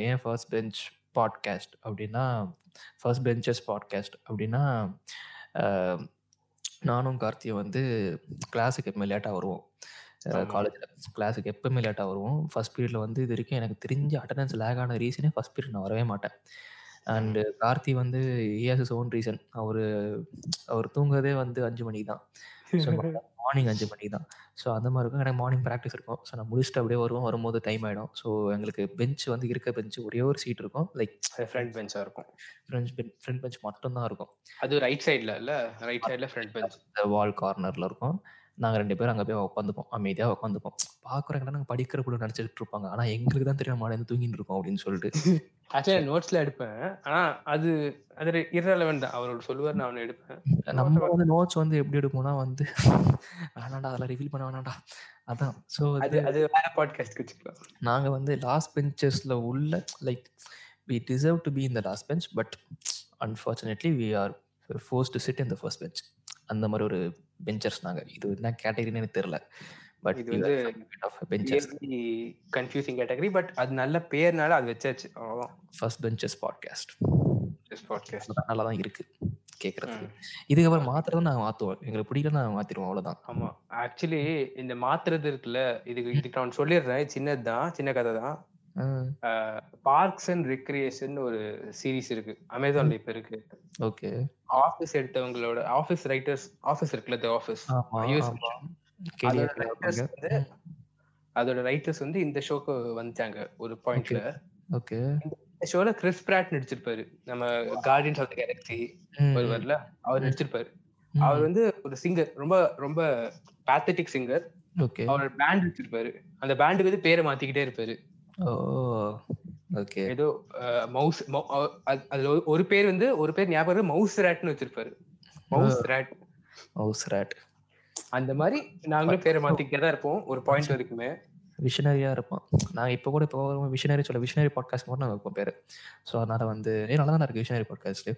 ஏன் first bench podcast அப்படின்னா first benches podcast அப்படின்னா நானும் கார்த்தியும் வந்து கிளாஸுக்கு எப்பவுமே லேட்டாக வருவோம். காலேஜில் கிளாஸுக்கு எப்பவுமே லேட்டாக வருவோம். ஃபஸ்ட் பீரியடில் வந்து இது வரைக்கும் எனக்கு தெரிஞ்ச அட்டண்டன்ஸ் லேக் ஆன ரீசனே ஃபஸ்ட் பீரியட் நான் வரவே மாட்டேன். அண்டு கார்த்தி வந்து ஏஎஸ் ஓன் ரீசன் அவர் அவர் தூங்குறதே வந்து அஞ்சு மணிக்கு தான் ஸோ மார்னிங் அஞ்சு மணிக்கு தான் ஸோ அந்த மாதிரி இருக்கும். எனக்கு மார்னிங் ப்ராக்டிஸ் இருக்கும். ஸோ நான் முடிச்சுட்டு அப்படியே வருவோம் வரும்போது டைம் ஆகிடும் ஸோ எங்களுக்கு பெஞ்ச் வந்து இருக்க பெஞ்ச் ஒரே ஒரு சீட் இருக்கும். லைக் ஃப்ரண்ட் பெஞ்சாக இருக்கும். ஃப்ரெண்ட் பெஞ்ச் ஃப்ரண்ட் பெஞ்ச் மட்டும் தான் இருக்கும். அது ரைட் சைடில் இல்லை? ரைட் சைடில் ஃப்ரண்ட் பெஞ்ச் வால் கார்னரில் இருக்கும். நாங்கள் ரெண்டு பேரும் அங்கே போய் உட்காந்துப்போம் அமைதியாக உட்காந்துப்போம் பார்க்குறவங்க நாங்கள் படிக்கிற கூட நினச்சிட்டு இருப்பாங்க. ஆனால் எங்களுக்கு தான் தெரியும் மாடை தூங்கிட்டு இருக்கோம் அப்படின்னு சொல்லிட்டு. ஆக்சுவலி நோட்ஸ்ல எடுப்பேன். ஆனா அது அது இரலவெண்ட் தான். அவர் சொல்லுவார் நான் அவனை எடுப்பேன். நம்ம வந்து நோட்ஸ் வந்து எப்படி எடுப்போம்னா வந்து வேணாண்டா அதெல்லாம் ரிவீல் பண்ண வேணாண்டா அதான். ஸோ அது அது வேற பாட்காஸ்ட் வச்சுக்கலாம். நாங்கள் வந்து லாஸ்ட் பெஞ்சஸில் உள்ள like we deserve to be in the last bench but unfortunately we are force to sit in the first bench அந்த மாதிரி ஒரு பெஞ்சர்ஸ் நாங்கள் இது என்ன கேட்டகரின்னு எனக்கு தெரியல. பட் இது வந்து பெஞ்சர்ஸ் கன்ஃபியூசிங் கேட்டகரி பட் அது நல்ல பேர்னால அது வச்சாச்சு. அவ்வளோதான் ஃபர்ஸ்ட் பெஞ்சஸ் பாட்காஸ்ட் பாட்காஸ்ட் நல்லா தான் இருக்கு கேட்கறதுக்கு இதுக்கப்புறம் மாத்திரம் நாங்கள் மாற்றுவோம் எங்களுக்கு பிடிக்கல நாங்கள் மாற்றிடுவோம் அவ்வளோதான் ஆமா. ஆக்சுவலி இந்த மாத்துறது இருக்குல்ல இதுக்கு இதுக்கு நான் சொல்லிடுறேன். சின்னது தான் சின்ன கதை தான் பார்க்ஸ் அண்ட் ரெக்ரியேஷன் ஒரு சீரிஸ் இருக்கு. அமேசான்ல இப்ப இருக்கு. ஓகே. ஆபீஸ் எடுத்தவங்களோட ஆபீஸ் ரைட்டர்ஸ் ஆபீஸ் இருக்குல்ல தி ஆபீஸ் அதோட ரைட்டர்ஸ் வந்து இந்த ஷோக்கு வந்துட்டாங்க ஒரு பாயிண்ட்ல ஓகே இந்த ஷோல கிறிஸ் பிராட் நடிச்சிருப்பாரு. நம்ம கார்டியன்ஸ் ஆஃப் த கேலக்சி ஒருவர்ல அவர் நடிச்சிருப்பாரு. அவர் வந்து ஒரு சிங்கர் ரொம்ப ரொம்ப பேத்தட்டிக் சிங்கர் ஓகே. அவர் பேண்ட் வச்சிருப்பாரு. அந்த பேண்டுக்கு வந்து பேரை மாத்திக்கிட்டே இருப்பாரு. ஓகே ஏதோ மவுஸ் அதுல ஒரு பேர் வந்து ஒரு பேர் ஞாபகம் மவுஸ் ரேட்னு வச்சிருப்பாரு. மவுஸ் ரேட் மவுஸ் ரேட் அந்த மாதிரி நாங்களும் பேரை மாத்திக்கிட்டே தான் இருப்போம் ஒரு பாயிண்ட் வரைக்குமே. விஷனரியா இருப்போம். நான் இப்போ கூட இப்போ விஷனரி சொல்ல விஷனரி பாட்காஸ்ட் மட்டும் நாங்கள் வைப்போம் பேர். ஸோ அதனால வந்து ஏ நல்லா தான் இருக்கு விஷனரி பாட்காஸ்ட்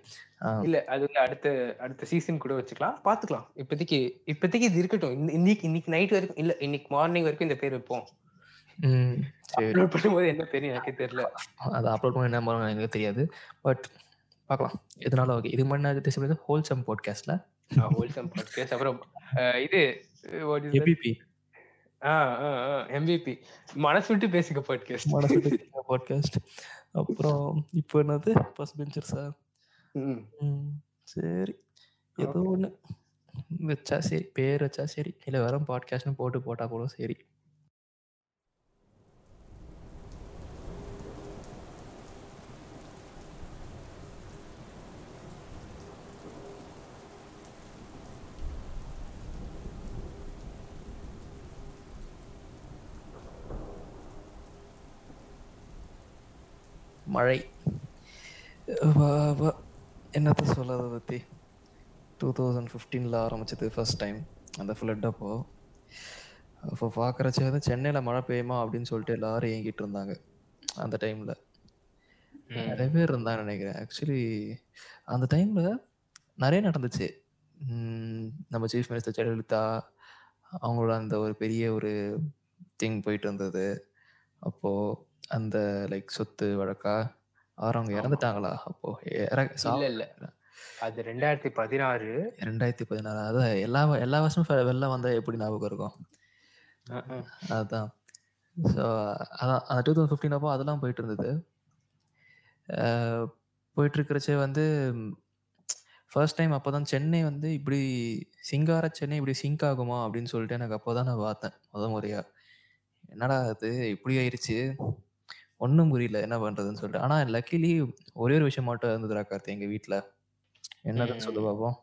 இல்ல அது வந்து அடுத்த அடுத்த சீசன் கூட வச்சுக்கலாம். பாத்துக்கலாம் இப்போதைக்கு இப்போதைக்கு இது இருக்கட்டும். இன்னைக்கு இன்னைக்கு நைட் வரைக்கும் இல்ல இன்னைக்கு மார்னிங் வரைக்கும் இந்த பேர் வைப்போம். அப்லோட் பண்ணும்போது என்ன பேர் எனக்கு தெரியல. அதை அப்லோட் பண்ண என்ன பண்ணுவோம் எனக்கு தெரியாது. பட் பார்க்கலாம். எதனால ஓகே இது மாதிரி நான் டிஸ்பிளே ஹோல்சம் பாட்காஸ்ட்ல ஹோல்சம் பாட்காஸ்ட் அப்புறம் இது எபிபி எம்பிபி மனசு விட்டு பேசுங்க பாட்காஸ்ட் மனசு விட்டு பேசுங்க பாட்காஸ்ட் அப்புறம் இப்போ என்னது? ஃபர்ஸ்ட் பெஞ்சர் சார் சரி. ஏதோ ஒன்று வச்சா சரி. பேர் வச்சா சரி. இல்லை வெறும் பாட்காஸ்ட்னு போட்டு போட்டா கூட சரி. மழை. என்னத்த சொல்ல அதை பற்றி டூ தௌசண்ட் ஃபிஃப்டீனில் ஆரம்பிச்சது ஃபர்ஸ்ட் டைம் அந்த ஃப்ளட் அப்போ. அப்போ பார்க்குறச்ச வந்து சென்னையில் மழை பெய்யுமா அப்படின்னு சொல்லிட்டு எல்லாரும் ஏங்கிட்டு இருந்தாங்க. அந்த டைமில் நிறைய பேர் இருந்தாங்க நினைக்கிறேன். ஆக்சுவலி அந்த டைமில் நிறைய நடந்துச்சு. நம்ம சீஃப் மினிஸ்டர் ஜெயலலிதா அவங்களோட அந்த ஒரு பெரிய ஒரு திங் போயிட்டு இருந்தது. அப்போது அந்த லைக் சொத்து வழக்கா? அவர் அவங்க இறந்துட்டாங்களா? அப்போ இல்ல இல்ல. அது ரெண்டாயிரத்தி பதினாறு. ரெண்டாயிரத்தி பதினாறு. அதான் எல்லா எல்லா வருஷமும் வெள்ளம் வந்தா எப்படி ஞாபகம் இருக்கும்? அதான். ஸோ அதான் அந்த டூ தௌசண்ட் ஃபிஃப்டீன் அப்போ அதெல்லாம் போயிட்டு இருந்தது போயிட்டு இருக்கிறச்சே வந்து ஃபர்ஸ்ட் டைம் அப்போ தான் சென்னை வந்து இப்படி சிங்கார சென்னை இப்படி சிங்க் ஆகுமா அப்படின்னு சொல்லிட்டு எனக்கு அப்போ தான் நான் பார்த்தேன் முத முறையா. என்னடா அது இப்படி ஆயிடுச்சு ஒன்றும் புரியல என்ன பண்றதுன்னு சொல்லிட்டு. ஆனா லக்கிலி ஒரே ஒரு விஷயம் மட்டும் இருந்ததுடா கார்த்தி எங்க வீட்டுல என்னதுன்னு சொல்லு பாப்போம்.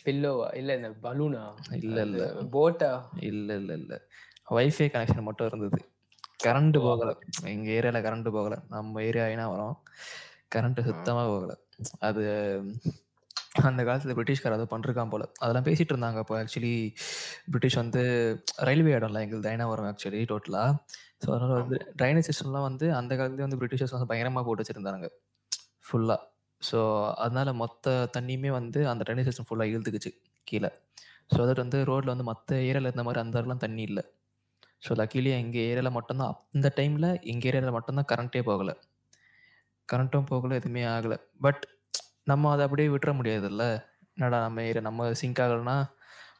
பில்லோவா இல்ல இந்த பலூனா இல்ல இல்ல. போட்டா இல்ல இல்ல இல்ல. வைஃபை கனெக்ஷன் மட்டும் இருந்தது. கரண்ட் போகல. எங்க ஏரியால கரண்ட் போகல. நம்ம ஏரியா ஆயினா வரும். கரண்ட் சுத்தமா போகல. அது அந்த காலத்துல பிரிட்டிஷ்கார் அதை பண்ணிருக்கான் போல. அதெல்லாம் பேசிட்டு இருந்தாங்க அப்போ ஆக்சுவலி பிரிட்டிஷ் வந்து ரயில்வே இடம்ல எங்களுக்கு தைனாவரம் ஆக்சுவலி டோட்டலா ஸோ அதனால வந்து ட்ரைனேஜ் சிஸ்டம்லாம் வந்து அந்த காலத்துலேயே வந்து பிரிட்டிஷர்ஸ் வந்து பயங்கரமாக போட்டு வச்சிருந்தாங்க ஃபுல்லாக ஸோ அதனால மொத்த தண்ணியுமே வந்து அந்த ட்ரைனேஜ் சிஸ்டம் ஃபுல்லாக இழுத்துக்குச்சு கீழே. ஸோ அதோட வந்து ரோட்டில் வந்து மற்ற ஏரியாவில் இருந்த மாதிரி அந்த அளவுக்குலாம் தண்ணி இல்லை. ஸோ லக்கீலி எங்க ஏரியால மட்டும் தான் அந்த டைம்ல எங்க ஏரியால மட்டும் தான் கரண்ட்டே போகல. கரண்ட்டும் போகல, எதுவுமே ஆகல. பட் நம்ம அத அப்படியே விட்டுற முடியாதுல்ல. என்னடா நம்ம ஏரியா நம்ம சிங்க் ஆகலன்னா,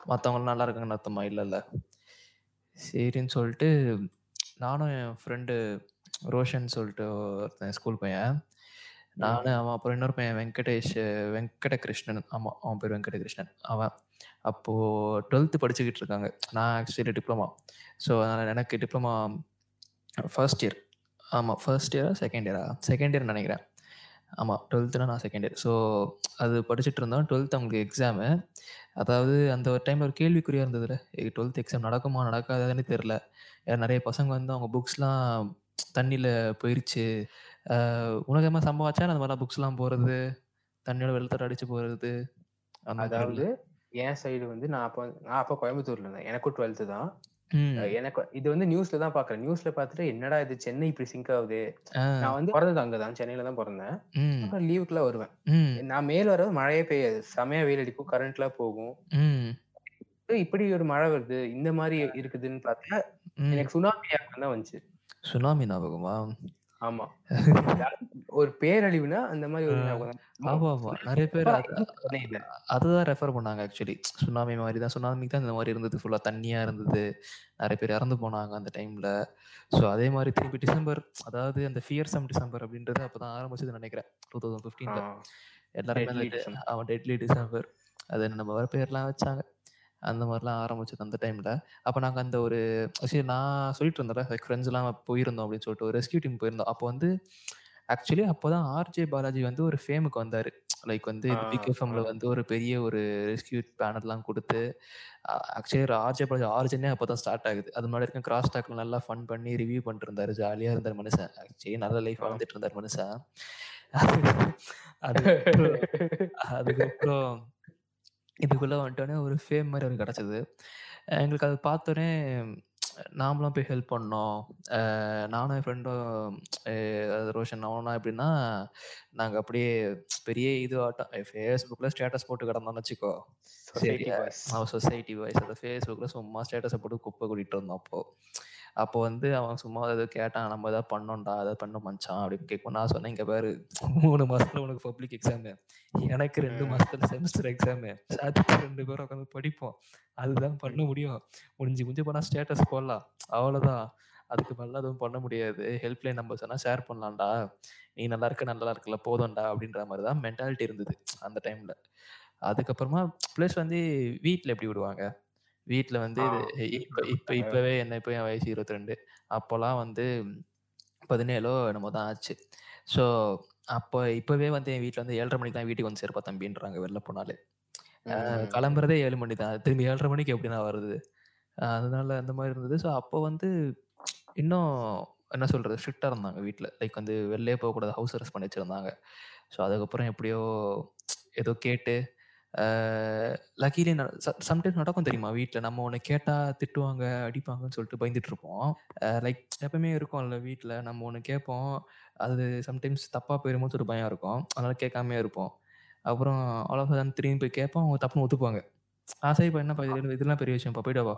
மத்தவங்கலாம் நல்லா இருக்காங்கன்னு அர்த்தமா? இல்லல்ல. சரின்னு சொல்லிட்டு நானும் என் ஃப்ரெண்டு ரோஷன் சொல்லிட்டு ஒருத்தன் ஸ்கூல் பையன். நானு, ம். அவன் அப்புறம் இன்னொரு பையன் வெங்கடேஷ் வெங்கடகிருஷ்ணன். ஆமா, அவன் பேரு வெங்கடகிருஷ்ணன். அவன். அப்போ 12த் படிச்சுக்கிட்டு இருக்காங்க. நான் ஆக்சுவலி டிப்ளமோ. ஸோ அதனால எனக்கு டிப்ளமோ ஃபர்ஸ்ட் இயர். ஆமா, ஃபர்ஸ்ட் இயரா? செகண்ட் இயரா? செகண்ட் இயர்ன்னு நெனைக்கிறேன். ஆமாம் டுவெல்த்துனா நான் செகண்ட் இயர். ஸோ அது படிச்சுட்டு இருந்தோம். 12த் அவங்களுக்கு எக்ஸாமு. அதாவது அந்த ஒரு டைமில் ஒரு கேள்விக்குறியாக இருந்ததுல டுவெல்த் எக்ஸாம் நடக்குமா? நடக்காதுன்னு தெரில நிறைய பசங்க வந்து அவங்க புக்ஸ்லாம் தண்ணியில் போயிருச்சு. உலகமாக உனக்கு அந்த மாதிரிலாம் புக்ஸ்லாம் போகிறது தண்ணியோட வெள்ளத்தோட அடிச்சு போகிறது அதாவது என் சைடு வந்து நான் அப்போ நான் அப்போ கோயம்புத்தூர்ல இருந்தேன். எனக்கும் 12த் தான். எனக்கு இது வந்து நியூஸ்ல தான் பார்க்குறேன். நியூஸ்ல பார்த்துட்டு என்னடா இது சென்னை இப்படி சிங்க் ஆகுது. நான் வந்து பொறந்தது அங்க தான். சென்னையில தான் பொறந்தேன். அப்புறம் லீவுக்குலாம் வருவேன். நான் மேல் வரும்போது மழையே பெய்யாது. செமையா வெயில் அடிக்கும். கரண்ட்லாம் போகும். ம். இப்படி ஒரு மழை வருது. இந்த மாரி இருக்குதுன்னு பார்த்தா. எனக்கு சுனாமி தான் வந்துச்சு. சுனாமி ஞாபகமா? ஆமா. ஒரு பேரழிவுனா அந்த ஆ. ஒரு தான். ஆமாமா. நெறைய பேர். அதுதான் ரெஃபர் பண்ணாங்க ஆக்சுவலி. சுனாமி மாரி தான். சுனாமிக்கு தான் இந்த மாரி இருந்தது. ஃபுல்லா தண்ணியா இருந்தது. நெறைய பேர் இறந்து போனாங்க அந்த டைம்ல. ஸோ அதே மாரி திருப்பி டிசம்பர் அதாவது அந்த ஃபியர்சம் டிசம்பர் அப்படின்றது அப்பதான் ஆரம்பிச்சதுன்னு நெனைக்கிறேன். ஆ. 2015ல. எல்லாருமே டெட்லி அந்த டிசம்பர். ஆமா டெட்லி டிசம்பர். அது நம்ம வேற பேர்லாம் வச்சாங்க. அந்த மாரிலாம் ஆரம்பிச்சது அந்த டைம்ல. அப்ப நாங்க அந்த ஒரு சரி நான் சொல்லிட்டு இருந்தேன்ல, லைக் ஃப்ரெண்ட்ஸ்லாம் போயிருந்தோம் அப்படின்னு சொல்லிட்டு ஒரு ரெஸ்க்யூ டீம் போயிருந்தோம். அப்போ வந்து ஆக்சுவலி அப்பதான் ஆர்ஜே பாலாஜி வந்து ஒரு ஃபேமுக்கு வந்தாரு. லைக் வந்து பிக் எஃப்எம்ல. வந்து ஒரு பெரிய ஒரு ரெஸ்க்யூ பேனல்லாம் குடுத்து, ஆக்சுவலி ஆர்ஜே பாலாஜி ஆரிஜினே அப்பதான் ஸ்டார்ட் ஆகுது. அது முன்னாடி வரைக்கும் கிராஸ் டாக்ல நல்லா ஃபன் பண்ணி ரிவ்யூ பண்ணிட்டு இருந்தாரு. ஜாலியா இருந்தாரு மனுஷன். ஆக்சுவலி நல்ல லைஃப். வாழ்ந்துட்டு இருந்தாரு மனுஷன். அதுக்கப்புறம் அதுக்கப்புறம் இதுக்குள்ள வந்துட்டோனே ஒரு ஃபேம் மாரி அவருக்கு கிடைச்சது. எங்களுக்கு அத பார்த்தோனே நாமளும் போய் ஹெல்ப் பண்ணோம். அ நானும் என் ஃப்ரெண்டும் ரோஷன் அவனும் எப்படின்னா, நாங்க அப்படியே பெரிய இது ஆட்டம் Facebookல ஸ்டேட்டஸ் போட்டு கிடந்தோம்னு வச்சுக்கோ. பாய்ஸ். அவன் சொசைட்டி பாய்ஸ் அத Facebookல சும்மா ஸ்டேட்டஸ போட்டு குப்பை கொட்டிட்டு இருந்தோம் அப்போ. அப்போ வந்து அவன் சும்மா ஏதோ கேட்டான். நம்ம ஏதாவது பண்ணோம்டா, ஏதாவது பண்ணோம் மச்சான் அப்படின்னு கேட்கவும் நான் சொன்னேன், இங்க பாரு 3 மாசத்துல உனக்கு பப்ளிக் எக்ஸாமு. எனக்கு 2 ம். மாசத்துல செமஸ்டர் எக்ஸாமு. சாதிச்சு 2 பேரும் உட்காந்து படிப்போம். அதுதான் பண்ண. முடியும். முடிஞ்சு முடிஞ்சு போனா ஸ்டேட்டஸ் போடலாம். அவ்வளோதான். அதுக்கு மேல எதுவும் பண்ண முடியாது. ஹெல்ப்லைன் நம்பர்ஸ் வேணா ஷேர் பண்ணலாம்டா. நீ நல்லா இருக்க, நல்லா இருக்கல போதும்டா அப்படின்ற மாரி தான் மென்டாலிட்டி இருந்தது அந்த டைம்ல. அதுக்கப்புறமா பிளஸ் வந்து வீட்ல எப்படி விடுவாங்க? வீட்ல வந்து இப்ப இப்ப இப்பவே என்ன இப்ப என் வயசு 22. அப்போலாம் வந்து 17ஓ என்னமோ தான் ஆச்சு. ஸோ அப்ப இப்பவே வந்து என் வீட்ல வந்து 7:30 மணிக்கு தான் வீட்டுக்கு வந்து சேர்ப்பா தம்பின்றாங்க வெளில போனாலே. கிளம்புறதே 7 மணி தான். திரும்பி 7:30 மணிக்கு எப்படி நான் வர்றது? அ அதனால அந்த மாரி இருந்தது. ஸோ அப்போ வந்து இன்னும் என்ன சொல்றது? ஸ்ட்ரிக்ட்டா இருந்தாங்க வீட்ல. லைக் வந்து வெளிலயே போகக்கூடாது. ஹவுஸ் அரெஸ்ட் பண்ணி வச்சிருந்தாங்க. ஸோ அதுக்கப்புறம் எப்படியோ ஏதோ கேட்டு லக்கீலி ச சம்டைம்ஸ் நடக்கும் தெரியுமா? வீட்டில் நம்ம ஒன்று கேட்டால் திட்டுவாங்க, அடிப்பாங்கன்னு சொல்லிட்டு பயந்துட்டு இருப்போம். லைக் எப்பவுமே இருக்கும்ல வீட்டில் நம்ம ஒன்று கேட்போம். அது சம்டைம்ஸ் தப்பாக போயிருமோன்னு ஒரு பயம் இருக்கும். அதனால கேட்காமே இருப்போம். அப்புறம் அவ்வளோ ஆஃப் திரும்பி போய் கேட்போம். அவங்க தப்புன்னு ஒத்துப்பாங்க. ஆசை இப்போ என்ன இதெல்லாம் பெரிய விஷயம்ப்பா போயிட்டு வா"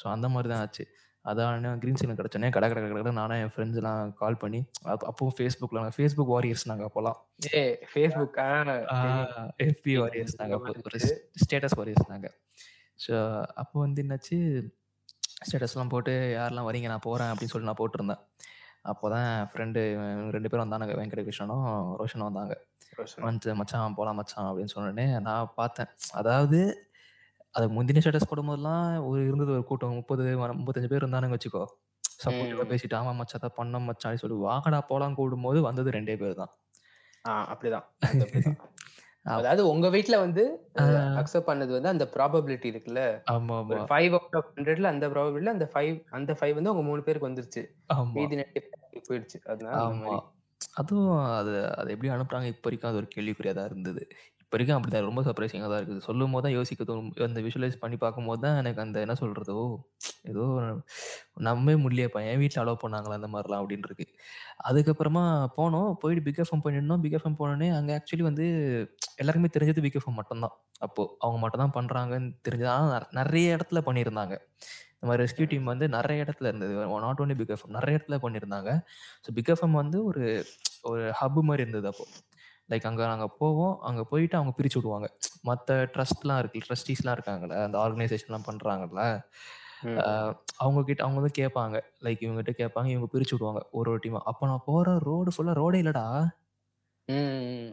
ஸோ அந்த மாதிரி தான் ஆச்சு. அதான் கிரீன் சிக்னல் கிடைச்சோனே கட கட கட நானும் என் ஃப்ரெண்ட்ஸ்லாம் கால் பண்ணி அப்ப Facebookல Facebook வாரியர்ஸ் நாங்க அப்போலாம். ஆ தெரியும். FB வாரியர்ஸ் நாங்க அப்போ ஒரு ஸ்டேட்டஸ் வாரியர்ஸ் நாங்க. ஸோ அப்போ வந்து என்னாச்சு, ஸ்டேட்டஸ்லாம் போட்டு யாரெல்லாம் வரீங்க நான் போறேன் அப்படின்னு சொல்லிட்டு நான் போட்டிருந்தேன். அப்போதான் என் ஃப்ரெண்டு 2 பேரும் வந்தானுங்க. வெங்கடகிருஷ்ணனும், ரோஷனும் வந்தாங்க. வந்து மச்சான் போலாம் மச்சான் அப்படின்னு சொன்னோனே நான் பார்த்தேன். அதாவது அதுக்கு முந்தின ஸ்டேட்டஸ் போடும்போதெல்லாம் ஒரு இருந்தது ஒரு கூட்டம் 30 35 பேர் இருந்தானுங்க வச்சுக்கோ. சப்போர்ட்டிவா. பேசிட்டு ஆமா மச்சான் அதான் பண்ணோம் மச்சான் சொல்லி வாங்கடா போலான்னு கூப்பிடும்போது வந்தது 2 பேர் தான். அப்படிதான். அது அப்படிதான். அப் அதாவது உங்க வீட்ல வந்து. அக்செப்ட் பண்ணது வந்து அந்த ப்ராபபிலிட்டி இருக்குல்ல. ஆமாமா. ஒரு 5 அவுட் ஆஃப் 100ல அந்த ப்ராபபிலிட்டில அந்த 5 அந்த 5 வந்து உங்க 3 பேருக்கு வந்துருச்சு. ஆமா. மீதி 2 போயிடுச்சு. அதனால ஆமா. அதுவும் அது அது எப்படி அனுப்புறாங்க இப்ப வரைக்கும் அது ஒரு கேள்விக்குறியா தான் இருந்தது. வரைக்கும் அப்படிதான். ரொம்ப சர்ப்ரைசிங்கா தான் இருக்குது. சொல்லும்போது தான் யோசிக்க தோணும். அந்த விஷுவலைஸ் பண்ணி பார்க்கும்போது தான் எனக்கு அந்த என்ன சொல்றது? ஓ! ஏதோ நம்பவே முடியலையேப்பா! என் வீட்ல அலோவ் பண்ணாங்களா இந்த மாரிலாம் அப்படின்னு இருக்கு. அதுக்கப்புறமா போனோம். போயிட்டு பிக் எஃப்எம் நின்னோம். பிக் எஃப்எம் போனோனே அங்க ஆக்சுவலி வந்து எல்லாருக்குமே தெரிஞ்சது பிக் எஃப்எம் மட்டும் தான். அப்போ. அவங்க மட்டும் தான் பண்றாங்கன்னு தெரிஞ்சது. ஆனா நெறைய இடத்துல பண்ணியிருந்தாங்க. இந்த மாரி ரெஸ்க்யூ டீம் வந்து நெறைய இடத்துல இருந்தது. Not only Big FM. நெறைய இடத்துல பண்ணியிருந்தாங்க. ஸோ பிக் எஃப்எம் வந்து ஒரு ஒரு ஹப் மாரி இருந்தது அப்போ. லைக் அங்க நாங்க போவோம். அங்க போயிட்டு அவங்க பிரிச்சு விடுவாங்க. மத்த ட்ரஸ்ட்லாம் இருக்கு. ட்ரஸ்டீஸ்லாம் இருக்காங்கல்ல. அந்த ஆர்கனைசேஷன்லாம். அ அவங்க கிட்ட அவங்க வந்து கேட்பாங்க. லைக் இவங்ககிட்ட கேட்பாங்க. இவங்க பிரிச்சு விடுவாங்க. ஒரு ஒரு டீமா. அப்ப நான் போற ரோடு ஃபுல்லா ரோடே இல்லடா.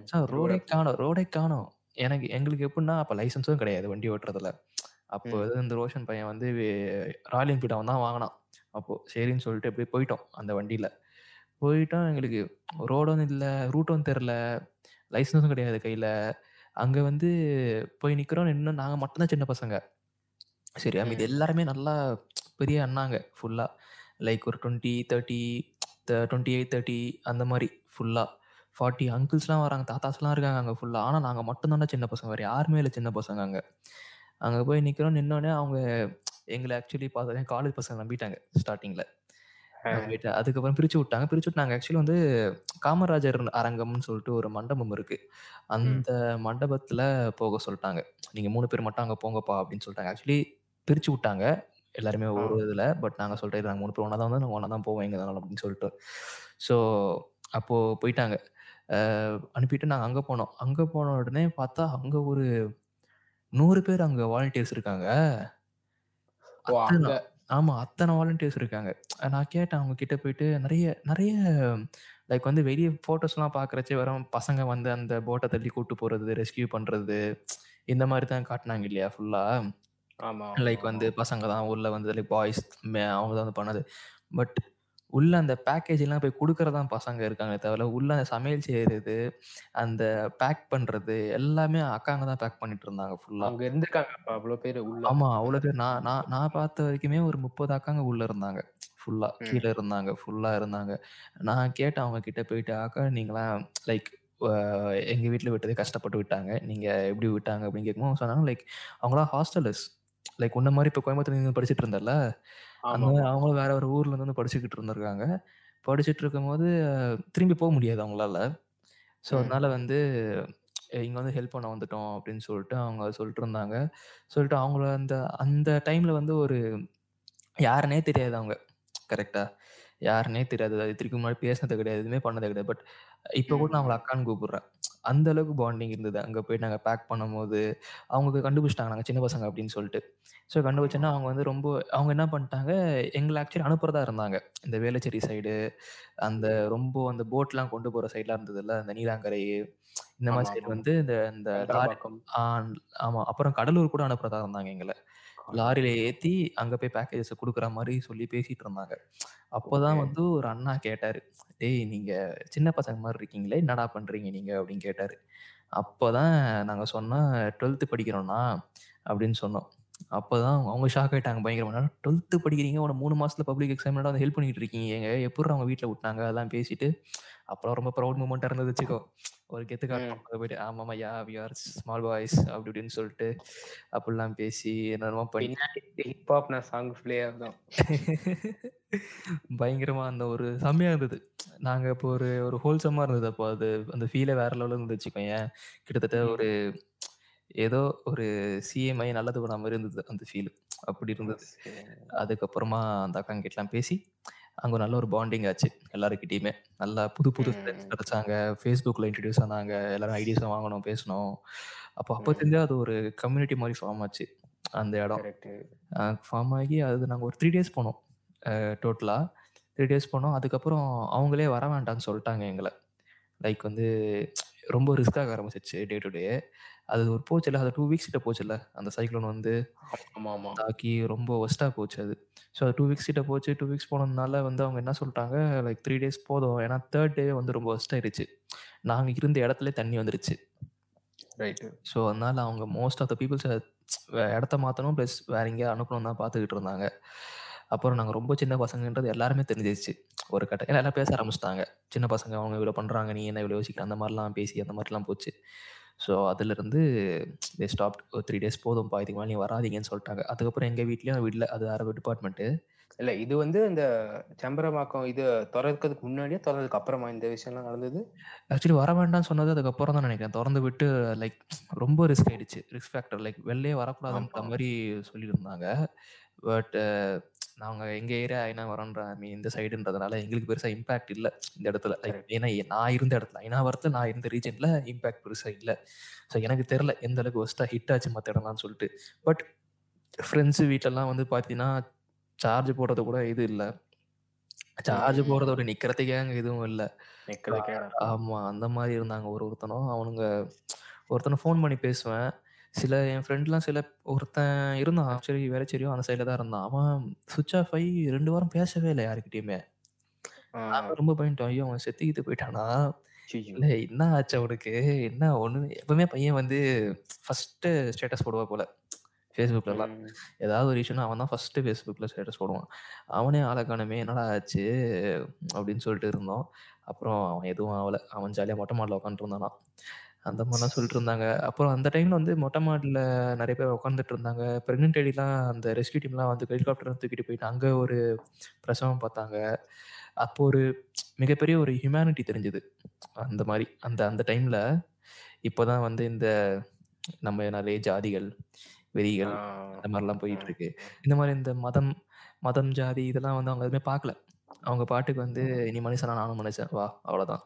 சார் ரோடே காணோம் ரோடே காணோம். எனக்கு எங்களுக்கு எப்படின்னா, அப்ப லைசென்ஸும் கிடையாது வண்டி ஓட்டுறதுல. அப்போ இந்த ரோஷன் பையன் வந்து ராயல் அவன் தான் வாங்குனான். அப்போ சரின்னு சொல்லிட்டு அப்படியே போயிட்டோம் அந்த வண்டியில. போயிட்டோம் எங்களுக்கு ரோடும் இல்ல, ரூட்டும் தெரியல. லைசென்ஸும் கிடையாது கையில. அங்க வந்து போய் நிக்கிறோம். நின்னு நாங்க மட்டும் தான் சின்ன பசங்க. சரியா? ம். எல்லாருமே நல்லா பெரிய அண்ணாங்க ஃபுல்லா. லைக் ஒரு 20, 30 த 28, 30 அந்த மாரி ஃபுல்லா. 40 அங்கிள்ஸ்லாம் வராங்க. தாத்தாஸ்லாம் இருக்காங்க அங்க ஃபுல்லா. ஆனா நாங்க மட்டும் தான்டா சின்ன பசங்க. வேற யாருமே இல்ல சின்ன பசங்க அங்க. அங்க போய் நிக்கிறோம். நின்னோனே அவங்க எங்கள ஆக்சுவலி பார்த்தோனே காலேஜ் பசங்க நம்பிட்டாங்க ஸ்டார்ட்டிங்ல. நம்பிட்டு அதுக்கப்புறம் பிரிச்சு விட்டாங்க. பிரிச்சு விட்டு நாங்க ஆக்சுவலி வந்து காமராஜர் அரங்கம்னு சொல்லிட்டு ஒரு மண்டபம் இருக்கு. அந்த மண்டபத்துல போக சொல்ட்டாங்க. நீங்க 3 பேர் மட்டும் அங்க போங்கப்பா அப்படின்னு சொல்ட்டாங்க. ஆக்சுவலி பிரிச்சு விட்டாங்க. எல்லாருமே. ஒரு இதுல. பட் நாங்க சொல்றது நாங்க 3 பேரும் ஒண்ணா தான் வந்தோம். நாங்க ஒண்ணா தான் போவோம் எங்க இருந்தாலும் அப்படின்னு சொல்லிட்டு. ஸோ அப்போ போயிட்டாங்க. அனுப்பிட்டு நாங்க அங்க போனோம். அங்க போன உடனே பார்த்தா அங்க ஒரு 100 பேர் அங்க வாலண்டியர்ஸ் இருக்காங்க. ஆமா. அத்தன வாலண்டியர்ஸ் இருக்காங்க. நான் கேட்டேன் அவங்க கிட்ட போயிட்டு நெறைய நெறைய லைக் வந்து வெளிய ஃபோட்டோஸ்லாம் பார்க்குறச்சே வெறும் பசங்க வந்து அந்த போட்ட தள்ளி கூட்டு போறது, ரெஸ்க்யூ பண்றது இந்த மாரி தான் காட்டுனாங்க இல்லையா ஃபுல்லா. ஆமா, லைக் ஆமா, வந்து. பசங்க தான் உள்ள வந்து லைக் பாய்ஸ் அவங்க தான் வந்து பண்ணது. பட் உள்ள அந்த பேக்கேஜ்லாம் போய் குடுக்குறது தான் பசங்க இருக்காங்களே தவிர, உள்ள அந்த சமையல் செய்றது, அந்த பேக் பண்றது எல்லாமே அக்காங்க தான் பேக் பண்ணிட்டு இருந்தாங்க ஃபுல்லா. அங்க இருந்திருக்காங்க அவ்ளோ பேரு உள்ள. ஆமா. அவ்வளோ பேர். நான் நான் நான் பார்த்த வரைக்குமே ஒரு 30 அக்காங்க உள்ள இருந்தாங்க. ஃபுல்லா. கீழ. இருந்தாங்க. ஃபுல்லா இருந்தாங்க. நான் கேட்டேன் அவங்க கிட்ட போயிட்டு, "அக்கா நீங்கலாம் லைக் அ எங்க வீட்ல விட்டதே கஷ்டப்பட்டு விட்டாங்க. நீங்க எப்படி விட்டாங்க?" அப்படின்னு கேட்கும்போது சொன்னாங்க, லைக் அவங்கலாம் ஹாஸ்டலர்ஸ். லைக் உன்ன மாரி இப்ப கோயம்புத்தூர்ல நீ படிச்சுட்டு இருந்தல்ல, அந்த ஆமாமாமா. அவங்களும் வேற ஒரு ஊர்ல இருந்து வந்து படிச்சுக்கிட்டு இருந்திருக்காங்க. படிச்சுட்டு இருக்கும்போது திரும்பி போ முடியாது அவங்களால. ஸோ ம். அதனால வந்து இங்க வந்து ஹெல்ப் பண்ண வந்துட்டோம் அப்படின்னு சொல்லிட்டு அவங்க சொல்லிட்டு இருந்தாங்க. சொல்லிட்டு அவங்கள அந்த அந்த டைம்ல வந்து ஒரு யாருன்னே தெரியாது அவங்க. கரெக்ட்டா? யாருன்னே தெரியாது. இதுக்கு முன்னாடி பேசினது கிடையாது. எதுவுமே பண்ணது கிடையாது. பட் இப்ப கூட. நான் அவங்கள. அக்கான்னு கூப்பிடுறேன். அந்த அளவுக்கு பாண்டிங் இருந்தது. அங்க போய் நாங்க பேக் பண்ணும்போது, அவங்க கண்டுபிடிச்சுட்டாங்க நாங்க சின்ன பசங்க அப்படின்னு சொல்லிட்டு. ஸோ ஆமா. கண்டுபிடிச்சோனே அவங்க வந்து ரொம்ப அவங்க என்ன பண்ணிட்டாங்க, எங்கள ஆக்சுவலி அனுப்புறதா இருந்தாங்க. இந்த வேளச்சேரி சைடு, அந்த. ரொம்ப அந்த போட்லாம் கொண்டு போற சைட்லாம் இருந்ததுல்ல, அந்த நீலாங்கரை இந்த மாரி சைடு. வந்து இந்த இந்த லாரி சங்கரபாக்கம். ஆ ஆமா. அப்புறம் கடலூர் கூட அனுப்புறதா இருந்தாங்க எங்கள. லாரியில. ஏத்தி அங்க போய் பேக்கேஜஸ குடுக்குற மாரி சொல்லி பேசிட்டு இருந்தாங்க. அப்பதான். வந்து ஒரு அண்ணா கேட்டாரு. "டேய் நீங்க சின்ன பசங்க மாரி இருக்கீங்களே, என்னடா பண்றீங்க நீங்க?" அப்படின்னு கேட்டாரு. அப்பதான் நாங்க சொன்னோம், "12த் படிக்கிறோம்ண்ணா" அப்படின்னு சொன்னோம். அப்பதான் அவங்க ஷாக் ஆயிட்டாங்க பயங்கரமா. "என்னடா 12த் படிக்கிறீங்க? உன்ன 3 மாசத்துல பப்ளிக் எக்ஸாம் வந்து ஹெல்ப் பண்ணிட்டு இருக்கீங்க. எப்புட்றா உங்க வீட்ல விட்டாங்க?" அதெல்லாம் பேசிட்டு, அப்புறம் ரொம்ப ப்ரவுட் மூமெண்ட்டா இருந்தது வச்சுக்கோ. ஒரு கெத்து. அங்க போயிட்டு, "ஆமாமா, yeah we are small boys" அப்படி இப்படின்னு சொல்லிட்டு, அப்படிலாம் பேசி என்னென்னமோ பண்ணி பின்னாடி ஹிப் ஹாப்னா சாங் ப்ளே ஆகும். பயங்கரமா அந்த ஒரு செம்மையா இருந்தது. நாங்க இப்போ ஒரு ஒரு ஹோல்சம்மா இருந்தது அப்போ அது. அந்த ஃபீலே வேற லெவல்ல இருந்தது வச்சுக்கோயேன். கிட்டத்தட்ட. ஒரு ஏதோ ஒரு சிஎம்ஐ நல்லது பண்ண மாரி இருந்தது அந்த ஃபீல். அப்படி இருந்தது. அதுக்கப்புறமா அந்த அக்காங்கிட்டலாம் பேசி, அங்க நல்ல ஒரு பாண்டிங் ஆச்சு எல்லார்கிட்டயுமே. நல்லா புது புது ஃப்ரெண்ட்ஸ். கிடைச்சாங்க. Facebookல இன்ட்ரோடியூஸ் ஆனாங்க. எல்லாரும் ஐடியாஸ வாங்குனோம், பேசுனோம். அப்போ அப்போத்துலருந்தே ம். அது ஒரு கம்யூனிட்டி மாரி ஃபார்ம் ஆச்சு. அந்த இடம். ஃபார்ம் ஆகி அது நாங்க ஒரு 3 டேஸ் போனோம். அ டோட்டலா. 3 டேஸ் போனோம். அதுக்கப்புறம் அவங்களே வர வேண்டான்னு சொல்ட்டாங்க எங்கள. லைக் வந்து ரொம்ப ரிஸ்க் ஆக ஆரம்பிச்சுருச்சு டே டூ டே. அது ஒரு போச்சுல்ல, அது 2 வீக்ஸ் கிட்ட போச்சுல்ல. அந்த சைக்ளோன் வந்து ஆமாமா. தாக்கி ரொம்ப வொர்ஸ்ட்டா போச்சு அது. ஸோ அது 2 வீக்ஸ் கிட்ட போச்சு. 2 வீக்ஸ் போனதுனால வந்து அவங்க என்ன சொல்ட்டாங்க, லைக் 3 டேஸ் போதும். ஏன்னா 3 டே வந்து ரொம்ப வொர்ஸ்ட் ஆயிருச்சு. நாங்க இருந்த இடத்துலயே தண்ணி வந்துருச்சு. ரைட்டு. ஸோ அதனால அவங்க மோஸ்ட் ஆஃப் த பீப்பிள்ஸ இடத்த மாத்தணும். பிளஸ் வேற எங்கேயாவது அனுப்பணும்னு தான் பார்த்துக்கிட்டு இருந்தாங்க. அப்புறம் நாங்க ரொம்ப சின்ன பசங்கன்றது எல்லாருமே தெரிஞ்சிருச்சு. ஒரு கட்ட எல்லாம் பேச ஆரம்பிச்சுட்டாங்க. சின்ன பசங்க அவங்க இவ்வளோ பண்றாங்க. நீ என்ன இவ்வளோ யோசிக்கிற? அந்த மாரிலாம் பேசி அந்த மாரிலாம் போச்சு. ஸோ அதிலிருந்து தே ஸ்டாப்ட் ஒரு த்ரீ டேஸ் போதும்ப்பா இதுக்கு மேலே நீ வராதீங்கன்னு சொல்லிட்டாங்க. அதுக்கப்புறம் எங்கள் வீட்லேயும் வீட்டில் அது வேறு டிபார்ட்மெண்ட்டு இல்ல இது வந்து இந்த செம்பரமாக்கம் இது திறக்கிறதுக்கு முன்னாடியே திறந்ததுக்கு அப்புறமா இந்த விஷயம்லாம் நடந்தது? ஆக்சுவலி வர வேண்டாம்னு சொன்னது அதுக்கப்புறம் தான் நினைக்கிறேன். திறந்து விட்டு லைக் ரொம்ப ரிஸ்க் ஆயிடுச்சு. ரிஸ்க் ஃபேக்டர் லைக் வெளிலே வரக்கூடாதுன்ற. மாதிரி சொல்லியிருந்தாங்க. பட் நாங்கள் எங்கள் ஏரியா ஐநா வரோன்ற மீன் இந்த சைடுன்றதுனால எங்களுக்கு பெருசாக இம்பாக்ட் இல்லை இந்த இடத்துல. ஏன்னா நான் இருந்த இடத்துல ஐநாவரத்தில் நான் இருந்த ரீஜனில் இம்பாக்ட் பெருசாக இல்லை ஸோ எனக்கு தெரில எந்த அளவுக்கு ஒஸ்ட்டாக ஹிட் ஆச்சு மற்ற இடம்லான்னு சொல்லிட்டு பட் ஃப்ரெண்ட்ஸு வீட்டிலலாம் வந்து பார்த்தீங்கன்னா சார்ஜ் போடுறது கூட இது இல்லை சார்ஜ். போடுறதோட நிக்கிறதுக்கே அங்க எதுவும் இல்ல. ஆமா. அந்த மாரி இருந்தாங்க ஒரு ஒருத்தனும். அவனுங்க ஒருத்தன ஃபோன் பண்ணி பேசுவேன். சில என் ஃப்ரெண்ட்லாம் சில ஒருத்தன் இருந்தான். சரி வேளச்சேரியோ அந்த சைடுல தான் இருந்தான். அவன் ஸ்விட்ச் ஆஃப் ஆயி 2 வாரம் பேசவே இல்ல யார்கிட்டயுமே. ஆ. நாங்க ரொம்ப பயந்துட்டோம். ஐயோ! அவன் செத்து கித்து போயிட்டானா? ஐயையோ! இல்ல என்ன ஆச்சு அவனுக்கு? என்ன ஒண்ணுமே எப்பவுமே பையன் வந்து ஃபர்ஸ்ட்டு ஸ்டேட்டஸ் போடுவா போல. Facebookலலாம். ம். ஏதாவது ஒரு இஷ்யூனா அவன் தான் ஃபர்ஸ்ட்டு Facebookல ஸ்டேட்டஸ் போடுவான். அவனே ஆள காணோமே! என்னடா ஆச்சு? அப்படின்னு சொல்லிட்டு இருந்தோம். அப்புறம் அவன் எதுவும் ஆவல. அவன் ஜாலியா மொட்டை மாடில உட்காந்துட்டு இருந்தானாம். அந்த மாரிலாம் சொல்லிட்டு இருந்தாங்க. அப்புறம் அந்த டைம்ல வந்து மொட்டை மாடில நெறைய பேர் உட்காந்துட்டு இருந்தாங்க. பிரெக்னன்ட் லேடிலாம் அந்த ரெஸ்க்யூ டீம்லாம் வந்து ஹெலிகாப்டர்ல தூக்கிட்டு போயிட்டு அங்க ஒரு பிரசவம் பார்த்தாங்க. அப்போ ஒரு மிகப்பெரிய ஒரு ஹியூமனிட்டி தெரிஞ்சது. அந்த மாரி. அந்த அந்த டைம்ல இப்பதான் வந்து இந்த நம்ம நெறைய ஜாதிகள், வெறிகள். அந்த மாரிலாம் போயிட்டு ம். இருக்கு. இந்த மாரி இந்த மதம் மதம், ஜாதி இதெல்லாம் வந்து அவங்க எதுவுமே பார்க்கல. அவங்க பாட்டுக்கு வந்து நீ மனுஷனா நானும் மனுஷன் வா அவ்வளோதான்.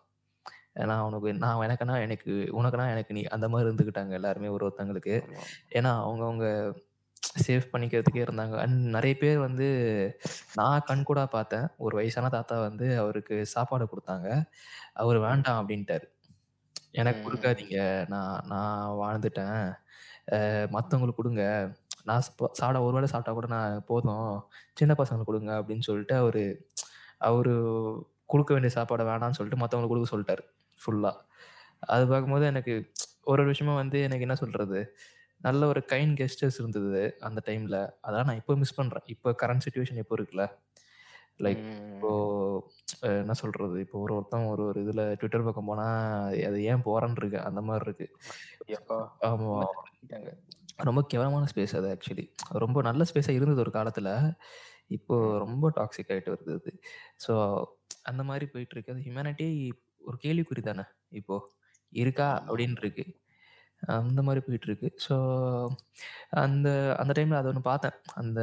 ஏன்னா அவனுக்கு நான் எனக்குன்னா எனக்கு, உனக்குன்னா எனக்கு நீ அந்த மாரி இருந்துக்கிட்டாங்க எல்லாருமே ஒரு ஒருத்தங்களுக்கு. ஏன்னா அவங்கவங்க சேவ் பண்ணிக்கிறதுக்கே இருந்தாங்க. அண்ட் நெறைய பேர் வந்து நான் கண்கூடா பார்த்தேன். ஒரு வயசான தாத்தா வந்து அவருக்கு சாப்பாடு குடுத்தாங்க. அவரு. வேண்டாம் அப்படின்ட்டாரு. எனக்கு. குடுக்காதீங்க. நான் நான் வாழ்ந்துட்டேன். அ மத்தவங்களுக்கு குடுங்க. நான் சப் சாப்பிட ஒரு வேளை சாப்பிட்டா கூட நான் போதும். சின்ன பசங்களுக்கு குடுங்க அப்படின்னு சொல்லிட்டு அவரு அவரு குடுக்க வேண்டிய சாப்பாட வேணான்னு சொல்லிட்டு மத்தவங்களுக்கு குடுக்க சொல்ட்டாரு. ஃபுல்லா. அது பார்க்கும்போது எனக்கு ஒரு ஒரு விஷயமும் வந்து எனக்கு என்ன சொல்றது? நல்ல ஒரு கைண்ட் கெஸ்டர்ஸ் இருந்தது அந்த டைம்ல. அதெல்லாம் நான் இப்போ மிஸ் பண்றேன். இப்போ கரண்ட் சிட்யூவேஷன் இப்போ இருக்குல்ல. லைக் இப்போ ம். அ என்ன சொல்றது? இப்போ ஒரு ஒருத்தன் ஒரு ஒரு இதுல ட்விட்டர் பக்கம் போனா, அது ஏன் போறேன்னு இருக்கு. அந்த மாரி இருக்கு. எப்பா! ஆமா. ரொம்ப கேவலமான ஸ்பேஸ் அது ஆக்சுவலி. ரொம்ப நல்ல ஸ்பேஸா இருந்தது ஒரு காலத்துல. இப்போ ம். ரொம்ப டாக்ஸிக் ஆயிட்டு வருது அது. ஸோ அந்த மாரி போயிட்டு இருக்கு. அது ஹியூமனிட்டி ஒரு கேள்விக்குறி தானே இப்போ. இருக்கா? அப்படின்னு இருக்கு. அந்த மாரி போயிட்டு இருக்கு. ஸோ அந்த அந்த டைம்ல அத ஒண்ணு பார்த்தேன். அந்த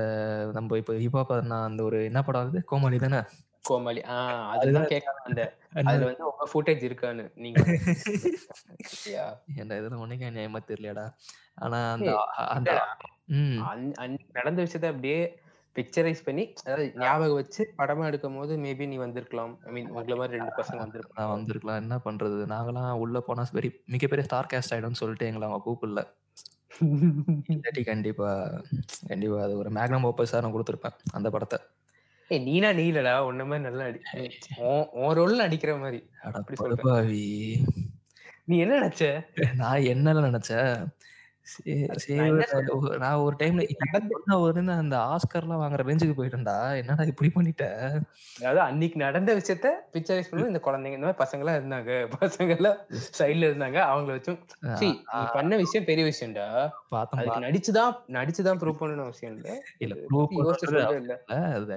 நம்ப இப்போ ஹிப்ஹாப் நான் அந்த ஒரு என்ன படம் அது? கோமாளி தானே? கோமாளி. ஆ அதுதான் அதுதான் கேட்க வந்தேன். என்ன அதுல வந்து உங்க ஃபுட்டேஜ் இருக்கான்னு. நீங்க? ஏன்டா இதெல்லாம் உனக்கே நியாயமா தெரியலையாடா? ஆனா அந்த அந்த நடந்த விஷயத்த அப்படியே பிக்சரைஸ் பண்ணி, அதாவது ஞாபகம் வச்சு படமா எடுக்கும்போது மேபி நீ வந்திருக்கலாம். ஐ மீன் உங்கள மாரி 2 பசங்க நான் வந்திருப்பாங்க. வந்திருக்கலாம். என்ன பண்றது? நாங்கலாம் உள்ள போனா பெரிய மிகப்பெரிய ஸ்டார் காஸ்ட் ஆயிடும்னு சொல்லிட்டு எங்கள அவங்க கூப்பிடல. இல்லாட்டி கண்டிப்பா கண்டிப்பா அது ஒரு மேக்னம் ஓப்பஸா நான் குடுத்துருப்பேன். அந்த படத்த. ஏய் நீனா நீ இல்லடா. உன்ன மாரி நல்லா நடி உன் ரோல்ல நடிக்கிற மாரி. அட அப்படி. படுபாவி! நீ என்ன நெனச்ச? நான் என்னல நெனச்சேன்? நான் ஒரு டைம்ல உடனே அந்த ஆஸ்கார்லாம் வாங்குற ரேஞ்சுக்கு போயிட்டேன்டா. என்னடா இப்படி பண்ணிட்ட? அதாவது அன்னைக்கு நடந்த விஷயத்த பிக்சரைஸ் பண்ணும்போது இந்த குழந்தைங்க இந்த மாரி பசங்கலாம் இருந்தாங்க. பசங்கலாம் சைடுல இருந்தாங்க. அவங்கள வச்சும் பண்ண விஷயம் பெரிய விஷயம்டா. பார்த்தேன் அதுக்கு பார்த்தேன். நடிச்சு தான் நடிச்சு தான் ப்ரூவ் பண்ணணும் அவசியம் இல்ல. இல்ல அது ப்ரூவ் இல்ல.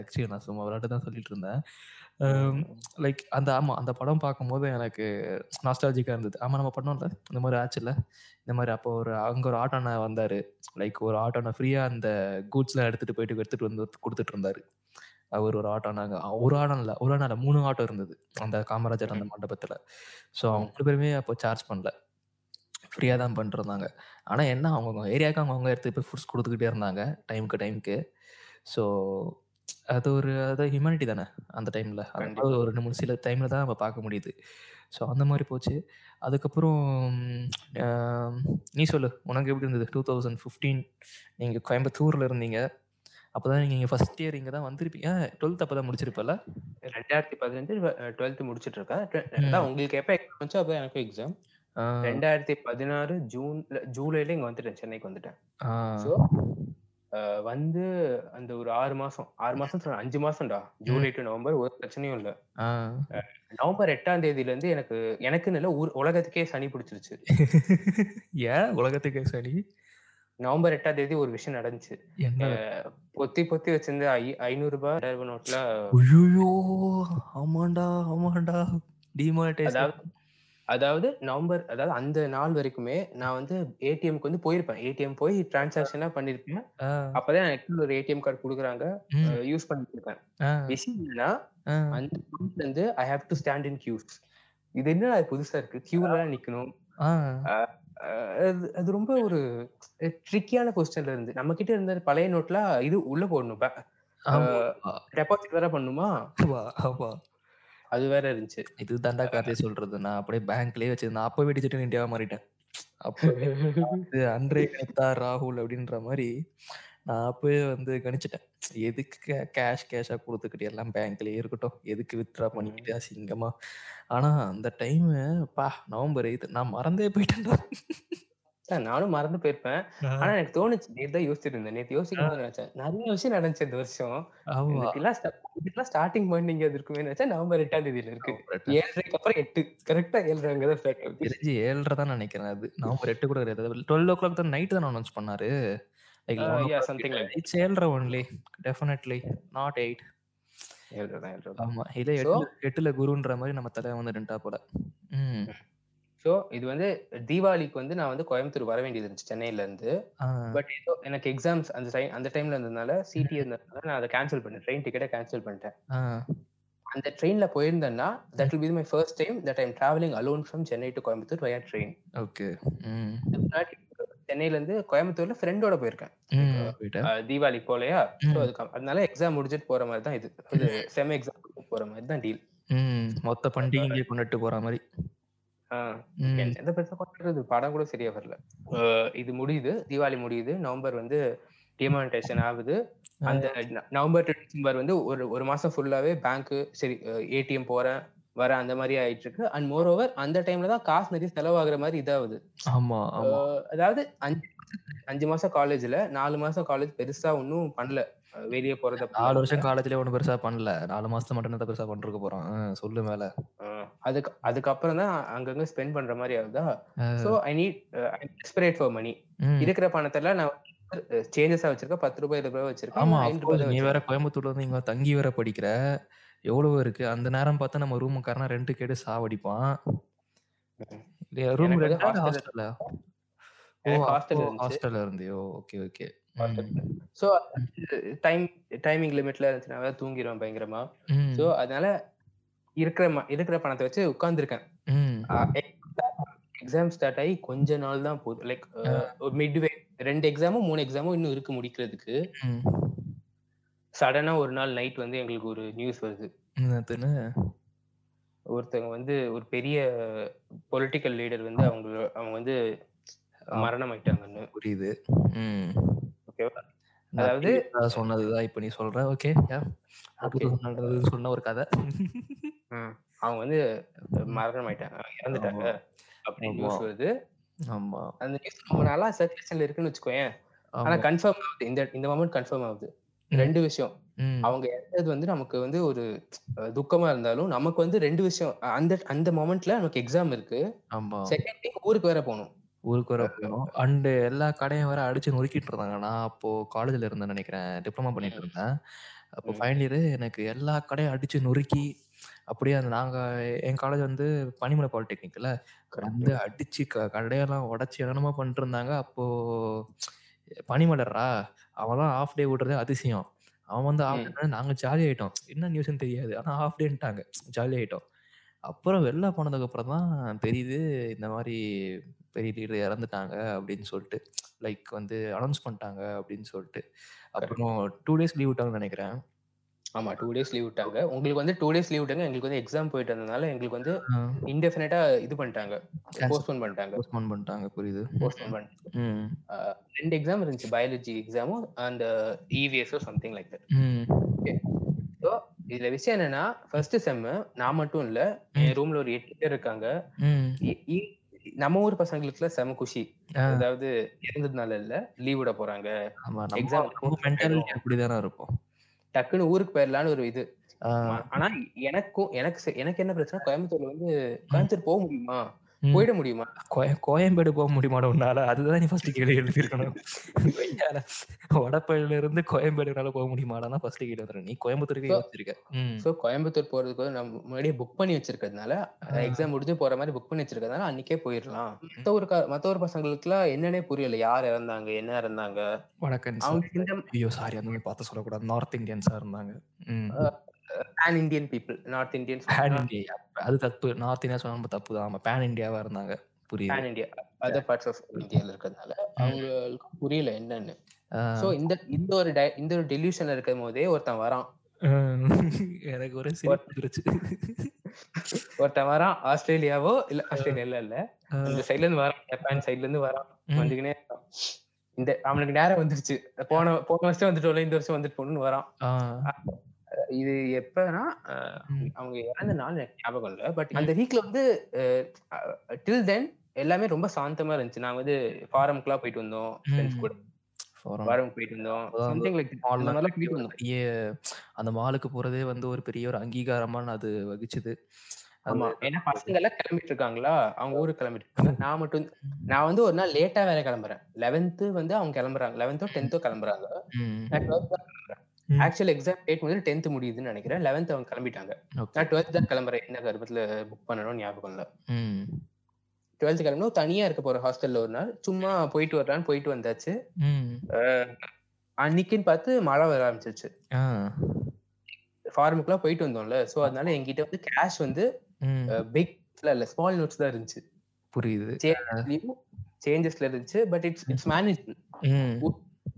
ஆக்சுவலி நான் சும்மா விளையாட்டு தான் சொல்லிட்டு இருந்தேன். லைக் அந்த ஆமா அந்த படம் பார்க்கும்போது எனக்கு நாஸ்டால்ஜிக்கா இருந்தது. ஆமா நம்ம பண்ணோம்ல. இந்த மாரி ஆச்சுல்ல. இந்த மாரி அப்போ ஒரு அங்க ஒரு ஆட்டோ அண்ணா வந்தாரு. லைக் ஒரு ஆட்டோ அண்ணா ஃப்ரீயா அந்த கூட்ஸ்லாம் எடுத்துட்டு போயிட்டு எடுத்துட்டு வந்து குடுத்துட்டு இருந்தாரு. அவரு ஒரு ஆட்டோ. ஒரு ஆட்டோ இல்ல. ஒரு ஆட்டோ இல்ல 3 ஆட்டோ இருந்தது. அந்த காமராஜர் அந்த. மண்டபத்துல. ஸோ அவங்க ம். 3 பேருமே அப்போ சார்ஜ் பண்ணல. ஃப்ரீயா தான் பண்ணிட்டுருந்தாங்க. ஆனா என்ன அவங்கவங்க ஏரியாவுக்கு அவங்கவங்க எடுத்துட்டு போய் ஃபுட்ஸ் குடுத்துக்கிட்டே இருந்தாங்க. டைம்க்கு டைம்க்கு. ஸோ அது ஒரு அது ஹியூமனிட்டி தானே அந்த டைம்ல. கண்டிப்பா. ஒரு 2, 3 சில டைம்ல தான் நம்ம பார்க்க முடியுது. ஸோ அந்த மாரி போச்சு. அதுக்கப்புறம் அ நீ சொல்லு. உனக்கு எப்படி இருந்தது? 2015 நீங்க கோயம்புத்தூர்ல இருந்தீங்க. அப்பதான் நீங்க ஃபர்ஸ்ட் இயர் இங்க தான் வந்திருப்பீங்க. 12த் அப்பதான் முடிச்சிருப்பல்ல? 2015 அ 12த் முடிச்சுட்டு இருக்கேன். ம். அதான் உங்களுக்கு எப்ப எக்ஸாம் வந்துச்சோ அப்ப எனக்கும் எக்ஸாம். ஆ. 2016 ஜூன்ல ஜூலைல இங்க வந்துட்டேன். சென்னைக்கு வந்துட்டேன். ஆ. ஸோ, வந்து அந்த ஒரு ஆறு மாசம் ஆறு மாசம் அஞ்சு மாசம்டா. ஜூலை டு நவம்பர் ஒரு பிரச்சனையும் இல்ல. நவம்பர் எட்டாம் தேதியில இருந்து எனக்கு எனக்குன்னு இல்ல உலகத்துக்கே சனி பிடிச்சிருச்சு. ஏன் உலகத்துக்கே சரி நவம்பர் எட்டாம் தேதி ஒரு விஷயம் நடந்துச்சு. பொத்தி பொத்தி வச்சிருந்த ஐநூறு ரூபாய் நோட்ல ஆமாண்டா ஆமாண்டா. டிமானிட்டைஸ் அதாவது அதாவது நவம்பர் அதாவது அந்த நாள் வரைக்குமே நான் வந்து ஏடிஎம்க்கு வந்து போயிருப்பேன். ஏடிஎம் போய் டிரான்சாக்ஷனா பண்ணிருப்பேன். அப்பதான் எனக்கு ஒரு ஏடிஎம் கார்டு கொடுக்குறாங்க. யூஸ் பண்ணிட்டு இருக்கேன் விஷயம் என்னன்னா அந்த point ல இருந்து I have to stand in queues இது என்ன புதுசா இருக்கு? கியூல நிக்கணும். அது- ரொம்ப ஒரு ட்ரிக்கியான பொசிஷன்ல இருந்து. நம்ம கிட்ட இருந்த பழைய நோட்ல இது உள்ள போடணும் டெபாசிட் வேற பண்ணுமா அது வேற இருந்துச்சு. இது தாண்டா கார்லயே சொல்றது. நான் அப்படியே பேங்க்லயே வச்சிருந்தேன். அப்ப வெடிச்சிட்டு இந்தியாவா மாறிட்டேன். அப்போ அன்றே கணித்தா ராகுல் அப்படின்ற மாதிரி நான் அப்பவே வந்து கணிச்சிட்டேன். எதுக்கு கேஷ் கேஷா கொடுத்துக்கிட்டு எல்லாம் பேங்க்லயே இருக்கட்டும். எதுக்கு வித்ட்ரா பண்ணிக்கிட்டு அசிங்கமா? ஆனா அந்த டைம் பா நவம்பர் எய்த் நான் மறந்தே போயிட்டேன்டா. சார், நானும் மறந்து போயிருப்பேன். ஆனா எனக்கு தோணுச்சு நேத்து தான் யோசிச்சுட்டு இருந்தேன். நேத்து யோசிக்கும் போது நினைச்சேன் நிறைய விஷயம் நடந்துச்சு இந்த வருஷம். இதுக்கெல்லாம் ஸ்டார்டிங் பாயிண்ட் இங்க இருக்குமே நினைச்சா நவம்பர் எட்டாம் தேதியில இருக்கு. ஏழரைக்கு அப்புறம் எட்டு. கரெக்டா ஏழரை அங்கதான் ஸ்டார்ட் ஆகுது. ஏழரை தான் நினைக்கிறேன் அது. நவம்பர் எட்டு கூட கிடையாது. டுவெல் ஓ கிளாக் தான் நைட் தான் அனௌன்ஸ் பண்ணாரு. இட்ஸ் ஏழரை ஒன்லி டெஃபினெட்லி நாட் எயிட் ஆமா. இல்ல எட்டுல குருன்ற மாதிரி நம்ம தலை வந்து நின்ட்டா போல. ம். சோ இது வந்து தீபாவளிக்கு வந்து நான் வந்து கோயம்புத்தூர் வர வேண்டியது இருந்துச்சு சென்னையில இருந்து பட் ஏதோ எனக்கு எக்ஸாம்ஸ் அந்த டைம் அந்த டைம்ல இருந்ததுனால சிடி இருந்ததுனால நான் அதை கேன்சல் பண்ணேன் ட்ரெயின் டிக்கெட்டை கேன்சல் பண்ணிட்டேன். அந்த ட்ரெயின்ல போயிருந்தேன்னா that will be my first time that I'm travelling alone from Chennai to Coimbatore via train okay சென்னையில இருந்து கோயம்புத்தூர்ல ஃப்ரெண்டோட போயிருக்கேன். தீபாவளி போலையா? ஸோ. அதுக்கு அதனால எக்ஸாம் முடிஞ்சிட்டு போற மாதிரி தான் இது. செம எக்ஸாம் போற மாதிரி தான் டீல் மொத்த பண்டிகை கொண்டுட்டு போற மாதிரி. எந்த பெருசா கொண்டாடுறது படம் கூட சரியா வரல. இது முடியுது. தீபாவளி முடியுது. நவம்பர் வந்து டிமானிட்டேஷன் ஆகுது. அந்த நவம்பர் டு டிசம்பர் வந்து ஒரு ஒரு மாசம் ஃபுல்லாவே பேங்க் சரி ஏடிஎம் போறேன் வரேன் அந்த மாதிரி ஆயிட்டு இருக்கு அண்ட் மோர் ஓவர் அந்த டைம்ல தான் காசு நிறைய செலவாகுற மாதிரி இதாகுது. ஆமா அதாவது அஞ்சு அஞ்சு மாசம் காலேஜ்ல நாலு மாசம் காலேஜ் பெருசா ஒன்றும் பண்ணல. வெளிய போறது நாலு. வருஷம் காலேஜ்ல ஒண்ணும் பெருசா பண்ணல. நாலு மாசத்துல மட்டும் தான் பெருசா பண்ணிருக்க போறோம்? சொல்லு மேல. அதுக்கு அதுக்கப்புறம் தான் அங்கங்க ஸ்பெண்ட் பண்ற மாதிரி ஆகுதா? So I need desperate for money. இருக்கிற பணத்தெல்லாம் நான் சேஞ்சஸா வச்சிருக்கேன். பத்து ரூபாய் இருபது ரூபாய் வச்சிருக்கேன். நீ வேற கோயம்புத்தூர்ல வந்து இங்க தங்கி வேற படிக்கிற. எவ்வளவு இருக்கு. அந்த நேரம் பார்த்தா நம்ம ரூமுக்காரனா ரெண்டு கேடு சாவடிப்பான். ரூம் ஹாஸ்டல்ல. ஹாஸ்டல்ல இருந்தியோ? Okay okay. So time timing லிமிட்ல இருந்துச்சுனாவே தூங்கிடுவேன் பயங்கரமா. சோ அதனால இருக்கிற இருக்கிற பணத்தை வச்சு உட்கார்ந்துருக்கேன். எக்ஸாம் ஸ்டார்ட் ஆகி கொஞ்ச நாள் தான் போகுது லைக் மிட்வே ரெண்டு எக்ஸாமும் மூணு எக்ஸாமும் இன்னும் இருக்கு முடிக்கிறதுக்கு. சடனா ஒரு நாள் நைட் வந்து எங்களுக்கு ஒரு நியூஸ் வருது. ஒருத்தவங்க வந்து ஒரு பெரிய பொலிட்டிக்கல் லீடர் வந்து அவங்க அவங்க வந்து மரணம் ஆயிட்டாங்கன்னு புரியுது. ஓகேவா அதாவது சொன்னதுதான் இப்ப நீ சொல்ற? ஓகே. சொன்ன ஒரு கதை. அவங்க வந்து மரணம் ஆயிட்டாங்க. இறந்துட்டாங்க அப்படின்னு. நியூஸ் வருது. ஆமா. அந்த நியூஸ் ரொம்ப நாளா சர்க்குலேஷன்ல இருக்குன்னு வச்சுக்கோயேன். ஆனா கன்ஃபார்ம் ஆகுது. இந்த இந்த மொமெண்ட் கன்ஃபார்ம் ஆகுது. ரெண்டு விஷயம். அவங்க இறந்தது வந்து நமக்கு வந்து ஒரு துக்கமா இருந்தாலும் நமக்கு வந்து ரெண்டு விஷயம். அந்த அந்த மொமெண்ட்ல நமக்கு எக்ஸாம் இருக்கு. ஆமா. செகண்ட் திங் ஊருக்கு வேற போகணும். ஊருக்கு வர போனோம் அண்ட் எல்லா கடையும் வேற அடிச்சு நொறுக்கிட்டு இருந்தாங்க. நான் அப்போ காலேஜ்ல இருந்தேன் நினைக்கிறேன். டிப்ளமா பண்ணிட்டு இருந்தேன். அப்போ ம். ஃபைனல் இயர் எனக்கு எல்லா கடையும் அடிச்சு நொறுக்கி அப்படியே அந்த நாங்க என் காலேஜ் வந்து பனிமலை பாலிடெக்னிக்ல வந்து அடிச்சு க- கடையெல்லாம் உடைச்சு என்னென்னமோ பண்ணிட்டு இருந்தாங்க. அப்போ பனிமலர்ரா அவன்லாம் ஆஃப் டே விடுறதே அதிசயம். அவன் வந்து ஆஃப் ம். டே நாங்க ஜாலி ஆயிட்டோம். என்ன நியூஸ்னு தெரியாது. ஆனா ஆஃப் டேன்ட்டாங்க ஜாலி ஆயிட்டோம். அப்புறம் வெளில போனதுக்கு அப்புறம் தான் தெரியுது இந்த மாதிரி பெரிய லீடர் இறந்துட்டாங்க அப்படின்னு சொல்லிட்டு லைக் வந்து அனௌன்ஸ் பண்ணிட்டாங்க அப்படின்னு சொல்லிட்டு அப்புறம் டூ டேஸ் லீவ் விட்டாங்கன்னு நினைக்கிறேன். ஆமா டூ டேஸ் லீவ் விட்டாங்க. உங்களுக்கு வந்து டூ டேஸ் லீவ் விட்டாங்க எங்களுக்கு வந்து எக்ஸாம் போயிட்டு இருந்ததுனால எங்களுக்கு வந்து இன்டெஃபினட்டா இது பண்ணிட்டாங்க. போஸ்ட்போன் பண்ணிட்டாங்க. போஸ்ட்போன் பண்ணிட்டாங்க புரியுது. போஸ்ட்போன் அஹ், ரெண்டு எக்ஸாம் இருந்துச்சு பயாலஜி எக்ஸாமும் அண்ட் இவிஎஸ்ஓ something like that hmm. So இதுல விஷயம் என்னன்னா ஃபர்ஸ்ட் செம் நான் மட்டும் இல்ல என் ரூம்ல ஒரு எட்டு பேர் இருக்காங்க. நம்ம ஊர் பசங்களுக்குலாம் செம குஷி. அதாவது இருந்ததுனால இல்ல லீவ் விட போறாங்க. எக்ஸாம் அப்படிதானே இருக்கும். டக்குன்னு ஊருக்கு போயிடலான்னு ஒரு இது. ஆனா எனக்கும் எனக்கு எனக்கு என்ன பிரச்சனை கோயம்புத்தூர்ல வந்து கோயம்புத்தூர் போக முடியுமா. போயிட முடியுமா? கோய- கோயம்பேடு போக முடியுமாட உன்னால? அதுதான் நீ ஃபர்ஸ்ட் கேள்வி எழுதிருக்கணும் வடபழனில இருந்து கோயம்பேடுனால போக முடியுமாடா ஃபர்ஸ்ட் கேள்வி வந்துடும் நீ கோயம்புத்தூருக்கு ம். சோ கோயம்புத்தூர் போறதுக்கு நம்ம முன்னாடியே புக் பண்ணி வச்சிருக்கிறதுனால. எக்ஸாம் முடிஞ்சு போற மாதிரி புக் பண்ணி வச்சிருக்கிறதுனால அன்னைக்கே போயிடலாம். மத்த ஒரு மத்த ஒரு பசங்களுக்குலாம் என்னன்னே புரியல. யார் இறந்தாங்க? என்ன இறந்தாங்க? இந்த ஐயோ சாரி அந்த மாதிரி பார்த்து சொல்லக்கூடாது. நார்த் இந்தியன்ஸா இருந்தாங்க. Pan Indian people north Indians pan India அது தப்பு. நார்த் இந்தியா சொன்னா தப்பு தான். ஆமா பேன் இந்தியாவா இருந்தாங்க. புரியுது. Pan India other parts of இந்தியால இருக்கிறதுனால. அவங்களுக்கு புரியல என்னன்னு. சோ இந்த இந்த ஒரு இந்த ஒரு டெலியூஷன்ல இருக்கும் போதே ஒருத்தன் வரான். எனக்கு ஒரு வந்துருச்சு. ஒருத்தன் வரான். ஆஸ்திரேலியாவோ இல்ல ஆஸ்திரேலியா இல்ல. இந்த சைடுல இருந்து வரான். ஜப்பான் சைடுல இருந்து வரான். வந்துக்கினே. இந்த அவனுக்கு நேரம் வந்துருச்சு. போன போன வருஷம் வந்துட்டோம்ல இந்த வருஷம் வந்துட்டு போகணும்னு வரான். இது எப்பனா. அவங்க இறந்த நாள் எனக்கு ஞாபகம் இல்ல. பட் அந்த வீக்ல வந்து டில் தென் எல்லாமே ரொம்ப சாந்தமா இருந்துச்சு. நாங்க வந்து ஃபாரம்க்குலாம் போயிட்டு வந்தோம். ஃப்ரெண்ட்ஸ் கூட. அந்த மாலுக்கு போறதே வந்து ஒரு பெரிய ஒரு அங்கீகாரமான அது வகிச்சுது. ஏன்னா பசங்க எல்லாம் கிளம்பிட்டு இருக்காங்களா அவங்க ஊருக்கு கிளம்பிட்டு இருக்காங்க நான் மட்டும் நான் வந்து ஒரு நாள் லேட்டா வேற கிளம்புறேன். லெவன்த்து வந்து அவங்க கிளம்புறாங்க. லெவன்த்தோ டென்த்தோ கிளம்புறாங்க. நான் டுவெல்த் கிளம்புறேன். ஆக்சுவல் எக்ஸாம் டேட் வந்து டென்த் முடியுதுன்னு நினைக்கிறேன். லெவன்த் அவங்க கிளம்பிட்டாங்க. நான் டுவெல்த் தான் கிளம்புறேன். என்ன கருப்பத்துல புக் பண்ணணும்னு ஞாபகம் இல்ல. டுவெல்த் கிளம்பணும். தனியா இருக்க போற ஹாஸ்டல்ல ஒரு நாள். சும்மா போயிட்டு வரலான்னு போயிட்டு வந்தாச்சு. அன்னைக்குன்னு பார்த்து மழை வர ஆரம்பிச்சிருச்சு. ஃபார்முக்குலாம் போயிட்டு வந்தோம்ல. சோ அதனால என்கிட்ட வந்து கேஷ் வந்து. பிக் இல்ல ஸ்மால் நோட்ஸ் தான் இருந்துச்சு. புரியுது. சேஞ்சஸ்ல இருந்துச்சு. பட் இட்ஸ் இட்ஸ் மேனேஜபிள் ம்,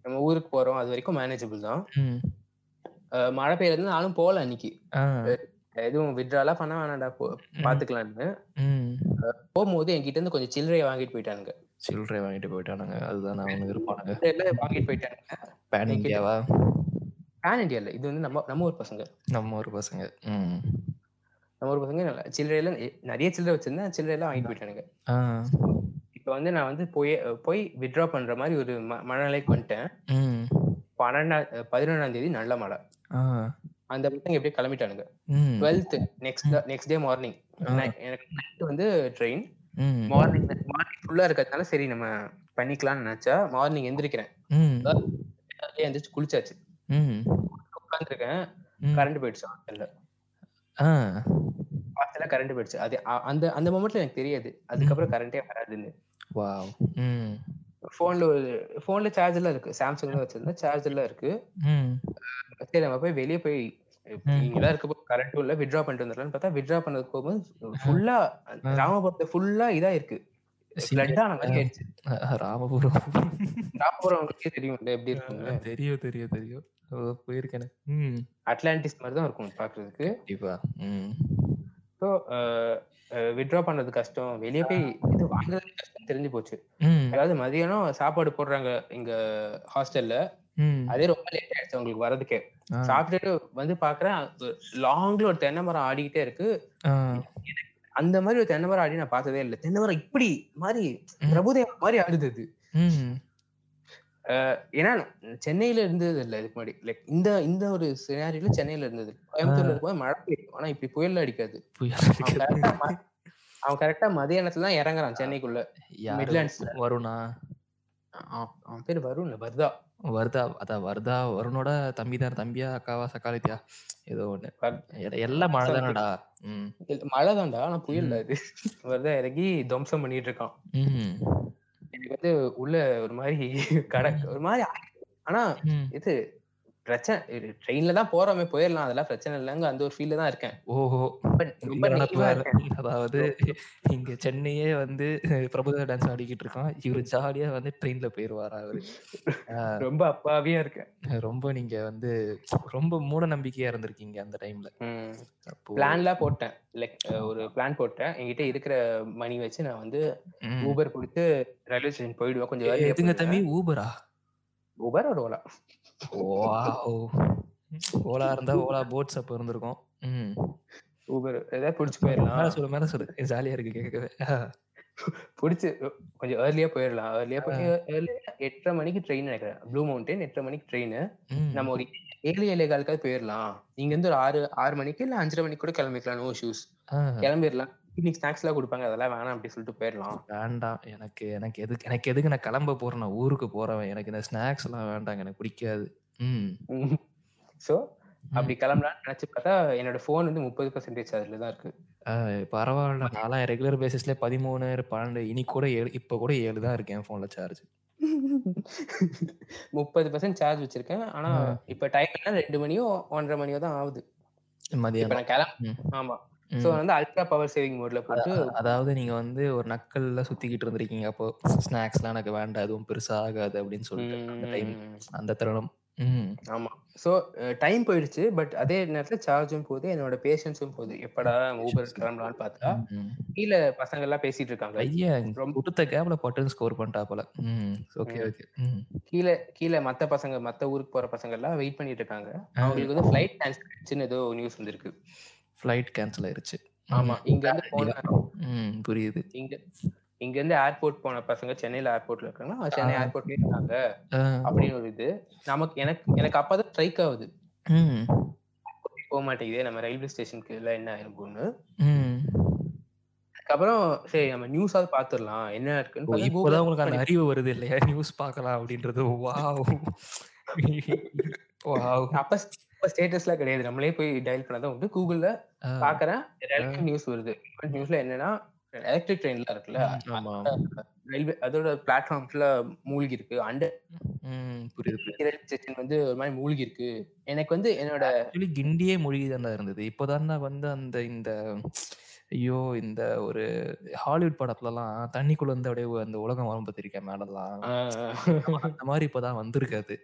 நம்ம ஊருக்கு போறோம். அது வரைக்கும் மேனேஜபிள் தான். மழை பெய்யறது நானும் போகல அன்னைக்கு. எதுவும் வித்ட்ராலாம் பண்ண வேணாம்டா பாத்துக்கலாம்னு. போகும்போது என்கிட்ட இருந்து கொஞ்சம் சில்லறையை வாங்கிட்டு போயிட்டானுங்க. சில்லறை வாங்கிட்டு போயிட்டானுங்க. அதுதான் அவனுக்கு இருப்பானுங்க வாங்கிட்டு போயிட்டானுங்க. பேன் இந்தியாவா பேன் இண்டியா இல்ல. இது வந்து நம்ம நம்ம ஊர் பசங்க. நம்ம ஒரு பசங்க. நம்ம ஊர் பசங்க நல்லா சில்லறையில நிறைய சில்லறை வச்சிருந்தேன் சில்லறையெல்லாம் வாங்கிட்டு போயிட்டானுங்க. இப்போ வந்து நான் வந்து போய் போய் வித்ட்ரா பண்ற மாதிரி ஒரு ம- மனநிலைக்கு வந்துட்டேன். பன்னெண்டாம் பதினொன்றாம் தேதி நல்ல மழை. அந்த பசங்க எப்படியே கிளம்பிட்டானுங்க. Twelfth next next day morning. எனக்கு night வந்து ட்ரெயின். மார்னிங் மார்னிங் ஃபுல்லா இருக்கிறதுனால சரி நம்ம பண்ணிக்கலாம்னு நினைச்சா மார்னிங் எந்திரிக்கிறேன். எந்திரிச்சு குளிச்சாச்சு. உட்காந்துருக்கேன். கரண்ட் போயிடுச்சு ஹாஸ்டல்ல. கரண்ட் போயிடுச்சு. அது அந்த அந்த மொமெண்ட்ல எனக்கு தெரியாது. அதுக்கப்புறம் கரண்டே வராதுன்னு. வாவ் ம். போன்ல ஒரு போன்ல சார்ஜ் எல்லாம் இருக்கு. சாம்சங் தான் வச்சிருந்தேன் சார்ஜ் எல்லாம் இருக்கு. ம். சரி நம்ம போய் வெளியே போய் ம். இங்கதான் இருக்க போய் கரண்ட்டும் இல்ல வித்ட்ரா பண்ணிட்டு வந்துடலாம்னு பார்த்தா வித்ட்ரா பண்ணதுக்கு போகும்போது ஃபுல்லா ராமபுரத்தை ஃபுல்லா இதா இருக்கு. ராமபுரம். ராமபுரம் உங்களுக்கே தெரியும்ல எப்படி இருக்குங்க தெரியும் தெரியும் தெரியும். போயிருக்கேனே. ம். அட்லாண்டிஸ் மாதிரி தான் இருக்கும் பாக்குறதுக்கு கண்டிப்பா. ம். ஸோ வித்ட்ரா பண்றது கஷ்டம். வெளியே போய் இது வாங்குறது கஷ்டம் தெரிஞ்சு போச்சு. அதாவது மதியானம் சாப்பாடு போடுறாங்க இங்க ஹாஸ்டல்ல. அதே ரொம்ப லேட் ஆயிடுச்சு அவங்களுக்கு வரதுக்கே சாப்பிட்டுட்டு வந்து பாக்குறேன். லாங்ல ஒரு தென்னை மரம் ஆடிக்கிட்டே இருக்கு. அந்த மாதிரி ஒரு தென்னை மரம் ஆடி நான் பார்த்ததே இல்லை. தென்னை மரம் இப்படி மாதிரி. பிரபுதேவா மாதிரி ஆடுது ஏன்னா சென்னையில இருந்தது இல்ல இதுக்கு முன்னாடி. லைக் இந்த இந்த ஒரு சினாரியில சென்னையில இருந்தது கோயம்புத்தூர்ல இருக்கும்போது மழை பெய்யும். ஆனா இப்படி புயல் அடிக்காது. புயல் அவன் கரெக்டா மதியானத்துல தான் இறங்குறான் சென்னைக்குள்ள. மிட்லாண்ட்ஸ்ல வருணா? அவன் பேர் வருண் வருதா? வருதா அதான் வருதா வருணோட தம்பி தான் தம்பியா அக்காவா சக்காலித்தியா? ஏதோ ஒண்ணு. எல்லாம் மழை தானடா. மழை தான்டா ஆனா புயல் அது. வருதா இறங்கி துவம்சம் பண்ணிட்டு இருக்கான். எனக்கு வந்து உள்ள ஒரு மாதிரி கடை ஒரு மாதிரி ஆனா. இது பிரச்சனை ட்ரெயின்ல தான் போறோமே போயிடலாம் அதெல்லாம் பிரச்சனை இல்லைங்க. அந்த ஒரு ஃபீல்ல தான் இருக்கேன். ஓஹோ. அதாவது இங்க சென்னையே வந்து பிரபுதேவா டான்ஸ் ஆடிக்கிட்டு இருக்கான். இவரு ஜாலியா வந்து ட்ரெயின்ல போயிருவாரா அவரு. ரொம்ப அப்பாவியா இருக்கேன். ரொம்ப நீங்க வந்து ரொம்ப மூட நம்பிக்கையா இருந்திருக்கீங்க அந்த டைம்ல அப்போ பிளான்லாம் போட்டேன். லைக் ஒரு பிளான் போட்டேன். என்கிட்ட இருக்கிற மணி வச்சு நான் வந்து. ஊபர் கொடுத்து ரயில்வே ஸ்டேஷன் போயிடுவேன். கொஞ்சம் எதுங்க தம்பி? ஊபரா ஊபர் ஒரு ஓலா ஓலா இருந்தா ஓலா போட்ஸ் அப்ப இருந்திருக்கும். ம். ஊபர் ஏதாவது பிடிச்சி போயிடலாம் சொல்லு மேல சொல்லு. ஜாலியா இருக்கு கேட்கவே. புடிச்சு கொஞ்சம் ஏர்லியா போயிடலாம் ஏர்லியா போய் ஏர்லியா எட்டரை மணிக்கு ட்ரெயின் நினைக்கிறேன் ப்ளூ மவுண்டன் எட்டரை மணிக்கு ட்ரெயின். நம்ம ஒரு ஏழு ஏழே காலுக்காவது போயிடலாம் இங்க இருந்து ஒரு ஆறு ஆறு மணிக்கு இல்ல அஞ்சரை மணிக்கு கூட கிளம்பிக்கலாம் நோ ஷூஸ். கிளம்பிடலாம் ஈவினிங் ஸ்நாக்ஸ் எல்லாம் கொடுப்பாங்க. அதெல்லாம் வேணாம் அப்படி சொல்லிட்டு போயிடலாம். வேண்டாம். எனக்கு எனக்கு எதுக்கு எனக்கு எதுக்கு நான் கிளம்ப போறேன்? நான் ஊருக்கு போறவன் எனக்கு இந்த ஸ்நாக்ஸ் எல்லாம் வேண்டாங்க எனக்கு பிடிக்காது. ம். சோ அப்படி கிளம்பலாம்னு நினைச்சு பார்த்தா என்னோட ஃபோன் வந்து முப்பது பர்சன்டேஜ் அதுல தான் இருக்கு பரவாயில்ல. நான்லாம் ரெகுலர் பேசிஸ்ல பதிமூணு பன்னெண்டு இனி கூட ஏழு இப்போ கூட ஏழு தான் இருக்கேன் ஃபோன்ல சார்ஜ் முப்பது பர்சன்ட் சார்ஜ் வச்சிருக்கேன். ஆனா இப்ப டைம் ரெண்டு மணியோ ஒன்றரை மணியோ தான் ஆகுது. இப்ப மதியானம் நான் கிளம்ப ம். ஆமா. சோ வந்து அல்ட்ரா பவர் சேவிங் மோட்ல போட்டு அதாவது நீங்க வந்து ஒரு நக்கல்ல சுத்திக்கிட்டு இருந்திருக்கீங்க. அப்போ ஸ்நாக்ஸ்லாம் எனக்கு வேண்டாம். எதுவும் பெருசா ஆகாது அப்படின்னு சொல்லிட்டு அந்த டைம் அந்த தருணம். ஆமா. சோ டைம் போயிடுச்சு. பட் அதே நேரத்துல சார்ஜும் போகுது. என்னோட பேஷன்ஸும் போகுது. எப்படா ஊபர் கிளம்பலாம்னு பார்த்தா. கீழே பசங்க எல்லாம் பேசிட்டு இருக்காங்க. ஐயா ரொம்ப- கொடுத்த கேப்ல பட்டுன்னு ஸ்கோர் பண்ணிட்டா போல. ஓகே ஓகே கீழே கீழே மத்த பசங்க மத்த ஊருக்கு போற பசங்க எல்லாம் வெயிட் பண்ணிட்டு இருக்காங்க. அவங்களுக்கு வந்து ஃபிளைட் கேன்சல் ஏதோ நியூஸ் வந்திருக்கு. ஃப்ளைட் கேன்சல் ஆயிருச்சு. ஆமா இங்க இருந்து போன ம் புரியுது. இங்க இங்க இருந்து ஏர்போர்ட் போன பசங்க சென்னையில ஏர்போர்ட்ல இருக்காங்க. சென்னை ஏர்போர்ட்லயே இருக்காங்க. அப்படின்னு ஒரு இது. நமக்கு எனக்கு எனக்கு அப்பதான் ஸ்ட்ரைக் ஆகுது. ம். போக மாட்டேங்குதே நம்ம ரயில்வே ஸ்டேஷனுக்கு எல்லாம் என்ன ஆயிருக்கும்னு ம். அதுக்கப்புறம் சரி நம்ம நியூஸாவது பாத்துடலாம். என்ன இருக்குன்னு இப்போதான் உங்களுக்கு அந்த அறிவு வருது இல்லையா? நியூஸ் பார்க்கலாம் அப்படின்றது. வாவ் வாவ் அப்ப ஸ்டேட்டஸ்லாம் கிடையாது. நம்மளே போய் டயல் பண்ணாதான் உண்டு. கூகுள்ல பாக்குறேன். எலக்ட்ரிக் நியூஸ் வருது. நியூஸ்ல என்னன்னா எலக்ட்ரிக் ட்ரெயின்லாம் இருக்குல்ல ரயில்வே அதோட பிளாட்ஃபார்ம்ஸ்ல மூழ்கி இருக்கு அண்டர் ஸ்டேஷன் வந்து ஒரு மாதிரி மூழ்கி இருக்கு எனக்கு வந்து என்னோட கிண்டியே மொழி தானே இருந்தது. இப்போதான் வந்து அந்த இந்த ஐயோ இந்த ஒரு ஹாலிவுட் படத்துலலாம் தண்ணிக்குள்ள இருந்து அப்படியே அந்த உலகம் வரும் பார்த்திருக்கேன் மேலெல்லாம் ஆஹ், அந்த மாதிரி இப்பதான் வந்திருக்காது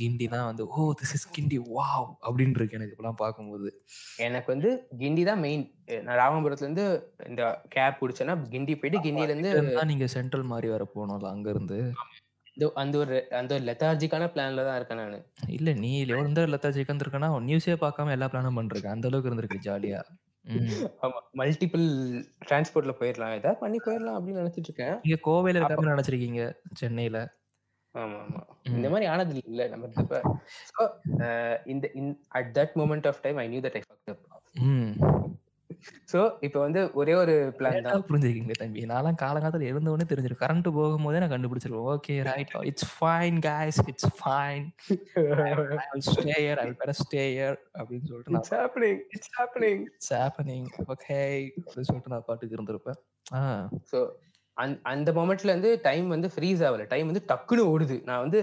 கிண்டி தான் வந்து oh this is Guindy wow அப்படின்னு இருக்கு எனக்கு இப்பெல்லாம் பார்க்கும்போது. எனக்கு வந்து கிண்டி தான் மெயின் நான் ராமபுரத்துல இருந்து இந்த கேப் பிடிச்சேன்னா கிண்டி போயிட்டு கிண்டில இருந்து நீங்க சென்ட்ரல் மாதிரி வர போனோம்ல அங்க இருந்து அந்த ஒரு அந்த ஒரு லெத்தார்ஜிக்கான பிளான்ல தான் இருக்கேன் நானு. இல்ல நீ எவ்வளவு லத்தா சிக்கன் இருக்கனா நியூஸே பார்க்காம எல்லா பிளானும் பண்றேன். அந்த அளவுக்கு இருந்திருக்கு ஜாலியா. ஆமா மல்டிபிள் டிரான்ஸ்போர்ட்ல போயிடலாம் ஏதாவது பண்ணி போயிடலாம் அப்படின்னு நினைச்சிட்டு இருக்கேன். நீங்க கோவையில இருக்காம நினைச்சிருக்கீங்க சென்னையில. ஆமா ஆமா. இந்த மாதிரி ஆனது இல்ல நம்ம இப்ப இந்த at that moment of time I knew that I fucked up so இப்போ வந்து ஒரே ஒரு பிளான் தான். புரிஞ்சுக்கிங்க தம்பி. நான்லாம் காலங்காலத்துல உடனே தெரிஞ்சிடும் கரண்ட் போகும்போதே நான் கண்டுபிடிச்சிருவேன். Okay right it's fine guys. It's fine stay here I better stay here அப்படின்னு சொல்லிட்டு நான் it's happening it's happening it's happening okay அப்படின்னு சொல்லிட்டு நான் பாட்டுக்கு இருந்திருப்பேன். ஆ. சோ அந்த மொமெண்ட்ல இருந்து டைம் வந்து ஃப்ரீஸ் ஆகல. டைம் வந்து டக்குன்னு ஓடுது. நான் வந்து.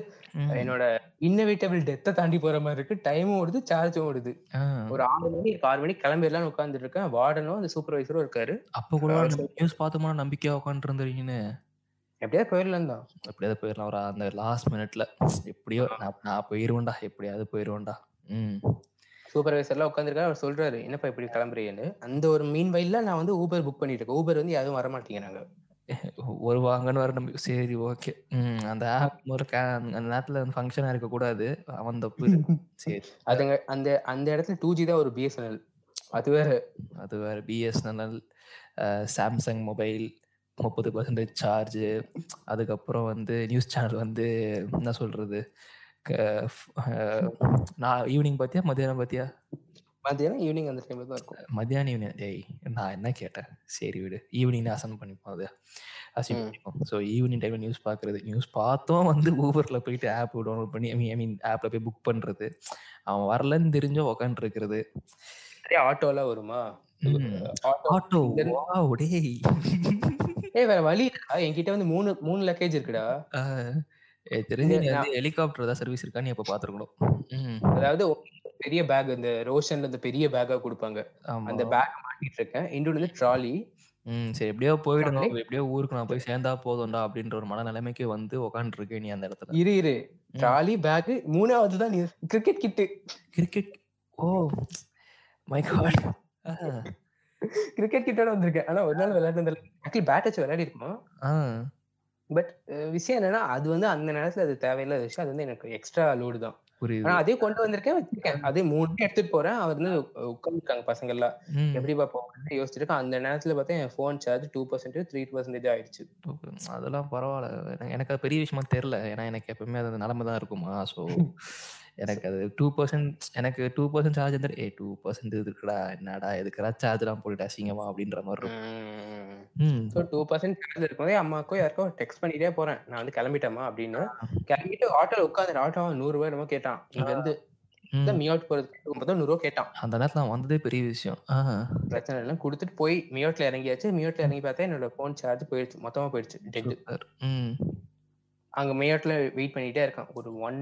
என்னோட இன்னோவேட்டபிள் டெத்தை தாண்டி போற மாதிரி இருக்கு. டைமும் ஓடுது சார்ஜும் ஓடுது. ஒரு ஆறு மணி ஆறு மணிக்கு கிளம்பிடலாம்னு உட்காந்துட்டு இருக்கேன். வார்டனும் அந்த சூப்பர்வைசரும் இருக்காரு. அப்ப கூட நியூஸ் பார்த்தோம்னா நம்பிக்கையா உட்காந்துட்டு இருந்தீங்கன்னு எப்படியாவது போயிடலாம் தான் எப்படியாவது போயிடலாம் ஒரு அந்த லாஸ்ட் மினிட்ல எப்படியோ நான் நான் போயிருவேன்டா. எப்படியாவது போயிருவேன்டா. ம். சூப்பர்வைசர்லாம் உட்காந்துருக்காரு அவர் சொல்றாரு என்னப்பா இப்படி கிளம்புறீங்கன்னு? அந்த ஒரு மீன் வயல்ல நான் வந்து ஊபர் புக் பண்ணிட்டு இருக்கேன். ஊபர் வந்து யாரும் வர மாட்டேங்கிறாங்க ஒரு வாங்கன்னு வர நம்பி சரி ஓகே. ம் அந்த ஆப் ஒரு கே அந்த நேரத்துல அந்த ஃபங்க்ஷனா இருக்க கூடாது அவன் தப்பு. சரி. அதுங்க அந்த அந்த இடத்துல டூ ஜி தான் ஒரு பிஎஸ்என்எல் அது வேற. அது வேற. பிஎஸ்என்எல் சாம்சங் மொபைல் முப்பது பர்சன்டேஜ் சார்ஜு அதுக்கப்புறம் வந்து நியூஸ் சேனல் வந்து என்ன சொல்றது? க- அஹ், நான் ஈவினிங் பார்த்தியா மத்தியானம் பார்த்தியா மத்தியானம் ஈவினிங் அந்த டைம்ல தான் இருக்கும். மத்தியானம் ஈவினிங் டேய் நான் என்ன கேட்டேன்? சரி விடு. ஈவினிங் அசன் பண்ணிப்போம் அது. அசைன் ம். பண்ணிப்போம். ஸோ ஈவினிங் டைம்ல நியூஸ் பார்க்குறது நியூஸ் பார்த்தோம் வந்து ஊபரில் போயிட்டு ஆப் டவுன்லோட் பண்ணி ஐ மீன் ஆப்பில் போய் புக் பண்ணுறது அவன் வரலன்னு தெரிஞ்சோ உக்காந்துருக்கிறது. நிறைய ஆட்டோலாம் வருமா. ஆட்டோ டேய். ஏய் வேற வழி என்கிட்ட வந்து மூணு மூணு லக்கேஜ் இருக்குடா. தெரிஞ்சு ஹெலிகாப்டர் ஏதாவது சர்வீஸ் இருக்கா நீ எப்போ பார்த்துருக்கணும். ம். அதாவது பெரிய பேக் இந்த ரோஷன்ல இந்த பெரிய பேக்கா கொடுப்பாங்க. அந்த பேக் மாட்டிட்டு இருக்கேன். இன்னொன்று வந்து ட்ராலி ம் சரி எப்படியோ போயிடணும். எப்படியோ ஊருக்கு நான் போய் சேர்ந்தா போதும்டா அப்படின்ற ஒரு மனநிலைமைக்கு வந்து உக்காந்துருக்கே நீ அந்த இடத்துல. இரு இரு. ட்ராலி பேக் மூணாவது தான் நீ. Cricket kit cricket oh my god cricket கிட்டோட வந்திருக்கேன். ஆனா ஒரு நாள் விளையாடுனது ஆக்சுவலி பேட் வச்சு விளையாடி இருக்குமா பட் விஷயம் என்னன்னா அது வந்து அந்த நேரத்துல அது தேவையில்லாத விஷயம் அது வந்து எனக்கு எக்ஸ்ட்ரா லோடு தான் ஆனா அதே கொண்டு வந்திருக்கேன் வச்சிருக்கேன் அதே மூணு எடுத்துட்டு போறேன் அவர் வந்து உட்காந்துருக்காங்க பசங்க எல்லாம் ம். எப்படிப்பா போகணும்னு யோசிச்சிட்டு இருக்கேன். அந்த நேரத்துல பார்த்தா என் phone charge two percentage three percentage ஆயிடுச்சு. அதெல்லாம் பரவால்ல. எனக்கு அது பெரிய விஷயமா தெரியல. ஏன்னா எனக்கு எப்பவுமே அது நிலைமை தான் இருக்குமா. ஸோ எனக்கு அது 2% எனக்கு 2% சார்ஜ் இருந்தா ஏய் 2% இருக்குடா என்னடா எதுக்குடா சார்ஜ்லாம் போட்டுட்டு அசிங்கமா? அப்படின்ற மாதிரி இருக்கும். டூ பர்சன்ட் சார்ஜ் இருக்கும்போதே அம்மாக்கோ யாருக்கோ டெக்ஸ்ட் பண்ணிட்டே போறேன். நான் வந்து கிளம்பிட்டேமா அப்படின்னு கிளம்பிட்டு ஆட்டோல உட்காந்து ஆட்டோ நூறு ரூபாய் என்னமோ கேட்டான். இங்க இருந்து ம். மியோட் போறதுக்கு மொத்தம் நூறு கேட்டான். அந்த நேரத்துல அவன் வந்ததே பெரிய விஷயம். பிரச்சனை எல்லாம் கொடுத்துட்டு போய் மியோட்ல இறங்கியாச்சு. மியோட்ல இறங்கி பார்த்தா என்னோட ஃபோன் சார்ஜ் போயிடுச்சு. மொத்தமா போயிடுச்சு. டெட். அங்க மேயோட்ல வெயிட் பண்ணிட்டே இருக்கேன். ஒரு ஒன்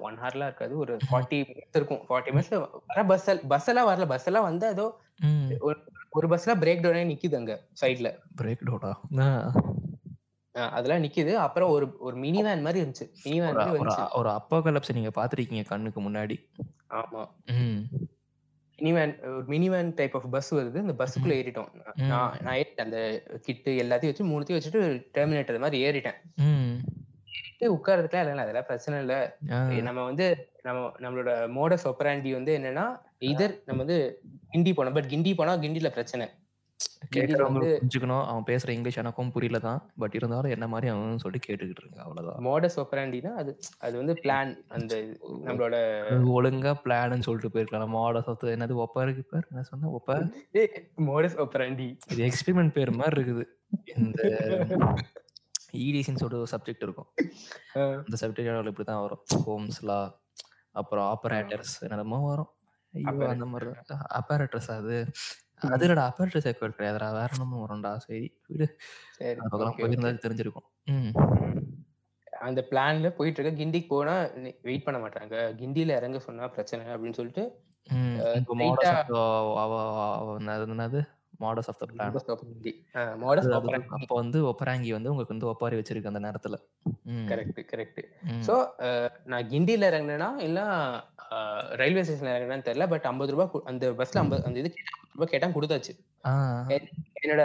ஒன் ஹவர்லாம் இருக்காது. ஒரு ஃபார்ட்டி மினிட்ஸ் இருக்கும். ஃபார்ட்டி மினிட்ஸ்ல வர பஸ் பஸ் எல்லாம் வரல. பஸ் எல்லாம் வந்து ஏதோ. ஒரு பஸ்ல பிரேக் டவுனே நிக்குது அங்க சைட்ல பிரேக் டவுனா? அதெல்லாம் நிக்குது. அப்புறம் ஒரு ஒரு மினி வேன் மாதிரி இருந்துச்சு. மினி வேன் ஒரு ஒரு அப்போகலிப்ஸ் நீங்க பார்த்திருக்கீங்க கண்ணுக்கு முன்னாடி. ஆமா. மினி வேன் ஒரு mini van type of bus வருது. இந்த பஸ்ஸுக்குள்ள ஏறிட்டோம். நான் நான் அந்த கிட்டு எல்லாத்தையும் வச்சு மூணுத்தையும் வச்சுட்டு டெர்மினேட்டர் மாதிரி ஏறிட்டேன். உட்கார்றதுக்குலாம் இல்லை அதெல்லாம் பிரச்சனை இல்ல. நம்ம வந்து நம்ம நம்மளோட மோடஸ் ஒப்பராண்டி வந்து என்னன்னா இதர் நம்ம வந்து கிண்டி போனோம் பட் கிண்டி போனா கிண்டில பிரச்சனை புரிஞ்சுக்கணும். அவன் பேசுற இங்கிலீஷ் எனக்கும் புரியல தான். பட் இருந்தாலும் என்ன மாரி அவனும் சொல்லிட்டு கேட்டுக்கிட்டு இருங்க. அவ்வளவுதான். மோடஸ் ஒப்பராண்டினா அது அது வந்து பிளான் அந்த நம்மளோட ஒழுங்கா பிளான்னு சொல்லிட்டு போயிருக்கலாம். ஆர்டர் சொத்து என்னது ஒப்பாரு கிப்பார் என்ன சொன்ன ஒப்பா மோடஸ் ஒப்பராண்டி இது எக்ஸ்பெரிமெண்ட் பேர் மாதிரி இருக்குது. இந்த இடிசின்னு சொல்லிட்டு ஒரு சப்ஜெக்ட் இருக்கும். அந்த சப்ஜெக்ட் இப்படி தான் வரும். ஹோம்ஸ் லா அப்புறம் ஆப்பரேட்டர்ஸ் என்னமோ வரும். ஐயோ அந்த மாதிரி அப்பரேட்டர்ஸ் அது அது இல்லடா அப்பரேட்டர்ஸ் எக்வர்ட் கிடையாதுடா வேற என்னமோ வரும்டா சரி விடு பக்கம் okay, okay. போயிருந்தா தெரிஞ்சிருக்கும் அந்த பிளான்ல போயிட்டு இருக்க கிண்டிக்கு போனா வெயிட் பண்ண மாட்டாங்க கிண்டில இறங்க சொன்னா பிரச்சனை அப்படின்னு சொல்லிட்டு மாடஸ் ஆஃப் த பிளான் அப்போ வந்து ஒப்பராங்கி வந்து உங்களுக்கு வந்து ஒப்பாரி வச்சிருக்கு அந்த நேரத்துல. Correct correct. சோ நான் கிண்டில இறங்கினேனா இல்ல ரயில்வே ஸ்டேஷன்ல இறங்கினேன்னு தெரியல பட் ஐம்பது ரூபாய் அந்த பஸ்ல ஐம்பது அந்த இது ரூபாய் கேட்டா கொடுத்தாச்சு. என்னோட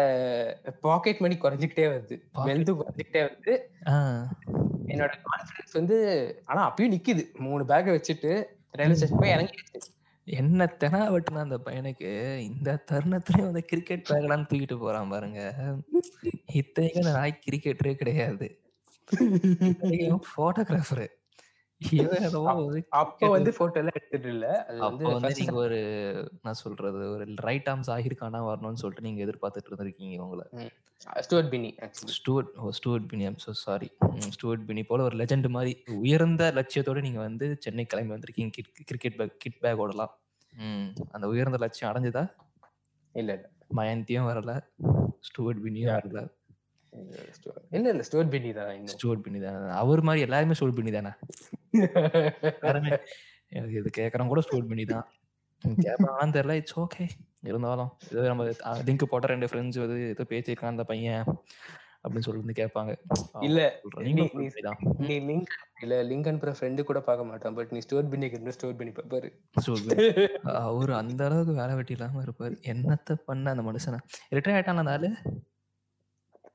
பாக்கெட் மணி குறைஞ்சிக்கிட்டே வருது. வெல்த் குறைஞ்சிக்கிட்டே வருது. என்னோட கான்ஃபிடன்ஸ் வந்து ஆனா அப்பயும் நிக்குது. மூணு பேக் வச்சுட்டு ரயில்வே ஸ்டேஷன் போய் இறங்கிடுச்சு என்ன தெனா வெட்டுனா அந்த பையனுக்கு இந்த தருணத்துலயும் வந்து கிரிக்கெட் பேக்லாம் தூக்கிட்டு போறான் பாருங்க. இத்தனைக்கும் நாய் கிரிக்கெட்டரே கிடையாது. போட்டோகிராஃபரு அப்ப வந்து போட்டோ எல்லாம் எடுத்துட்டு இல்ல? வந்து அப்போ வந்து first நீங்க ஒரு நான் சொல்றது ஒரு ரைட் ஆர்ம் சாகிர் கானா வரணும்னு சொல்லிட்டு நீங்க எதிர்பார்த்துட்டு இருந்திருக்கீங்க உங்களை Stuart Binny Stuart oh Stuart Binny I'm sorry Stuart Binny போல ஒரு லெஜெண்ட் மாதிரி உயர்ந்த லட்சியத்தோட நீங்க வந்து சென்னை கிளம்பி வந்திருக்கீங்க கிரிக்கெட் பேக் கிட் பேக் ஓடலாம் அந்த உயர்ந்த லட்சியம் அடைஞ்சதா? இல்ல இல்ல. மயந்தியும் வரல ஸ்டூவர்ட் பினியும். வரல. இல்ல, இல்ல ஸ்டூவர்ட் பினி தான் ஸ்டூவர்ட் பினி தானே. அவர் மாதிரி எல்லாருமே ஸ்டூவர்ட் பினி தானே. எனக்கு இது கேட்கறவங்க கூட ஸ்டூவர்ட் பினி தான். கேட்பாங்களான்னு தெரியல இட்ஸ் ஓகே இருந்தாலும் ஏதோ நம்ம லிங்க் போட்ட ரெண்டு ஃப்ரெண்ட்ஸ் வந்து ஏதோ பேசியிருக்கான் அந்த பையன் அப்படின்னு சொல்லி வந்து கேட்பாங்க. இல்ல நீ- லிங்க் இல்ல லிங்க் அனுப்புற ஃப்ரெண்டு கூட பார்க்க மாட்டான் பட் நீ ஸ்டோர் பின்னிக்கு இருந்து ஸ்டோர் பண்ணி பாப்பாரு. அவரு அந்த அளவுக்கு வேலை வெட்டி இல்லாம இருப்பாரு. என்னத்த பண்ண அந்த மனுஷனை? ரிட்டையர் ஆயிட்டான் அந்த ஆளு?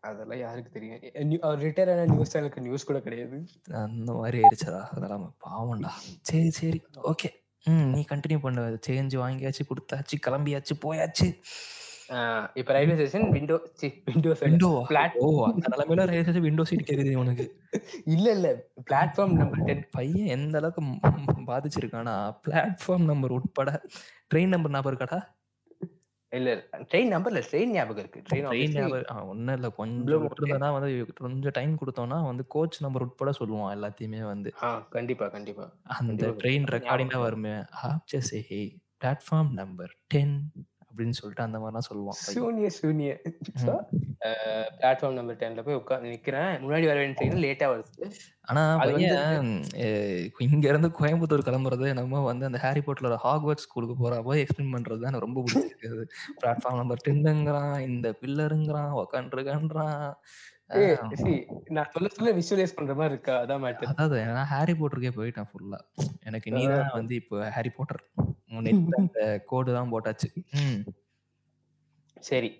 அதெல்லாம் யாருக்கு தெரியும்? அவர் ரிட்டையர் ஆன நியூஸ் சேனலுக்கு நியூஸ் கூட கிடையாது. அந்த மாதிரி ஆயிடுச்சதா அதெல்லாம் பாவம்டா. சரி சரி. ஓகே ம் நீ கண்டினியூ பண்ண. சேஞ்ச் வாங்கியாச்சு கொடுத்தாச்சு கிளம்பியாச்சு போயாச்சு. இப்ப railway station window windows window Flat- oh அந்த நிலைமையில ரயில்வே விண்டோ சீட் கேக்குது உனக்கு. இல்ல இல்ல. பிளாட்ஃபார்ம் நம்பர் டென் பையன் எந்த அளவுக்கு பாதிச்சிருக்கானா பிளாட்ஃபார்ம் நம்பர் உட்பட ட்ரெயின் நம்பர் ஞாபகம் இருக்காடா இல்ல ட்ரெயின் நம்பர்ல ட்ரெயின் ஞாபகம் இருக்கு. ட்ரெயின் ஞாபகம் ஒன்றும் இல்லை. கொஞ்சம் Blue விட்டுருந்தோன்னா வந்து கொஞ்சம் டைம் கொடுத்தோம்னா வந்து கோச் நம்பர் உட்பட சொல்லுவான் எல்லாத்தையுமே வந்து. கண்டிப்பா கண்டிப்பா. அந்த. ட்ரெயின் ஞாபகம் ரெக்கார்டிங்லாம் வருமே. ஆப்சே ஹே பிளாட்ஃபார்ம் நம்பர் டென் அப்படின்னு சொல்லிட்டு அந்த மாதிரிலாம் சொல்லுவான். சூனிய சூனிய. பிளாட்ஃபார்ம் நம்பர் டென்ல போய் உட்காந்து நிக்கிறேன். முன்னாடி வர வேண்டிய ட்ரெயின் லேட்டா வருது. ஆனா பையன் இங்க இருந்து கோயம்புத்தூர் கிளம்புறது நம்ம வந்து அந்த ஹாரி போட்டரோட ஹாக்வர்ட்ஸ் ஸ்கூலுக்கு போற போய் எக்ஸ்பிளைன் பண்றது தான் ரொம்ப பிடிச்சிருக்கு பிளாட்ஃபார்ம் நம்பர் டென்னுங்கிறான் இந்த பில்லருங்கிறான் உக்காண்டுருக்கான்றான் நான் சொல்ல சொல்ல விஷுவலைஸ் பண்ற மாதிரி இருக்கா? அதான் மேட்டர் அதாவது நான் ஹாரி போட்டருக்கே போயிட்டேன் ஃபுல்லா எனக்கு நீ தான் வந்து இப்போ ஹாரி போட்டர் அந்த கோடு தான் போட்டாச்சு. சரி.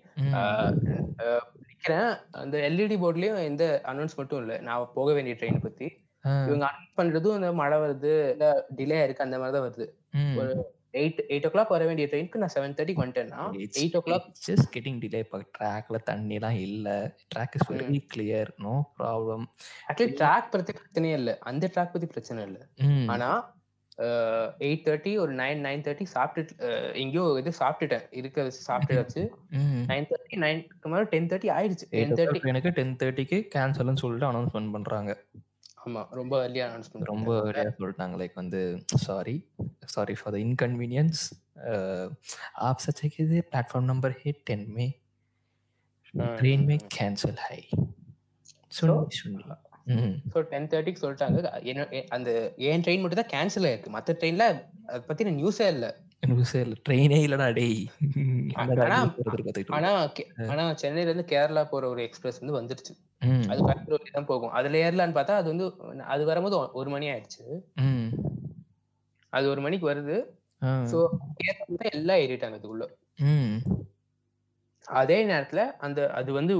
அந்த எல்இடி போர்ட்லயும் எந்த அனௌன்ஸ்மெண்ட்டும் இல்ல. நான் போக வேண்டிய ட்ரெயின் பத்தி. இவங்க அனௌன்ஸ் பண்றதும் இந்த மழை வருது டிலே இருக்கு அந்த மாதிரி தான் வருது. எயிட் எயிட் ஓ கிளாக் வர வேண்டிய ட்ரெயினுக்கு நான் செவன் தேர்ட்டிக்கு வந்துட்டேன்னா eight o'clock just getting delay இப்போ ட்ராக்ல தண்ணிலாம் இல்ல. Track is very clear no problem actually track பத்தி பிரச்சனையே இல்ல. அந்த ட்ராக் பத்தி பிரச்சனை இல்ல. ஆனா எயிட் தேர்ட்டி ஒரு நைன் நைன் தேர்ட்டி சாப்பிட்டு எங்கேயோ இது சாப்பிட்டுட்டேன். இருக்க சாப்பிட்டாச்சு. நைன் தேர்ட்டி நைன்க்கு மேல டென் தேர்ட்டி ஆயிடுச்சு. டென் தேர்ட்டி எனக்கு டென் தேர்ட்டிக்கு கேன்சல்னு சொல்லிட்டு அனௌன்ஸ்மெண்ட் பண்றாங்க. ஆமா ரொம்ப early அனௌன்ஸ்மெண்ட் ரொம்ப வெளியா சொல்லிட்டாங்க. லைக் வந்து sorry sorry for the inconvenience आप सच्चे के लिए प्लेटफॉर्म नंबर है टेन में ट्रेन में कैंसिल है सुनिए सुनिए ம் ஸோ டென் தேர்ட்டிக்கு சொல்லிட்டாங்க என்ன எ- அந்த என் ட்ரெயின் மட்டும் தான் கேன்சல் ஆயிருக்கு மற்ற ட்ரெயின்ல அதை பத்தின நியூஸே இல்ல எனக்கு சரி ட்ரெயினே இல்லடா டேய் என்னடா ஆனா- நீ போறது பார்த்துக்கிட்டு ஆனா கே- ஆனா சென்னையில இருந்து கேரளா போற ஒரு எக்ஸ்பிரஸ் வந்து வந்துருச்சு ம் அது கோயம்புத்தூர் வரைக்கும் தான் போகும் அதுல ஏறலான்னு பார்த்தா அது வந்து அது வரும்போது ஒ- ஒரு மணி ஆயிடுச்சு ம் அது ஒரு மணிக்கு வருது. ஸோ எல்லாம் ஏறிட்டாங்க அதுக்குள்ள. அதே நேரத்துல அந்த அது வந்து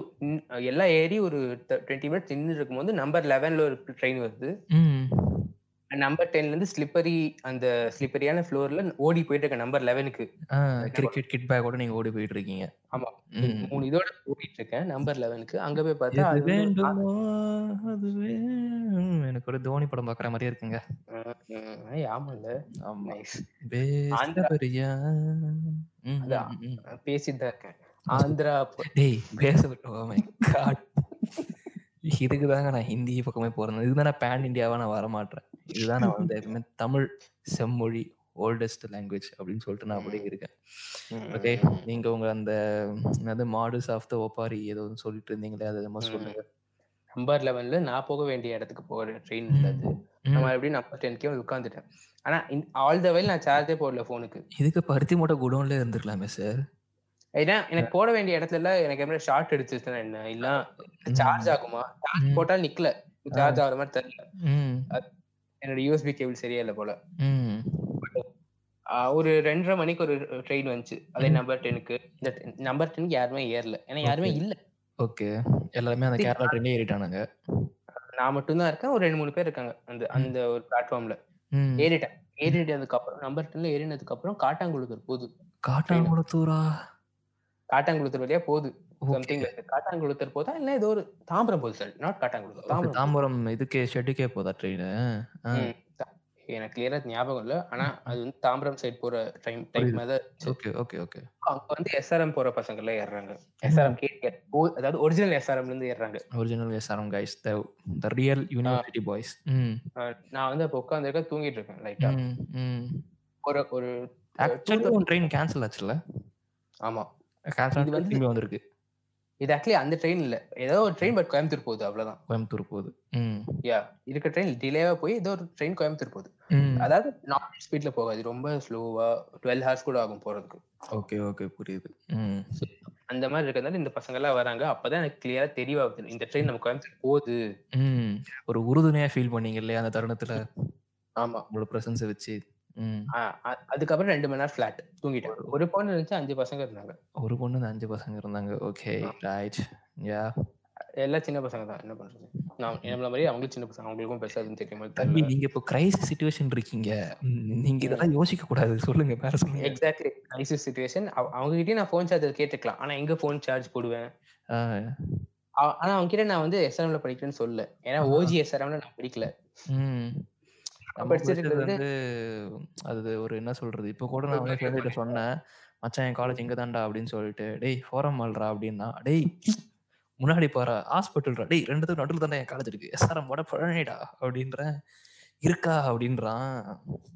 எல்லாம் ஏறி ஒரு டுவெண்ட்டி மினிட்ஸ் நின்று இருக்கும்போது நம்பர் லெவன்ல ஒரு ட்ரெயின் வருது. நம்பர் டென்ல இருந்து ஸ்லிப்பரி அந்த ஸ்லிப்பரியான ஃப்ளோர்ல ஓடி போயிட்டு இருக்க நம்பர் லெவனுக்கு கிரிக்கெட் கிட் பேக்கோட நீங்க ஓடி போயிட்டு இருக்கீங்க ஆமா. ம். மூணு இதோட ஓடிட்டு இருக்கேன் நம்பர் லெவனுக்கு அங்க போய் பார்த்தா அது வேண்டுமோ அது வேணும். எனக்கு ஒரு தோனி படம் பாக்குற மாதிரியே இருக்குங்க. ம், ம், ஆமால்ல ஆமா. ம். ம், ம். பேசிட்டு தான் இருக்கேன். ஆந்திரா டேய் பேச oh my god இதுக்கு தாங்க நான் ஹிந்தி பக்கமே போறேன் இதுதான் நான் பேன் இந்தியாவா நான் வர மாட்டேன் இதுதான் நான் வந்து எப்பவுமே தமிழ் செம்மொழி ஓல்டஸ்ட் லாங்குவேஜ் அப்படின்னு சொல்லிட்டு நான் அப்படியே இருக்கேன் ஓகே நீங்க உங்க அந்த என்னது மாடல்ஸ் ஆஃப் த ஒப்பாரி ஏதோ சொல்லிட்டு இருந்தீங்களே அதை நம்ம சொல்லுங்க. நம்பர் லெவன்ல நான் போக வேண்டிய இடத்துக்கு போற ட்ரெயின். இருந்தது. நம்ம எப்படி நம்பர் டென்க்கே உட்காந்துட்டேன் ஆனா ஆல் த வேல் நான் சார்ஜே போடல போனுக்கு இதுக்கு பருத்தி மூட்டை குடோன்ல இருந்திருக்கலாமே சார் ஏன்னா எனக்கு போட வேண்டிய இடத்துல எனக்கு எப்படி ஷார்ட் அடிச்சிச்சுன்னா என்ன? இல்ல சார்ஜ் ஆகுமா? சார்ஜ் ம். போட்டால் நிக்கல. சார்ஜ் ஆகுற மாதிரி தெரியல. என்னோட யூஎஸ்பி கேபிள் சரியா இல்ல போல. ஒரு ரெண்டரை மணிக்கு ஒரு ட்ரெயின் வந்துச்சு. அதே. நம்பர் டெனுக்கு இந்த நம்பர் டெனுக்கு யாருமே ஏறல. ஏன்னா யாருமே இல்ல. ஓகே. எல்லாருமே அந்த கேரளா ட்ரெயின்ல ஏறிட்டானுங்க. நான் மட்டும் தான் இருக்கேன். ஒரு ரெண்டு மூணு பேர் இருக்காங்க. அந்த அந்த ஒரு பிளாட்ஃபார்ம்ல ஏறிட்டேன். ஏறிட்டதுக்கு அப்புறம் நம்பர் டென்ல ஏறினதுக்கு அப்புறம் காட்டாங்குளத்தூர் போகுது. காட்டாங்குளத்தூரா? காட்டாங்குளத்தூர் வழியா போகுது. சம்திங் காட்டாங்குளத்தூர் போதா? இல்ல ஏதோ ஒரு தாம்பரம் போகுது சார் நாட் காட்டாங்குளத்தூர் தாம்பரம். தாம்பரம் இதுக்கே ஷெட்டுக்கே போதா ட்ரெயின் எனக்கு கிளியரா ஞாபகம் இல்ல. ஆனா அது வந்து தாம்பரம் சைடு போற time time okay okay okay அங்க வந்து எஸ்ஆர்எம் போற பசங்க எல்லாம் ஏறுறாங்க எஸ்ஆர்எம் கேட்க அதாவது ஒரிஜினல் எஸ்ஆர்எம்ல இருந்து ஏறுறாங்க. Original SRM guys the the real university boys நான் வந்து அப்போ உட்காந்துருக்க தூங்கிட்டு இருக்கேன் லைட்டா ஒரு ஒரு ஆக்சுவலி ட்ரெயின் கேன்சல் ஆச்சுல ஆமா. இது வந்து- திரும்பி வந்திருக்கு. இது ஆக்சுவலி அந்த ட்ரெயின் இல்ல. ஏதோ ஒரு ட்ரெயின் பட் கோயம்புத்தூர் போகுது அவ்வளவுதான். கோயம்புத்தூர் போகுது. யா இருக்க ட்ரெயின் டிலேவா போய் ஏதோ ஒரு ட்ரெயின் கோயம்புத்தூர் போகுது. அதாவது நார்மல் ஸ்பீட்ல போகாது. ரொம்ப ஸ்லோவா டுவெல் ஹவர்ஸ் கூட ஆகும் போறதுக்கு. ஓகே ஓகே புரியுது. அந்த மாதிரி இருக்கிறதுனால இந்த பசங்க எல்லாம் வராங்க. அப்பதான் எனக்கு கிளியரா தெரியவாகுது இந்த ட்ரெயின் நம்ம கோயம்புத்தூர் போகுது. ஒரு உறுதுணையா ஃபீல் பண்ணீங்க இல்லையா அந்த தருணத்துல? ஆமா. உங்களோட பிரசன்ஸை வச்சு. அதுக்கப்புறம் ரெண்டு மணி நேரம் ஃபிளாட் தூங்கிட்டேன். ஒரு பொண்ணு இருந்துச்சு அஞ்சு பசங்க இருந்தாங்க. ஒரு பொண்ணு அஞ்சு பசங்க இருந்தாங்க. Okay right. யா? எல்லாம் சின்ன பசங்க தான். என்ன பண்றது? நான் நம்மள மாதிரி அவங்களும் சின்ன பசங்க. அவங்களுக்கும் பெருசாதுன்னு தெரியும் தம்பி நீங்க இப்போ கிரைசிஸ் சுச்சுவேஷன் இருக்கீங்க. நீங்க இதெல்லாம் யோசிக்க கூடாது சொல்லுங்க வேற சொல்லுங்க. எக்ஸாக்ட்லி கிரைசிஸ் சுச்சுவேஷன் அவங்க கிட்டயும் நான் ஃபோன் சார்ஜர் கேட்டுக்கலாம். ஆனா எங்க ஃபோன் சார்ஜ் போடுவேன்? ஆனா அவங்க கிட்ட நான் வந்து எஸ்ஆர்எம்ல படிக்கிறேன்னு சொல்லல. ஏன்னா ஓஜி எஸ்ஆர்எம்ல நான் படிக்கல. வந்து- அது ஒரு என்ன சொல்றது? இப்போ கூட நான் வந்து ஃப்ரெண்ட் சொன்னேன் மச்சான் என் காலேஜ் இங்க தான்டா அப்படின்னு சொல்லிட்டு டேய் ஃபோரம் மால்றா அப்படின்னா டேய் முன்னாடி பாரு ஹாஸ்பிட்டல்ரா டேய் ரெண்டுத்துக்கும் நடுவில் தானே என் காலேஜ் இருக்கு. எஸ்ஆர்எம் வட பழனிடா அப்படின்றேன். இருக்கா? அப்படின்றான்.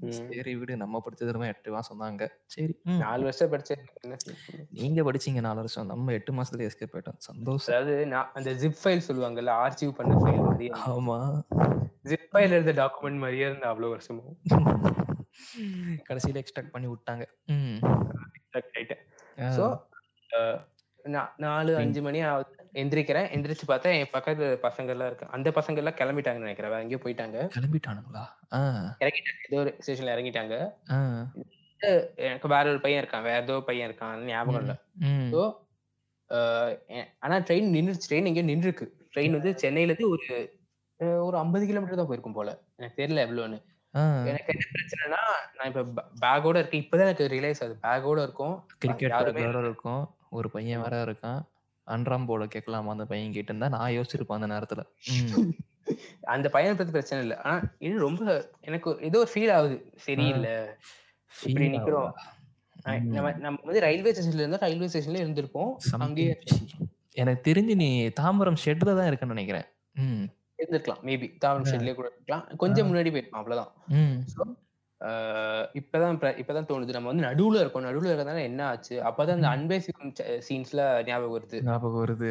சரி விடு நம்ம படிச்சது ரொம்ப எட்டு மாசம் தாங்க சரி. நாலு வருஷம் படிச்சேன்? நீங்க படிச்சீங்க நாலு வருஷம். நம்ம எட்டு மாசத்துல எஸ்கேப் ஆயிட்டோம். சந்தோஷம். அதாவது அந்த ஜிப் ஃபைல் சொல்லுவாங்கல்ல ஆர்ச்சிவ் பண்ண ஃபைல் மாதிரி ஆமா. ஜிப் ஃபைல் இருந்த டாக்குமெண்ட் மாதிரியே இருந்த அவ்வளவு வருஷமும். கடைசியில எக்ஸ்ட்ராக்ட் பண்ணி விட்டாங்க. ஸோ நாலு அஞ்சு மணி ஆகுது. எந்திரிக்கிறேன். எந்திரிச்சு பார்த்தா என் பக்கத்து பசங்க எல்லாம் இருக்கு அந்த பசங்க எல்லாம் கிளம்பிட்டாங்கன்னு நினைக்கிறேன். வேற எங்கேயோ போயிட்டாங்க. கிளம்பிட்டானுங்களா? இறங்கிட்டாங்க. ஏதோ ஒரு ஸ்டேஷன்ல இறங்கிட்டாங்க. எனக்கு வேற ஒரு பையன் இருக்கான். வேற ஏதோ பையன் இருக்கான். ஞாபகம் இல்ல. ஸோ ஆனா ட்ரெயின் நின்றுச்சு ட்ரெயின் எங்கேயோ நின்றுருக்கு. ட்ரெயின் வந்து சென்னையில இருந்து ஒரு ஒரு ஐம்பது கிலோமீட்டர் தான் போயிருக்கும் போல. எனக்கு தெரியல எவ்வளோன்னு. எனக்கு என்ன பிரச்சனைனா நான் இப்ப பேக்கோட இருக்கேன். இப்பதான் எனக்கு ரியலைஸ் ஆகுது. பேக்கோட இருக்கும். கிரிக்கெட் இருக்கும். ஒரு பையன் வேற இருக்கான். அன்றாம் போல கேட்கலாமா அந்த பையன் கேட்டு இருந்தா நான் யோசிச்சிருப்பேன் அந்த நேரத்துல. அந்த பையனை பத்தி பிரச்சனை இல்லை. ஆனா இது ரொம்ப எனக்கு ஏதோ ஒரு ஃபீல் ஆகுது. சரியில்லை. இப்படி நிக்கிறோம். நம்ம நம்ம வந்து ரயில்வே ஸ்டேஷன்ல இருந்தா ரயில்வே ஸ்டேஷன்ல இருந்திருப்போம். அங்கேயே. எனக்கு தெரிஞ்சு நீ தாம்பரம் ஷெட்ல தான் இருக்கன்னு நினைக்கிறேன். இருந்திருக்கலாம். மேபி தாவரம் ஷெட்லயே கூட இருக்கலாம் கொஞ்சம் முன்னாடி போயிருக்கலாம் அவ்வளவுதான். இப்பதான் இப்ப- இப்பதான் தோணுது. நம்ம வந்து நடுவுல இருக்கோம். நடுவுல இருக்கறதால என்ன ஆச்சு? அப்பதான் அந்த அன்பேசிக் சீன்ஸ்ல ஞாபகம் வருது. ஞாபகம் வருது.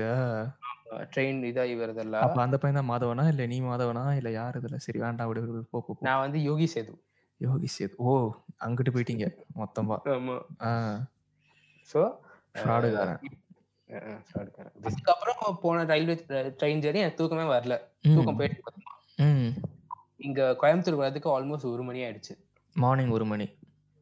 ட்ரெயின் இதாகி வருதெல்லாம் அப்ப அந்த பையன் தான் மாதவனா? இல்ல நீ மாதவனா? இல்ல யார் இதுல? சரி வேண்டாம் விடு போ. நான் வந்து யோகி சேது. யோகி சேது. ஓ அங்கிட்டு போயிட்டீங்க மொத்தமா. ஆமா. சோ ஃப்ராடுகாரன் அதுக்கப்புறம் போன ரயில்வே ட்ரெயின் ஜேர்னி எனக்கு தூக்கமே வரல. தூக்கம் போயிட்டு ம். இங்க கோயம்புத்தூர் வரதுக்கு ஆல்மோஸ்ட் ஒரு மணி ஆயிடுச்சு. மார்னிங் ஒரு மணி.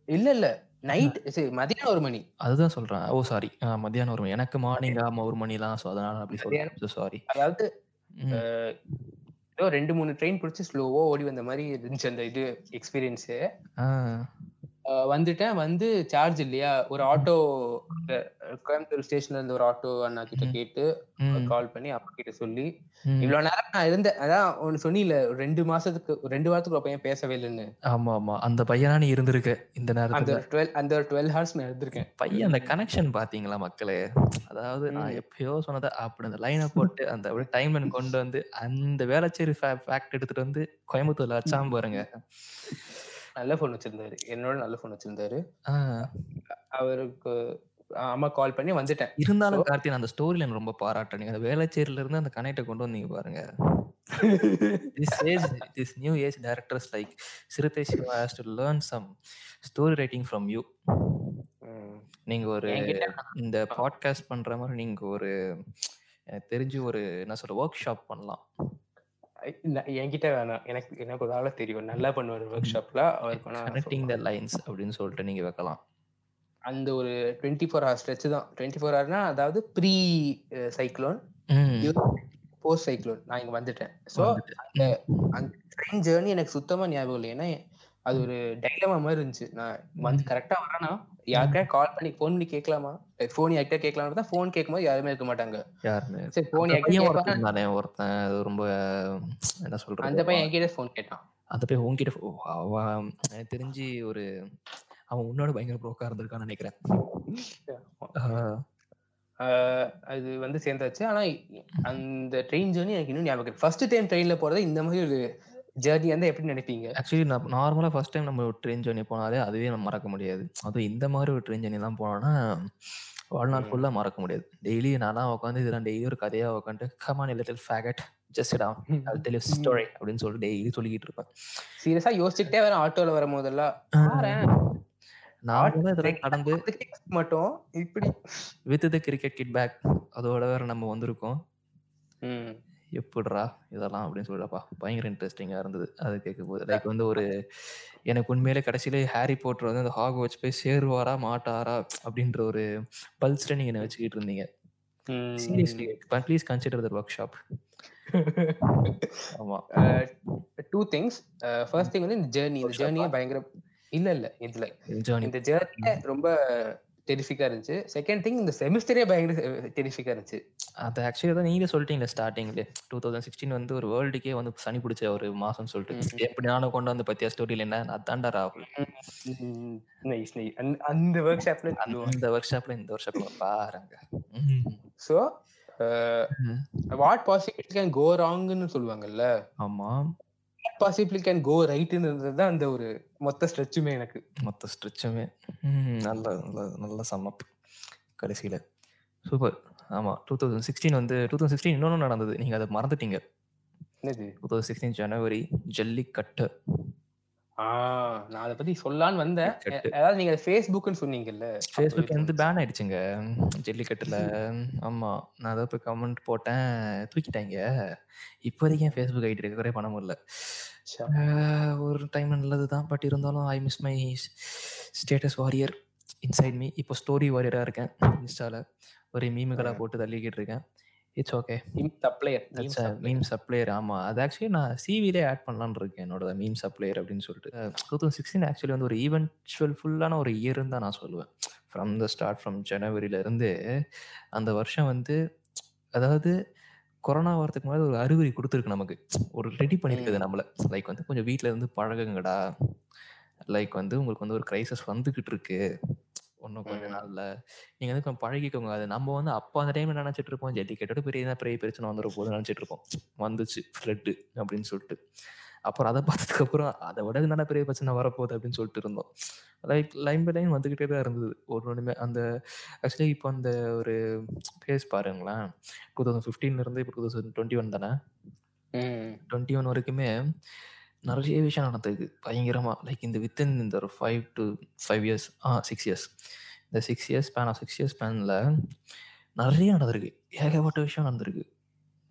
இல்ல இல்ல. நைட் சரி மதியம் ஒரு மணி. அதுதான் சொல்றேன். ஓ சாரி மத்தியானம் ஒரு மணி. எனக்கு மார்னிங் ஆமா ஒரு மணி தான். ஸோ அதனால அப்படி சொல்றேன். சாரி அதாவது ஏதோ ரெண்டு மூணு ட்ரெயின் பிடிச்சி ஸ்லோவா ஓடி வந்த மாதிரி இருந்துச்சு அந்த இது எக்ஸ்பீரியன்ஸு வந்துட்டேன். வந்து சார்ஜ் இல்லையா? ஒரு ஆட்டோ கோயம்புத்தூர் ஸ்டேஷன்ல இருந்து ஒரு ஆட்டோ அண்ணா கிட்ட. கேட்டு கால் பண்ணி அப்பா கிட்ட சொல்லி இவ்வளவு நேரம் நான் இருந்தேன். அதான் ஒன்னு சொன்னீல ரெண்டு மாசத்துக்கு ரெண்டு வாரத்துக்கு ஒரு பையன் பேசவே இல்லைன்னு? ஆமா ஆமா. அந்த பையனா நீ இருந்திருக்க இந்த அந்த நேரத்துல? டுவெல் அந்த டுவெல் ஹவர்ஸ் நான் இருந்திருக்கேன். பையன் அந்த கனெக்ஷன் பாத்தீங்களா மக்களே? அதாவது நான். எப்பயோ சொன்னதை அப்படி அந்த லைனை போட்டு அந்த அப்படியே டைம் லைன் கொண்டு வந்து அந்த வேளச்சேரி ஃபேக்ட் எடுத்துட்டு வந்து கோயம்புத்தூர்ல வச்சாம பாருங்க. நல்ல ஃபோன் வச்சிருந்தாரு. என்னோட நல்ல ஃபோன் வச்சிருந்தாரு. அவருக்கு அம்மா கால் பண்ணி வந்துட்டேன். இருந்தாலும் கார்த்தியன் அந்த ஸ்டோரியில எனக்கு ரொம்ப பாராட்டுறீங்க அந்த வேளச்சேரியில இருந்து அந்த கனெக்டை கொண்டு வந்தீங்க பாருங்க. This age this new age directors like Siruthai Siva has to learn some story writing from you. ம். நீங்க ஒரு இந்த பாட்காஸ்ட் பண்ற மாதிரி நீங்க ஒரு எனக்கு தெரிஞ்சு ஒரு என்ன சொல்ற ஒர்க் ஷாப் பண்ணலாம். என்கிட்ட வேணாம். எனக்கு எனக்கு ஒரு ஆள தெரியும். நல்லா பண்ணுவாரு ஒர்க் ஷாப்ல அவர் பண்ணா கனெக்டிங் த லைன்ஸ் அப்படின்னு சொல்லிட்டு நீங்க வைக்கலாம். அந்த ஒரு டுவெண்ட்டி ஃபோர் ஹவர் ஸ்ட்ரெச் தான். டுவெண்ட்டி ஃபோர் ஹவர்னா அதாவது ப்ரீ சைக்ளோன் போஸ்ட் சைக்ளோன் நான் இங்க வந்துட்டேன். ஸோ வந்துட்டு. அந்த ட்ரெயின் ஜேர்னி எனக்கு சுத்தமா ஞாபகம் இல்லை. ஏன்னா அது ஒரு டைலமா மாதிரி இருந்துச்சு. நான் வந்து கரெக்டா வரேனா யாருக்கா கால் பண்ணி ஃபோன் பண்ணி கேட்கலாமா? ஃபோன் யார்கிட்ட கேட்கலாம்னு தான் ஃபோன் கேட்கும்போது யாருமே இருக்க மாட்டாங்க. யாருன்னு சரி ஃபோன் யார்கிட்ட ஒருத்தன் தானே ஒருத்தன் அது ரொம்ப என்ன சொல்றது? அந்த பையன் என்கிட்ட ஃபோன் கேட்டான். அந்த பையன் உன்கிட்ட ஓ, அவன் தெரிஞ்சு ஒரு அவன் உன்னோட பயங்கர ப்ரோக்கா இருந்திருக்கான்னு நினைக்கிறேன். அது வந்து சேர்ந்தாச்சு. ஆனா அந்த ட்ரெயின் ஜேர்னி எனக்கு இன்னும் ஞாபகம் ஃபர்ஸ்ட் டைம் ட்ரெயின்ல போறது இந்த மாதிரி ஒரு ஜேர்னி வந்து எப்படி நினைப்பீங்க? ஆக்சுவலி நான் நார்மலாக ஃபர்ஸ்ட் டைம் நம்ம ஒரு ட்ரெயின் ஜர்னி போனாலே அதுவே நம்ம மறக்க முடியாது. அதுவும் இந்த மாதிரி ஒரு ட்ரெயின் ஜர்னிலாம் போனோம்னா வாழ்நாள். ஃபுல்லாக மறக்க முடியாது. டெய்லி நான்லாம் உட்காந்து இதெல்லாம் டெய்லி ஒரு கதையாக உட்காந்து come on little faggot just down அது டெலிவ் ஸ்டோரி அப்படின்னு சொல்லிட்டு டெய்லி சொல்லிக்கிட்டு இருப்பேன். சீரியஸா யோசிச்சுக்கிட்டே வரேன் ஆட்டோல வரும் போதெல்லாம் பாரேன், நான் கூட இதெல்லாம் train கடந்து அதுக்கே மட்டும் இப்படி. With the cricket kit bag அதோட வேற நம்ம வந்திருக்கோம். ம். எப்படிரா இதெல்லாம் அப்படின்னு சொல்லிடப்பா பயங்கர இன்ட்ரெஸ்டிங்காக இருந்தது. அது கேட்கும் போது லைக் வந்து ஒரு எனக்கு உண்மையிலே கடைசியிலே ஹாரி போட்டர் வந்து அந்த ஹாக் வச்சு போய் சேருவாரா மாட்டாரா அப்படின்ற ஒரு பல்ஸ்ல நீங்க என்ன வச்சுக்கிட்டு இருந்தீங்க. Seriously please consider the workshop ஆமா. டூ திங்ஸ் ஃபர்ஸ்ட் திங் வந்து இந்த ஜேர்னி இந்த? ஜேர்னியே பயங்கர இல்ல இல்ல இதுல. இந்த ஜேர்னி ரொம்ப டெரிஃபிக்கா இருந்துச்சு. செகண்ட் திங் இந்த செமிஸ்டரே பயங்கர டெரிஃபிக்கா இருந்துச்சு. அது ஆக்சுவலி தான் நீங்களே சொல்லிட்டீங்களே ஸ்டார்டிங்ல டூ தௌசண்ட் சிக்ஸ்டீன் வந்து ஒரு வேர்ல்டுக்கே வந்து சனி பிடிச்ச ஒரு மாசம் சொல்லிட்டு. எப்படி நானும் கொண்டு வந்து பத்தியா ஸ்டோரியில் என்ன? அதான்டா ராகுல். அந்த ஒர்க் ஷாப்ல அந்த ஒர்க் ஷாப்ல இந்த ஒர்க் ஷாப்ல பாருங்க. ம். வாட் பாசிபிலிட்டி கேன் கோ ராங்னு சொல்லுவாங்கல்ல? ஆமா. பாசிபிலிட்டி கேன் கோ ரைட்னு இருந்தது தான் அந்த ஒரு மொத்த ஸ்ட்ரெச்சுமே எனக்கு. மொத்த ஸ்ட்ரிச்சுமே நல்ல நல்ல நல்ல சம்மப் கடைசியில். சூப்பர் ஆமாம் டூ தௌசண்ட் சிக்ஸ்டீன் வந்து டூ தௌசண்ட் சிக்ஸ்டீன் இன்னொன்று நடந்தது. நீங்கள் அதை மறந்துட்டீங்க. என்னது? டூ தௌசண்ட் சிக்ஸ்டீன் ஜனவரி ஜல்லிக்கட்டு. நான் அதை பத்தி சொல்லலான்னு வந்தேன். அதாவது நீங்க ஃபேஸ்புக்னு சொன்னீங்கல்ல ஃபேஸ்புக் வந்து பேன் ஆயிடுச்சுங்க. ஜல்லிக்கட்டில். ஆமாம் நான் அதை போய் கமெண்ட் போட்டேன். தூக்கிட்டாங்க. இப்போதைக்கு என் ஃபேஸ்புக் ஐடி முடியல. ச்சா. ஆஹ் ஒரு டைம் நல்லது தான் பட் இருந்தாலும் I miss my status warrior inside me இப்போ ஸ்டோரி வாரியராக இருக்கேன். இன்ஸ்டாவில் ஒரு மீமுகளா போட்டு தள்ளிக்கிட்டு இருக்கேன். It's okay meme supplier meme supplier ஆமாம் அது ஆக்சுவலி நான் சிவிலே ஆட் பண்ணலான்னு இருக்கேன் என்னோட மீம் சப்ளையர் அப்படின்னு சொல்லிட்டு. டூ தௌசண்ட் சிக்ஸ்டீன் ஆக்சுவலி வந்து ஒரு ஈவென்ச்சுவல் ஃபுல்லான ஒரு இயர்னு தான் நான் சொல்லுவேன். ஃப்ரம் த ஸ்டார்ட் ஃப்ரம் ஜனவரியிலேருந்து அந்த வருஷம் வந்து அதாவது கொரோனா வரதுக்கு முன்னாடி ஒரு அறிகுறி கொடுத்துருக்கு நமக்கு. ஒரு ரெடி பண்ணியிருக்குது நம்மளை. லைக் வந்து கொஞ்சம் வீட்டில் இருந்து பழகுங்கடா. லைக் வந்து உங்களுக்கு வந்து ஒரு கிரைசஸ் வந்துக்கிட்டு இருக்கு. இன்னும் கொஞ்ச நாள்ல. நீங்க வந்து கொஞ்சம் பழகிக்கோங்க. அது நம்ம வந்து அப்போ அந்த டைம்ல நினைச்சிட்டு இருப்போம்? ஜல்லிக்கட்டோட பெரிய பெரிய பிரச்சனை வந்துட போது நினைச்சிட்டு இருப்போம். வந்துச்சு. ஃப்ளட்டு அப்படின்னு சொல்லிட்டு. அப்புறம் அதை பார்த்ததுக்கு அப்புறம் அதை விட நல்ல பெரிய பிரச்சனை வரப்போகுது? அப்படின்னு சொல்லிட்டு இருந்தோம். லைக் லைன் பை லைன் வந்துக்கிட்டே தான் இருந்தது. ஒரு ஒன்றுமே அந்த ஆக்சுவலி இப்போ அந்த ஒரு ஃபேஸ் பாருங்களேன். டூ தௌசண்ட் ஃபிஃப்டீன்லேருந்து இப்போ டூ தௌசண்ட் டுவெண்ட்டி ஒன் தானே? டுவெண்ட்டி ஒன் வரைக்குமே நிறைய விஷயம் நடந்திருக்கு. பயங்கரமாக லைக் இந்த வித்தின் இந்த ஒரு five to five years ah six years இந்த six years span of six years ஸ்பேனில் நிறைய நடந்திருக்கு. ஏகப்பட்ட விஷயம் நடந்திருக்கு.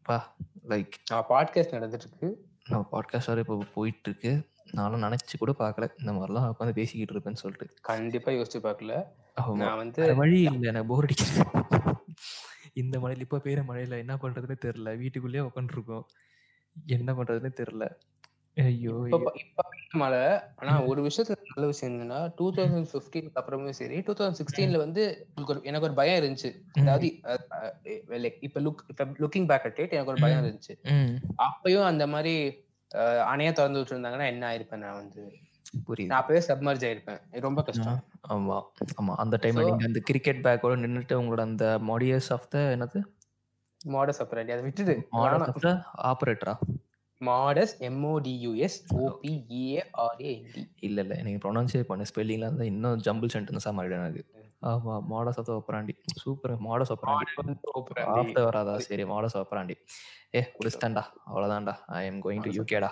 பா லைக் பாட்காஸ்ட் நடந்துட்டு இருக்கு நான் பாட்காஸ்ட் வரை இப்போ போயிட்டு இருக்கு நானும் நினைச்சு கூட பார்க்கல. இந்த மாதிரிலாம் உட்காந்து பேசிக்கிட்டு இருப்பேன்னு சொல்லிட்டு. கண்டிப்பா யோசிச்சு பார்க்கல. நான் வந்து வழி இல்லை எனக்கு போர் அடிக்குது. இந்த மழையில இப்போ பெய்யுற மழையில என்ன பண்றதுன்னு தெரியல. வீட்டுக்குள்ளேயே உட்காந்துருக்கோம். என்ன பண்றதுன்னு தெரியல. ஐயோ இப்ப மழை. ஆனா ஒரு விஷயத்துல நல்ல விஷயம் என்னன்னா டூ தௌசண்ட் பிப்டீனுக்கு அப்புறமே சரி டூ தௌசண்ட் சிக்ஸ்டீன்ல வந்து எனக்கு ஒரு பயம் இருந்துச்சு. அதாவது இப்ப லுக் இப்ப லுக்கிங் பேக் அட் இட் எனக்கு ஒரு பயம் இருந்துச்சு. அப்பயும் அந்த மாதிரி அணைய திறந்து விட்டுருந்தாங்கன்னா என்ன ஆயிருப்பேன் நான் வந்து? புரியுது. நான் அப்பவே சப்மர்ஜ் ஆயிருப்பேன். ரொம்ப கஷ்டம். ஆமா ஆமா. அந்த டைம்ல நீங்க அந்த கிரிக்கெட் பேக்கோட நின்னுட்டு உங்களோட அந்த மாடியஸ் ஆஃப் த என்னது? மாடஸ் ஆபரேட்டி அதை விட்டுடு. Modus of the ஆபரேட்டரா modus M O D U S O P E R A T இல்ல இல்ல. எனக்கு ப்ரொனன்சியேட் பண்ண. ஸ்பெல்லிங்ல இருந்தா இன்னும் ஜம்பிள் சென்டென்ஸா மாறிடும் எனக்கு. ஆமா modus of operandi super modus operandi after வராதா? சரி மாடஸ் ஒப்பராண்டி ஏ குடிஸ்டாண்டா அவ்வளவுதான்டா. ஐ எம் கோயிங் டு யூகேடா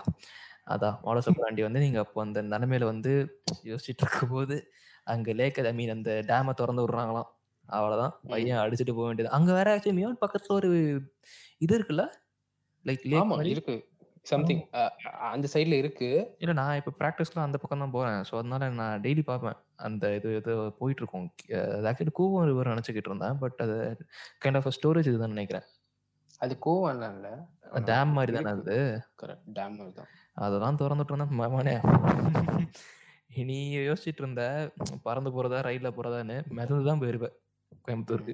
அதான் மாடஸ் ஒப்பராண்டி வந்து நீங்க அப்போ அந்த நிலைமையில வந்து யோசிச்சுட்டு இருக்கும் போது அங்க லேக் ஐ மீன் அந்த டேமை திறந்து விடுறாங்களாம். அவ்வளவுதான். பையன் அடிச்சுட்டு போக வேண்டியது. அங்க வேற ஆக்சுவலி மியோட் பக்கத்துல ஒரு இது இருக்குல்ல? லைக் லேக் இருக்கு. சம்திங் அந்த சைடுல இருக்கு. இல்ல நான் இப்ப பிராக்டிஸ்லாம் அந்த பக்கம் தான் போறேன். ஸோ அதனால நான் டெய்லி பார்ப்பேன். அந்த இது இது போயிட்டு இருக்கோம். ஆக்சுவலி கூவம் ரிவர் நினைச்சுக்கிட்டு இருந்தேன். பட் அது கைண்ட் ஆஃப் ஸ்டோரேஜ் இதுதான் நினைக்கிறேன். அது கோவம் இல்ல. டேம் மாதிரி தானே அது? டேம் மாதிரி தான். அதெல்லாம் திறந்துட்டு இருந்தேன். மகனே நீ யோசிச்சுட்டு இருந்த பறந்து போறதா ரயில்ல போறதான்னு மெதந்து தான் போயிருப்ப கோயம்புத்தூருக்கு.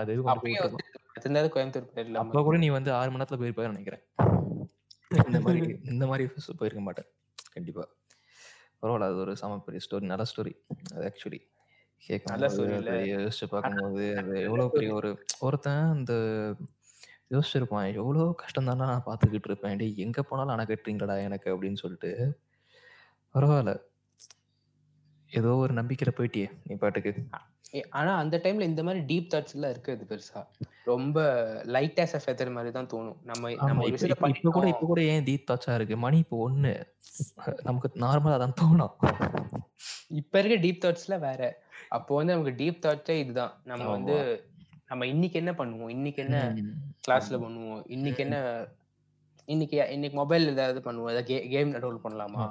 அது கோயம்புத்தூர் அப்ப கூட நீ வந்து ஆறு மணி நேரத்துல போயிருப்ப நினைக்கிறேன். இந்த மாதிரி இந்த மாதிரி போயிருக்க மாட்டேன். கண்டிப்பா. பரவாயில்ல. அது ஒரு சம பெரிய ஸ்டோரி நல்ல ஸ்டோரி அது ஆக்சுவலி கேட்கும் யோசிச்சு பார்க்கும்போது அது எவ்வளவு பெரிய ஒரு ஒருத்தன் அந்த யோசிச்சிருப்பான். எவ்வளோ கஷ்டம் தானே நான் பார்த்துக்கிட்டு இருப்பேன். டே எங்க போனாலும் அணை கட்டுறீங்களடா எனக்கு? அப்படின்னு சொல்லிட்டு. பரவாயில்ல. ஏதோ ஒரு நம்பிக்கையில போயிட்டியே நீ பாட்டுக்கு. ஆனா அந்த டைம்ல இந்த மாதிரி டீப் தாட்ஸ் எல்லாம் இருக்காது பெருசா. ரொம்ப லைட் ஆஸ் ஃபெதர் மாதிரி தான் தோணும். நம்ம நம்ம இப்ப கூட இப்ப கூட ஏன் டீப் தாட்ஸா இருக்கு? மணி இப்போ ஒண்ணு. நமக்கு நார்மலா தான் தோணும். இப்ப இருக்க டீப் தாட்ஸ்ல வேற. அப்போ வந்து நமக்கு டீப் தாட்ஸே இதுதான். நம்ம வந்து நம்ம இன்னைக்கு என்ன பண்ணுவோம்? இன்னைக்கு என்ன கிளாஸ்ல பண்ணுவோம்? இன்னைக்கு என்ன இன்னைக்கு இன்னைக்கு மொபைல் ஏதாவது பண்ணுவோம். ஏதாவது கேம் டவுன்லோட் பண்ணலாமா?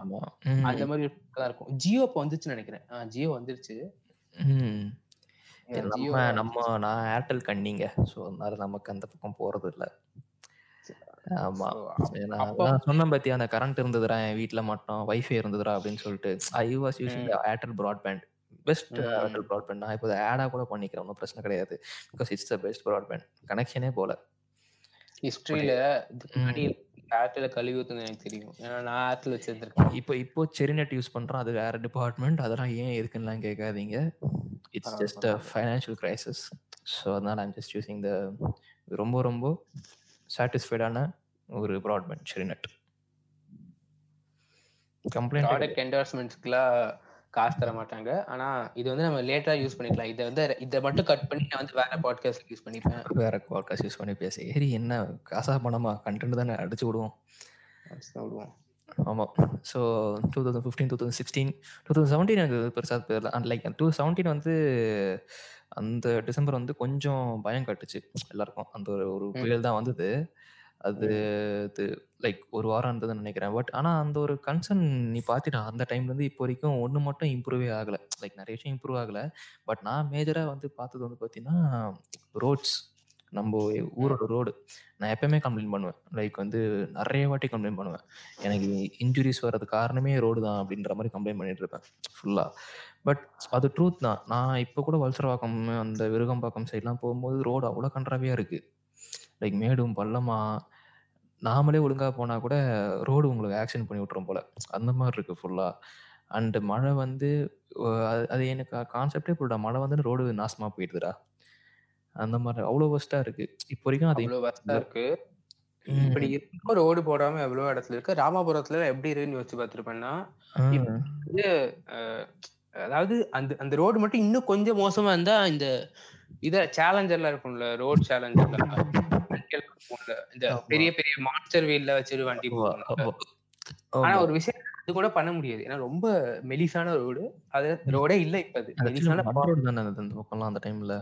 அந்த மாதிரி தான் இருக்கும். ஜியோ இப்போ வந்துச்சுன்னு நினைக்கிறேன். ஜியோ வந்துருச்சு. நம்ம நம்ம நான் ஏர்டெல் கண்ணிங்க. ஸோ அதனால நமக்கு அந்த பக்கம் போறது இல்லை. ஆமா. நான் சொன்ன பத்தி அந்த கரண்ட் இருந்ததுடா என் வீட்டுல மட்டும். வைஃபை இருந்ததுடா அப்படின்னு சொல்லிட்டு. I was using Airtel broadband best Airtel broadband நான் இப்போ ஆடா கூட பண்ணிக்கிறேன். ஒன்றும் பிரச்சனை கிடையாது. Because it's the best broadband கனெக்ஷனே போல. ஹிஸ்டரியில ஏர்டெல் கழுவி ஊத்துன்னு எனக்கு தெரியும். ஏன்னா நான் ஏர்டெல் வச்சிருந்திருக்கேன். இப்போ இப்போ செரிநெட் யூஸ் பண்றோம். அது வேற டிபார்ட்மெண்ட் அதெல்லாம் ஏன் எதுக்குன்னு கேட்காதீங்க. It's just a financial crisis so அதனால ஐம் ஜஸ்ட் யூசிங் த ரொம்ப ரொம்ப சாட்டிஸ்ஃபைடான ஒரு ப்ராட்பேண்ட் செரிநெட் கம்ப்ளைண்ட் ப்ராடக்ட் என்டோர்ஸ்மெண்ட்ஸ்க்குலாம் காசு தர மாட்டாங்க. ஆனா இது வந்து நம்ம லேட்டா யூஸ் பண்ணிக்கலாம். இதை வந்து இதை மட்டும் கட் பண்ணி நான் வந்து வேற பாட்காஸ்ட் யூஸ் பண்ணிப்பேன். வேற பாட்காஸ்ட் யூஸ் பண்ணி பேச. சரி என்ன காசா பணமா? கண்டென்ட் தானே அடிச்சு விடுவோம். விடுவோம். ஆமாம் so two thousand fifteen two thousand sixteen two thousand seventeen எனக்கு பெருசாக தெரியல. அண்ட் லைக் டூ செவன்டீன் வந்து அந்த டிசம்பர் வந்து கொஞ்சம் பயம் கட்டுச்சு. எல்லாருக்கும். அந்த ஒரு ஒரு புயல் தான் வந்தது. அது இது லைக் ஒரு வாரம் இருந்ததுன்னு நினைக்கிறேன். பட் ஆனா அந்த ஒரு கன்சர்ன் நீ பார்த்துட்டா அந்த டைம்லேருந்து இப்போ வரைக்கும் ஒண்ணு மட்டும் இம்ப்ரூவே ஆகல. லைக் நெறைய விஷயம் இம்ப்ரூவ் ஆகல. பட் நான் மேஜரா வந்து பார்த்தது வந்து பார்த்தீங்கன்னா, ரோட்ஸ். நம்ப ஊரோட ரோடு. நான் எப்பயுமே கம்ப்ளைண்ட் பண்ணுவேன். லைக் வந்து நெறைய வாட்டி கம்ப்ளைண்ட் பண்ணுவேன். எனக்கு இன்ஜுரீஸ் வர்றதுக்கு காரணமே ரோடு தான் அப்படின்ற மாரி கம்ப்ளைண்ட் பண்ணிட்டு இருப்பேன் ஃபுல்லா. பட் அது ட்ரூத் தான். நான் இப்போ கூட வலசரவாக்கம் அந்த விருகம்பாக்கம் சைட்லாம் போகும்போது ரோடு அவ்வளோ கண்றாவியா இருக்கு. லைக் மேடும், பள்ளமா நாமளே ஒழுங்கா போனா கூட ரோடு உங்களுக்கு ஆக்சிடென்ட் பண்ணி விட்டுரும் போல. அந்த மாரி இருக்கு ஃபுல்லா. அண்ட் மழை வந்து அ அது எனக்கு கான்செப்ட்டே புரியல. மழை வந்து ரோடு நாசமா போயிடுதுடா. அந்த மாரி அவ்வளோ வொர்ஸ்ட்டா இருக்கு. இப்போ வரைக்கும் அது அவ்வளோ வொர்ஸ்ட்டா இருக்கு. ம். இப்படி இருந்தும் ரோடு போடாம எவ்வளோ இடத்துல இருக்கு. ராமாபுரத்துல எப்படி இருக்குன்னு யோசிச்சு பார்த்துருப்பேன்னா, ஆ. இப்ப வந்து அ அதாவது அந்த அந்த ரோடு மட்டும் இன்னும் கொஞ்சம் மோசமா இருந்தா, இந்த இத சேலஞ்சர்லாம் இருக்கும்ல, ரோட் சேலஞ்சர்லாம் இருக்கும்ல. இந்த ஆமா. பெரிய பெரிய மான்ஸ்டர் வீல்ல வச்சு வண்டி. ஆமா. ஆனா. ஒரு விஷயம் அது கூட பண்ண முடியாது. ஏன்னா ரொம்ப மெலிசான ரோடு. அது ரோடே இல்ல இப்ப அது. மெலிசான மண் ரோடு தானே அந்த பக்கம்லாம் அந்த டைம்ல.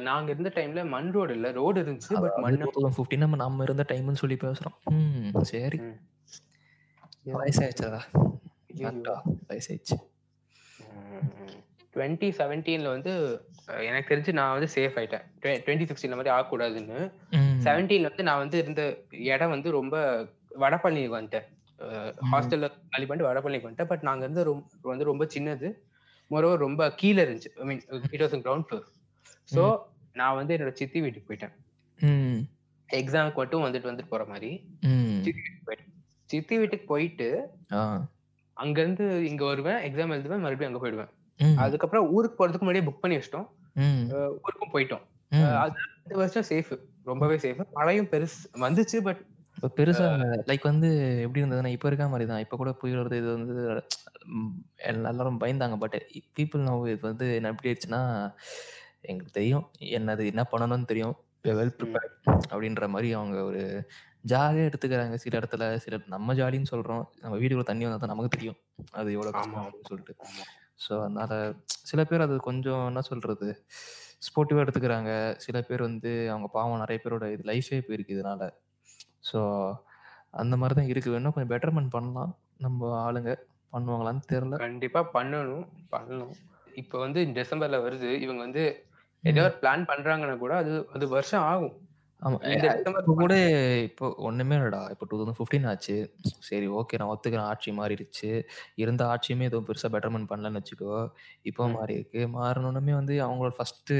நாங்க இருந்த டைம்ல மண் ரோடு இல்ல. ரோடு இருந்துச்சு. பட் மண்ணு 2015 நம்ம நம்ம இருந்த டைம்ன்னு சொல்லி பேசுறோம். ம். சரி. கரெக்ட்டா வயசாயிடுச்சு. ம். 2017ல வந்து எனக்கு தெரிஞ்சு நான் வந்து சேஃப் ஆயிட்டேன். ட்வெ 2016ல மாரி ஆகக்கூடாதுன்னு. 17ல வந்து நான் வந்து இருந்த இடம் வந்து ரொம்ப வடபழனிக்கு வந்துட்டேன். ஹாஸ்டல்ல காலி பண்ணிட்டு வடபழனிக்கு வந்துட்டேன். பட் நாங்க இருந்த ரூம் வந்து ரொம்ப சின்னது. மோரோவர் ரொம்ப கீழ இருந்துச்சு. I mean it was ground floor. So. நான் வந்து என்னோட சித்தி வீட்டுக்கு போயிட்டேன். எக்ஸாம்க்கு மட்டும் வந்துட்டு வந்துட்டு போற மாரி. ம். சித்தி வீட்டுக்கு போயிட்டேன். சித்தி வீட்டுக்கு போயிட்டு, ஆ. அங்கருந்து இங்க வருவேன். எக்ஸாம் எழுதுவேன். மறுபடியும் அங்க போயிடுவேன். அதுக்கப்புறம் ஊருக்கு போறதுக்கு முன்னாடியே புக் பண்ணி வச்சுட்டோம். ஊருக்கும் போயிட்டோம். அது வருஷம் சேஃப். ரொம்பவே சேஃப். மழையும் பெருசு வந்துச்சு. பட் இப்ப பெருசா லைக் வந்து எப்படி இருந்ததுன்னா, இப்ப இருக்க மாரி தான். இப்ப கூட புயல் வருது. இது வந்து எல்லாரும் பயந்தாங்க. பட் பீப்பிள் நவ் இது வந்து என்ன எப்படி ஆயிடுச்சுன்னா, எங்களுக்கு தெரியும். என்னது என்ன பண்ணணும்னு தெரியும். வெல். ப்ரிப்பேர்ட் அப்படின்ற மாரி அவங்க ஒரு ஜாலியா எடுத்துக்கிறாங்க. சில இடத்துல சில நம்ம ஜாலின்னு சொல்றோம். நம்ம வீட்டுக்குள்ள தண்ணி வந்தா தான் நமக்கு தெரியும். அது எவ்வளோ. கஷ்டம் அப்படின்னு சொல்லிட்டு. ஸோ அதனால சில பேர் அது கொஞ்சம் என்ன சொல்றது, ஸ்போர்ட்டிவா எடுத்துக்கிறாங்க. சில பேர் வந்து அவங்க பாவம் நெறைய பேரோட இது லைஃபே போயிருக்கு இதனால. ஸோ அந்த மாரி தான் இருக்கு. இன்னும் கொஞ்சம் பெட்டர்மென்ட் பண்ணலாம். நம்ம ஆளுங்க பண்ணுவாங்களான்னு தெரியல. கண்டிப்பா பண்ணணும். பண்ணணும். இப்ப வந்து டிசம்பர்ல வருது. இவங்க வந்து ஏதோ பிளான் பண்றாங்கன்னா கூட அது அது வருஷம் ஆகும். ஆமா. இப்ப கூட இப்போ ஒண்ணுமே இல்லடா. இப்போ 2015 ஆச்சு. சரி ஓகே நான் ஒத்துக்கிறேன். ஆட்சி மாறிடுச்சு. இருந்த ஆட்சியுமே எதுவும் பெருசா பெட்டர்மென்ட் பண்ணலன்னு வச்சுக்கோ. இப்போ ம். மாறியிருக்கு. மாறுனோனமே வந்து அவங்களோட ஃபர்ஸ்ட்டு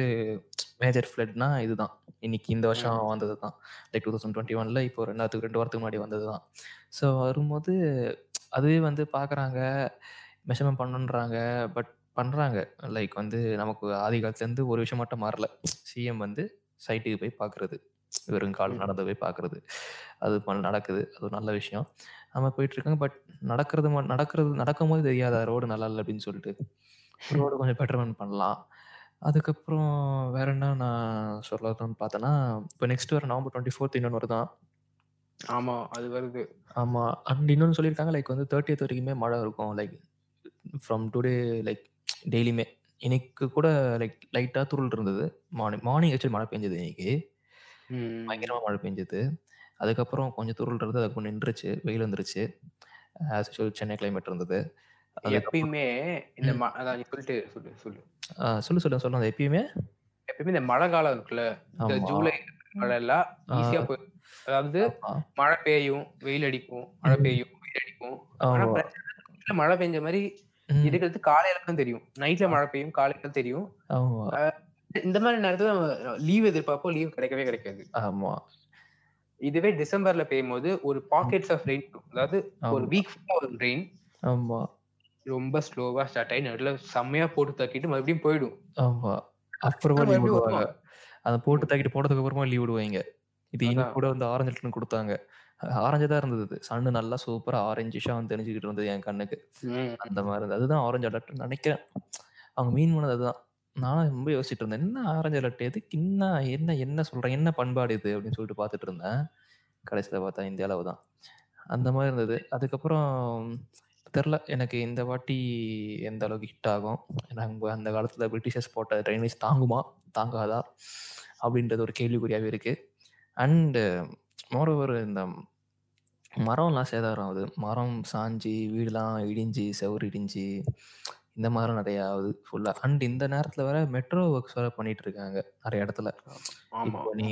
மேஜர் ஃப்ளட்னா இதுதான். இன்னைக்கு இந்த வருஷம். வந்தது தான். லைக் 2021ல இப்போ 2 2 வாரத்துக்கு முன்னாடி வந்தது தான். ஸோ வரும்போது அதுவே வந்து பார்க்குறாங்க. மெஷர்மென்ட் பண்ணணுன்றாங்க. பட் பண்றாங்க. லைக் வந்து நமக்கு ஆதி காலத்துலேருந்து ஒரு விஷயம் மட்டும் மாறல. சிஎம் வந்து சைட்டுக்கு போய் பார்க்குறது. வெறுங்கால். நடந்து போய் பார்க்குறது. அது நடக்குது. அது ஒரு நல்ல விஷயம். நம்ம போயிட்டுருக்காங்க. பட் நடக்கிறது நடக்கிறது நடக்கும்போது தெரியாதா ரோடு நல்லா இல்ல அப்படின்னு சொல்லிட்டு. ரோடு கொஞ்சம் பெட்டர்மென்ட் பண்ணலாம். அதுக்கப்புறம் வேற என்ன நான் சொல்லணும்னு பார்த்தேன்னா, இப்போ நெக்ஸ்ட் வர நவம்பர் 24த் இன்னொன்னு வருதாம். ஆமா. அது வருது. ஆமா. அண்ட் இன்னொன்னு சொல்லியிருக்காங்க. லைக் வந்து 30த் வரைக்குமே மழை இருக்கும். லைக் ஃப்ரம் டுடே லைக் டெய்லியுமே. இன்னைக்கு கூட லைக் லைட்டா தூறல் இருந்தது. மார்னிங் மார்னிங் ஆக்சுவலி மழை பெஞ்சது இன்னைக்கு. ம். பயங்கரமா மழை பெஞ்சது. அதுக்கப்புறம் கொஞ்சம் இருந்தது. அதுக்கப்புறம் நின்றுச்சு. வெயில் வந்துருச்சு. ஆஸ் யூசுவல் சென்னை கிளைமேட் இருந்தது. அதுக்கப்புறம் எப்பயுமே இந்த ம். ம அதான் நீ சொல்லிட்டு சொல்லு, சொல்லு. ஆ சொல்லு, சொல்லு. சொல்லு. அது எப்பயுமே எப்பயுமே இந்த மழை காலம் இருக்குல்ல, இந்த ஆமா. ஜூலை மழைலாம் ஆ. ஈஸியா போயிரும். அதாவது ஆமா. மழை பெய்யும், வெயில் அடிக்கும். மழை ம். பெய்யும், வெயில் அடிக்கும். ஆனா ஆமா. பிரச்சனை மழை பெஞ்ச மாரி ம். இருக்கிறது காலையில தான் தெரியும். நைட்ல ஆ. மழை பெய்யும், காலையில தெரியும். ஆமா. அ இந்த மாரி நேரத்துல நம்ம லீவ் எதிர்பார்ப்போம். லீவ் கிடைக்கவே கிடைக்காது. ஆமா. இதுவே டிசம்பர்ல பெய்யும்போது ஒரு ம். பாக்கெட்ஸ் ஆஃப் ரெயின் அதாவது ஒரு. வீக் வரும் ரெயின். ஆமா. ரொம்ப ஸ்லோவா ஸ்டார்ட் ஆயி நடுவுல செம்மையா போட்டு தாக்கிட்டு மறுபடியும் போயிடும். ஆமா. அப்புறமா லீவ் விடுவாங்க. அத போட்டு. தாக்கிட்டு போனதுக்கு அப்புறமா லீவ் விடுவாய்ங்க. இது அதான். கூட வந்து ஆரஞ்சு அலர்ட்ன்னு குடுத்தாங்க. ஆரஞ்சா தான் இருந்தது. சன்னு நல்லா சூப்பரா ஆரஞ்சிஷா வந்து தெரிஞ்சுக்கிட்டு இருந்தது என் கண்ணுக்கு. அந்த மாரி இருந்தது. அதுதான் ஆரஞ்சு அலர்ட்ன்னு நெனைக்கிறேன். அவங்க மீன் பண்ணது அதுதான். நானும் ரொம்ப யோசிச்சுட்டு இருந்தேன். என்ன ஆரஞ்சு அலர்ட் எதுக்கு என்ன என்ன என்ன சொல்றாங்க? என்ன பண்பாடு இது? அப்படின்னு சொல்லிட்டு பார்த்துட்டு இருந்தேன். கடைசியில் பார்த்தா இந்திய அளவு தான். அந்த மாரி இருந்தது. அதுக்கப்புறம் தெர்ல. எனக்கு இந்த வாட்டி எந்த அளவுக்கு ஹிட் ஆகும். நம்ப அந்த காலத்துல பிரிட்டிஷர்ஸ் போட்ட ட்ரைனேஜ் தாங்குமா? தாங்காதா? அப்படின்றது ஒரு கேள்விக்குறியாவே இருக்கு. அண்ட் மோரோவர் இந்த மரம்லாம் சேதாரம் ஆகுது மரம் சாஞ்சு வீடுலாம் இடிஞ்சு செவுரு இடிஞ்சு இந்த மாதிரி நிறைய ஆகுது ஃபுல்லாக அண்ட் இந்த நேரத்தில் வேற மெட்ரோ ஒர்க்ஸ் வேற பண்ணிட்டு இருக்காங்க நிறைய இடத்துல. ஆமா. இப்போ நீ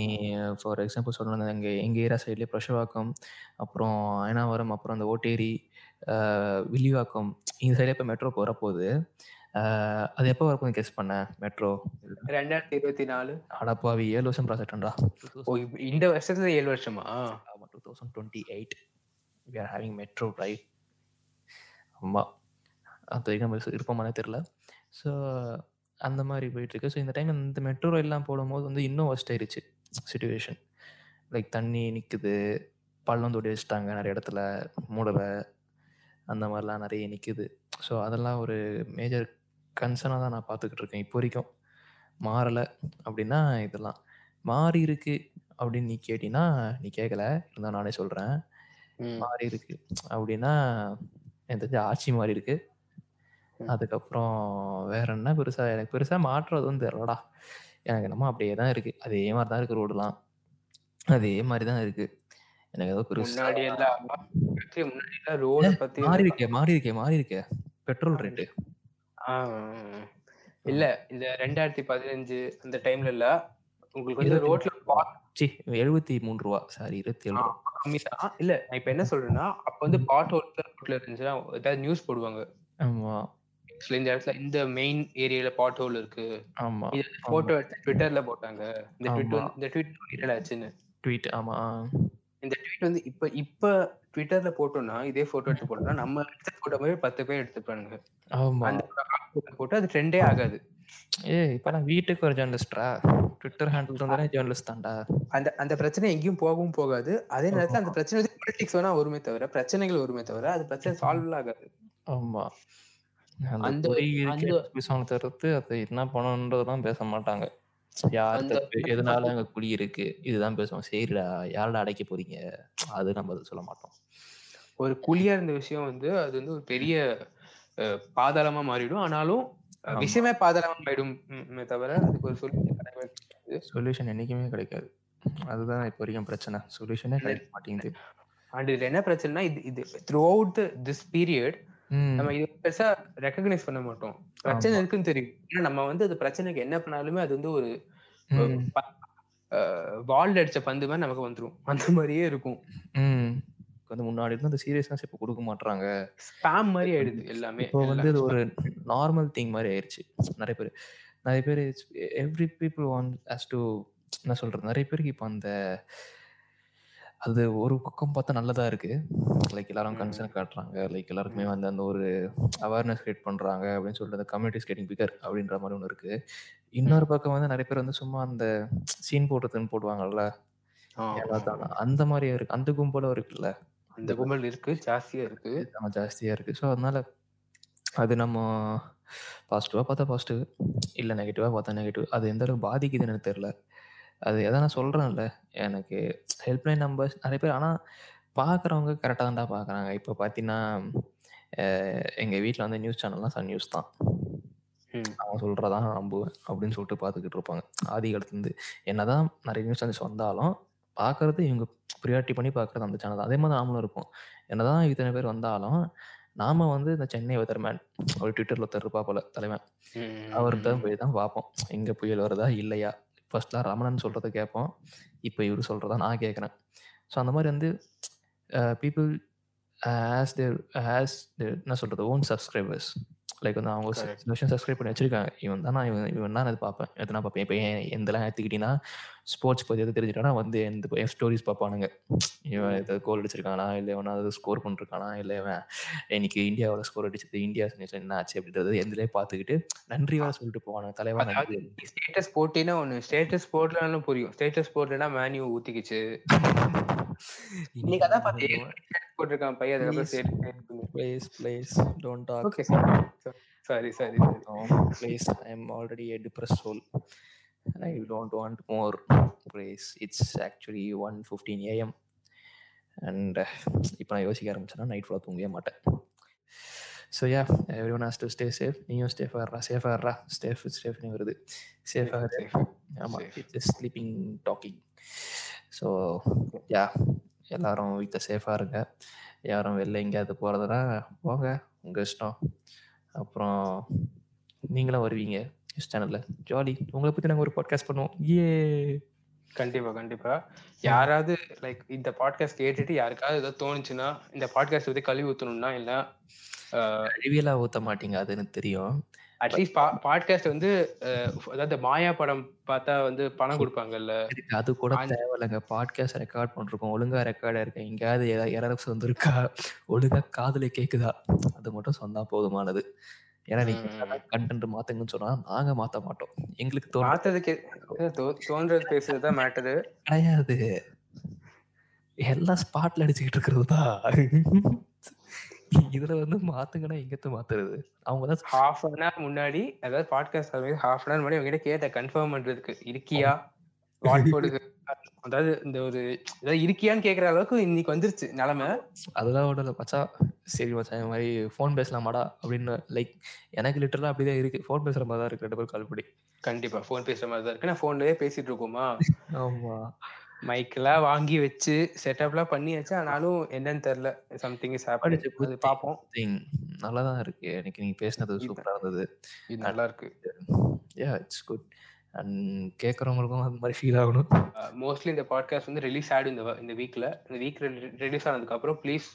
ஃபார் எக்ஸாம்பிள் சொல்லணும் எங்கள் எங்கள் ஏரியா சைட்லேயே பிரஷவாக்கம் அப்புறம் அயனாவரம் அப்புறம் அந்த ஓட்டேரி வில்லிவாக்கம் இந்த சைடில் இப்போ மெட்ரோ வரப்போகுது ஆஹ் அது எப்போ வரப்போகுது கெஸ் பண்ண மெட்ரோ ரெண்டாயிரத்தி இருபத்தி நாலு அடப்பாவி ஏழு வருஷம் ப்ராஜெக்டா ஓ இப்ப இந்த வருஷத்துல ஏழு வருஷமா? Two thousand twenty eight we are having metro right ஆமாம் அது நம்ம இருப்போமானே தெரில ஸோ அந்த மாதிரி போயிட்டுருக்கு. ஸோ இந்த டைம் இந்த மெட்ரோ ரயில்லாம் போடும்போது வந்து இன்னும் ஒஸ்ட் ஆயிருச்சு சுச்சுவேஷன் லைக் தண்ணி நிற்குது பள்ளம் தொடி வச்சுட்டாங்க நிறைய இடத்துல மூடலை அந்த மாதிரிலாம் நிறைய நிற்குது ஸோ அதெல்லாம் ஒரு மேஜர் கன்சர்னாக தான் நான் பார்த்துக்கிட்டு இருக்கேன் இப்போ வரைக்கும். மாறலை அப்படின்னா இதெல்லாம். மாறி இருக்கு அப்படின்னு நீ கேட்டினா நீ கேட்கல இருந்தால் நானே சொல்கிறேன். மாறி இருக்கு அப்படின்னா எனக்கு தெரிஞ்ச ஆட்சி மாறி இருக்கு. ம். அதுக்கப்புறம் வேற என்ன பெருசா? எனக்கு பெருசா மாற்றுறது வந்து தெரியலடா. எனக்கு என்னமோ அப்படியே தான் இருக்கு. அதே மாதிரி தான் இருக்கு ரோடுலாம். அதே மாதிரி தான் இருக்கு. எனக்கு ஏதோ பெருசா முன்னாடி எல்லாம் actually முன்னாடி எல்லாம் ரோட பத்தி மாறி இருக்கே மாறி இருக்கே மாறி இருக்கே. Petrol rate. இல்ல இந்த ரெண்டாயிரத்தி பதினஞ்சு அந்த டைம்ல இல்ல. உங்களுக்கு வந்து ரோட்ல எழுபத்தி மூணு ரூபா. சாரி இருபத்தி ஏழு ரூபா. இல்ல நான் இப்ப என்ன சொல்றேன்னா அப்ப வந்து பாட் ஹோல் ரோட்ல இருந்துச்சுன்னா ஏதாவது நியூஸ் போடுவாங்க. ஆமா. Actually இந்த இடத்துல இந்த மெயின் ஏரியால பாட் ஹோல் இருக்கு. ஆமா இது போட்டோ எடுத்து ட்விட்டர்ல போட்டாங்க. இந்த ட்விட். இந்த ட்வீட் வைரல் ஆச்சுன்னு. ட்வீட் ஆமா இந்த ட்வீட் வந்து இப்ப இப்ப ட்விட்டர்ல போட்டோம்னா இதே போட்டோ எடுத்து போட்டோம்னா நம்ம எடுத்த போட்டோ மாதிரி பத்து பேர் எடுத்துப்பானுங்க. ஆமா. அந்த போட்டு அது ட்ரெண்டே ஆகாது. ஏ இப்ப நான் வீட்டுக்கு ஒரு ஜேர்னலிஸ்டா ட்விட்டர் ஹேண்டில் இருந்தானே ஜேர்னலிஸ்ட் தான்டா. அந்த அந்த பிரச்சனை எங்கேயும் போகவும் போகாது. அதே நேரத்துல அந்த பிரச்சனை வந்து பொலிட்டிக்ஸ் வேணா வருமே தவிர பிரச்சனைகள் வருமே தவிர அது பிரச்சனை சால்வ் ஆகாது. ஆமா. அந்த பேசுவாங்க தவிர்த்து அதை என்ன பண்ணணுன்றதுதான் பேச மாட்டாங்க. யார் எதனால அங்க குழி இருக்கு? இதுதான் பேசுவோம். சரிடா யாரடா அடைக்க போறீங்க? அது நம்ம சொல்ல மாட்டோம். ஒரு குழியா இருந்த விஷயம் வந்து அது வந்து ஒரு பெரிய பாதாளமா மாறிடும். ஆனாலும். விஷயமே பாதாளமா ஆயிடும் ம், தவிர அதுக்கு ஒரு சொல்லி சொல்யூஷன் என்னைக்குமே கிடைக்காது. அதுதான் இப்போ வரைக்கும் பிரச்சனை. சொல்யூஷனே கிடைக்க மாட்டேங்குது. அண்ட் இதுல என்ன பிரச்சனைனா இது இது த்ரூ அவுட் திஸ் பீரியட் நம்ம இது பெருசா ரெக்கக்னைஸ் பண்ண மாட்டோம். பிரச்சனை. இருக்குன்னு தெரியும். ஏன்னா நம்ம வந்து அது பிரச்சனைக்கு என்ன பண்ணாலுமே அது வந்து ஒரு ம், வால்ட் அடிச்ச பந்து மாதிரி நமக்கு வந்துரும். அந்த மாதிரியே இருக்கும். வந்து முன்னாடி இருந்த அந்த சீரியஸ்னஸ் இப்போ கொடுக்க மாட்றாங்க. ஸ்பாம் மாதிரி ஆயிடுது எல்லாமே. இப்போ வந்து இது ஒரு நார்மல் திங் மாதிரி ஆயிடுச்சு நிறைய பேர் நிறைய பேர் every people want us to என்ன சொல்றது? நிறைய பேருக்கு இப்போ அந்த அது ஒரு பக்கம் பார்த்தா நல்லதா இருக்கு. லைக் எல்லாரும். கன்சர்ன் காட்டுறாங்க. லைக் எல்லாருக்குமே வந்து அந்த ஒரு அவேர்னஸ் கிரியேட் பண்றாங்க அப்படின்னு சொல்லிட்டு அந்த கம்யூனிட்டிஸ் கெட்டிங் பிகர் அப்படின்ற மாதிரி ஒன்று இருக்கு. இன்னொரு பக்கம் வந்து நிறைய பேர் வந்து சும்மா அந்த சீன் போடுறதுன்னு போடுவாங்கல்ல. அந்த மாதிரி இருக்கு. அந்த கும்பலும் இருக்குல்ல. அந்த கும்பல் இருக்கு ஜாஸ்தியா இருக்கு. நம்ம ஜாஸ்தியாக இருக்குது ஸோ அதனால அது நம்ம பாசிட்டிவாக பார்த்தா பாசிட்டிவ் இல்லை நெகட்டிவாக பார்த்தா நெகட்டிவ் அது எந்த அளவுக்கு பாதிக்குதுன்னு எனக்கு தெரில அது எதை நான் சொல்கிறேன்ல எனக்கு ஹெல்ப்லைன் நம்பர்ஸ் நிறைய பேர் ஆனால் பார்க்குறவங்க கரெக்டாக தான்டா பார்க்குறாங்க. இப்போ பார்த்தீங்கன்னா எங்கள் வீட்டில் வந்து நியூஸ் சேனல்லாம் சன் நியூஸ் தான். ம். அவன் சொல்கிறதான் நான் நம்புவேன் அப்படின்னு சொல்லிட்டு பார்த்துக்கிட்டு இருப்பாங்க. ஆதி காலத்துலேருந்து என்னதான் நிறைய நியூஸ் சேனல்ஸ் வந்தாலும் பார்க்குறது இவங்க ப்ரியாரிட்டி பண்ணி பார்க்குறது அந்த சேனல் தான். அதே மாதிரி நாமளும் இருப்போம். என்னதான் இத்தனை பேர் வந்தாலும் நாம வந்து இந்த சென்னை வெதர்மேன் ஒரு ட்விட்டரில் ஒருத்தர் இருப்பா போல தலைவன். ம், அவர்கிட்ட போய் தான் பார்ப்போம். எங்கே புயல் வருதா இல்லையா? ஃபர்ஸ்ட்லாம் ரமணன் சொல்கிறத கேட்போம். இப்போ இவர் சொல்கிறதா நான் கேட்குறேன். ஸோ அந்த மாதிரி வந்து people has their has their என்ன சொல்கிறது ஓன் சப்ஸ்கிரைபர்ஸ் லைக் வந்து அவங்க விஷயம் சப்ஸ்கிரைப் பண்ணி வச்சிருக்காங்க. இவன் தான் நான் இவன் இவன் தான் இது பார்ப்பேன். எத்தனை பார்ப்பேன். இப்போ ஏன் எந்தெல்லாம் எடுத்துக்கிட்டீங்கன்னா ஸ்போர்ட்ஸ் பற்றி எது தெரிஞ்சுட்டா வந்து எந்த ஸ்டோரிஸ் பார்ப்பானுங்க. இவன் இதை கோல் அடிச்சிருக்கானா இல்லை இவன் அது ஸ்கோர் பண்ணிருக்கானா இல்லை இவன் இன்னைக்கு இந்தியாவோட ஸ்கோர் அடிச்சது இந்தியா என்ன ஆச்சு அப்படின்றது எந்திலே பார்த்துக்கிட்டு நன்றி வேற சொல்லிட்டு போவானுங்க. தலைவா ஸ்டேட்டஸ் போட்டினா ஒண்ணு ஸ்டேட்டஸ் போடலனாலும் புரியும். Status போடலனா Man U ஊத்திக்கிச்சு. இன்னைக்கு அதான் பார்த்தேன். போட்டிருக்கான் பையன் அதுக்கப்புறம் please please don't talk okay sorry sorry please I am already a depressed soul. And I don't want more. Praise. It's actually 1:15 a.m. And இப்போ நான் யோசிக்க ஆரம்பிச்சேன்னா நைட் ஃபுல்லாக தூங்கவே மாட்டேன். So yeah everyone has to stay safe நீயும் ஸ்டேஃப் ஆடுறா சேஃப் ஆடுறா ஸ்டேஃப் ஸ்டேஃப்னு வருது. சேஃப் ஆகுது ஆமாம். It's sleeping talking so yeah எல்லாரும் வீட்டில் சேஃபாக இருங்க. யாரும் வெளில எங்கேயாவது போகிறதுனா போங்க. உங்கள் இஷ்டம். அப்புறம் நீங்களும் வருவீங்க நியூஸ் சேனலில் ஜாலி. உங்களை பற்றி நாங்கள் ஒரு பாட்காஸ்ட் பண்ணுவோம். ஏ கண்டிப்பா கண்டிப்பா. யாராவது லைக் இந்த பாட்காஸ்ட் கேட்டுட்டு யாருக்காவது ஏதாவது தோணுச்சுன்னா இந்த பாட்காஸ்ட் பத்தி கழுவி ஊத்தணும்னா இல்ல கழுவியெல்லாம் ஊற்ற மாட்டீங்க. அது எனக்கு தெரியும். அட்லீஸ்ட் பாட்காஸ்ட் வந்து அதாவது மாயா படம் பார்த்தா வந்து பணம் கொடுப்பாங்கல்ல. அது கூட தேவையில்லைங்க. பாட்காஸ்ட் ரெக்கார்ட் பண்ணிருக்கோம். ஒழுங்கா ரெக்கார்டாக இருக்கேன் எங்கேயாவது எரர்ஸ் வந்துருக்கா? ஒழுங்கா காதுல கேக்குதா? அது மட்டும் சொன்னா போதுமானது. ஏன்னா நீங்க கண்டென்ட் மாத்துங்கன்னு சொன்னா நாங்க மாத்த மாட்டோம். எங்களுக்கு தோணு பார்த்ததுக்கு தோன்றது பேசுறதுதான் மேட்டரு கிடையாது. எல்லாம் ஸ்பாட்ல அடிச்சுக்கிட்டு இருக்கிறது தான் இதுல வந்து மாத்துங்கன்னா எங்கத்த மாத்துறது? அவங்க தான் ஹாஃப் அன் ஹவர் முன்னாடி அதாவது பாட்காஸ்ட் ஹாஃப் அன் ஹவர் முன்னாடி உங்ககிட்ட கேட்ட கன்ஃபார்ம் பண்றதுக்கு. இருக்கியா? வாட் போடுது? அதாவது இந்த ஒரு ஏதாவது இருக்கியான்னு கேக்குற அளவுக்கு இன்னைக்கு வந்துருச்சு நிலைமை. அதெல்லாம் ஒன்றும் இல்லை. மச்சான் சரி மச்சான் இந்த மாதிரி ஃபோன் பேசலாமாடா அப்படின்னு லைக் எனக்கு லிட்டரலாக அப்படிதான் இருக்கு. ஃபோன் பேசுற மாதிரி தான் இருக்கு. ரெண்டு பேரும் கால் பண்ணி. கண்டிப்பா ஃபோன் பேசுற மாதிரி தான் இருக்கு நான் ஃபோன்லயே பேசிட்டு இருக்கோமா? ஆமா. மைக்கெல்லாம் வாங்கி வச்சு செட்டப்லாம் பண்ணியாச்சு ஆனாலும் என்னன்னு தெரியல. சம்திங் இஸ் அது பார்ப்போம். திங் நல்லா தான் இருக்கு. எனக்கு நீங்க பேசினது சூப்பரா இருந்தது. இது நல்லா இருக்கு. யா இட்ஸ் குட் அண்ட் கேட்குறவங்களுக்கும் அந்த மாதிரி ஃபீல் ஆகணும். மோஸ்ட்லி இந்த பாட்காஸ்ட் வந்து ரிலீஸ் ஆயிடும் இந்த இந்த வீக்ல இந்த வீக்ல ரிலீஸ் ஆனதுக்கு அப்புறம் ப்ளீஸ்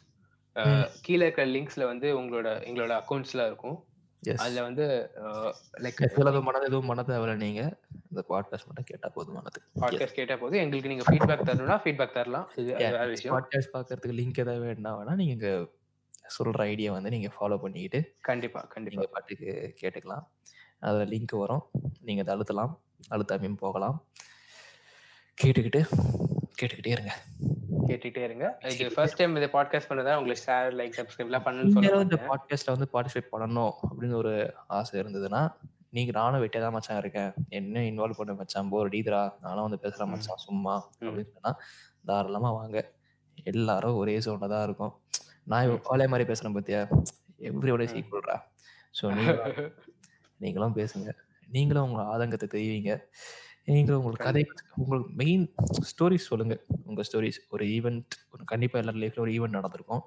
கீழே இருக்கிற லிங்க்ஸ்ல வந்து உங்களோட எங்களோட அக்கௌண்ட்ஸ்ல இருக்கும். அதுல வந்து லைக் எதுவும் மனது எதுவும் மன தேவையில்ல நீங்க இந்த பாட்காஸ்ட் மட்டும் கேட்டா போதுமானது பாட்காஸ்ட் கேட்ட போது எங்களுக்கு நீங்க ஃபீட்பேக் தரணும்னா ஃபீட்பேக் தரலாம். பாட்காஸ்ட் பார்க்கறதுக்கு லிங்க் ஏதாவது வேணும்னா வேணா நீங்க சொல்ற ஐடியா வந்து நீங்க ஃபாலோ பண்ணிக்கிட்டு கண்டிப்பா கண்டிப்பா. பாட்டுக்கு கேட்டுக்கலாம். அதில் லிங்க் வரும். நீங்க அதை அழுத்தலாம். அழுத்தாமையும் போகலாம். கேட்டுக்கிட்டு கேட்டுக்கிட்டே இருங்க. கேட்டுட்டே இருங்க. இது ஃபர்ஸ்ட் டைம் இதை பாட்காஸ்ட் பண்ணதா உங்களுக்கு ஷேர் லைக் சப்ஸ்கிரைப்லாம் பண்ணணும்னு நீங்களும் இந்த பாட்காஸ்ட்ல வந்து பார்ட்டிசிபேட் பண்ணணும் அப்படின்னு ஒரு ஆசை இருந்ததுன்னா நீங்க நானும் வெட்டியா தான் மச்சான் இருக்கேன். என்ன இன்வால்வ் பண்ண மச்சான். போர் அடிக்குதுடா. நானும் வந்து பேசுறேன் ம். மச்சான். சும்மா. அப்படின்னு சொன்னா தாராளமா வாங்க. எல்லாரும் ஒரே சோன்ல தான் இருக்கும். நான் காலே மாதிரி பேசுறேன் பாத்தியா? எவ்ரியோட ம். சீக்குவல்ரா ஸோ நீங்களும் பேசுங்க. நீங்களும் உங்க ஆதங்கத்தை தெரிவிங்க. நீங்களும் உங்களுக்கு கதை உங்களுக்கு மெயின் ஸ்டோரிஸ் சொல்லுங்க. உங்க ஸ்டோரிஸ் ஒரு ஈவெண்ட் ஒரு கண்டிப்பா எல்லார் லைஃப்ல ஒரு ஈவெண்ட் நடந்திருக்கும்.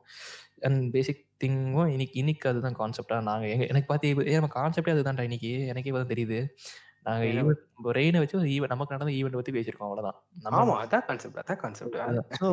அண்ட் பேசிக் திங்கும் இன்னைக்கு இன்னைக்கு அதுதான் கான்செப்டா நாங்க எங்க எனக்கு பார்த்து ஏன் கான்செப்டே அதுதான்டா இன்னைக்கு. எனக்கே வந்து தெரியுது. நாங்க என்ன? ஈவெண்ட் ரெயினை வச்சு ஒரு ஈவெண்ட் நமக்கு நடந்த ஈவெண்ட் பத்தி பேசியிருக்கோம் அவ்வளவுதான். நம்ம ஆமா அதான் கான்செப்ட் அதான் கான்செப்ட் ஸோ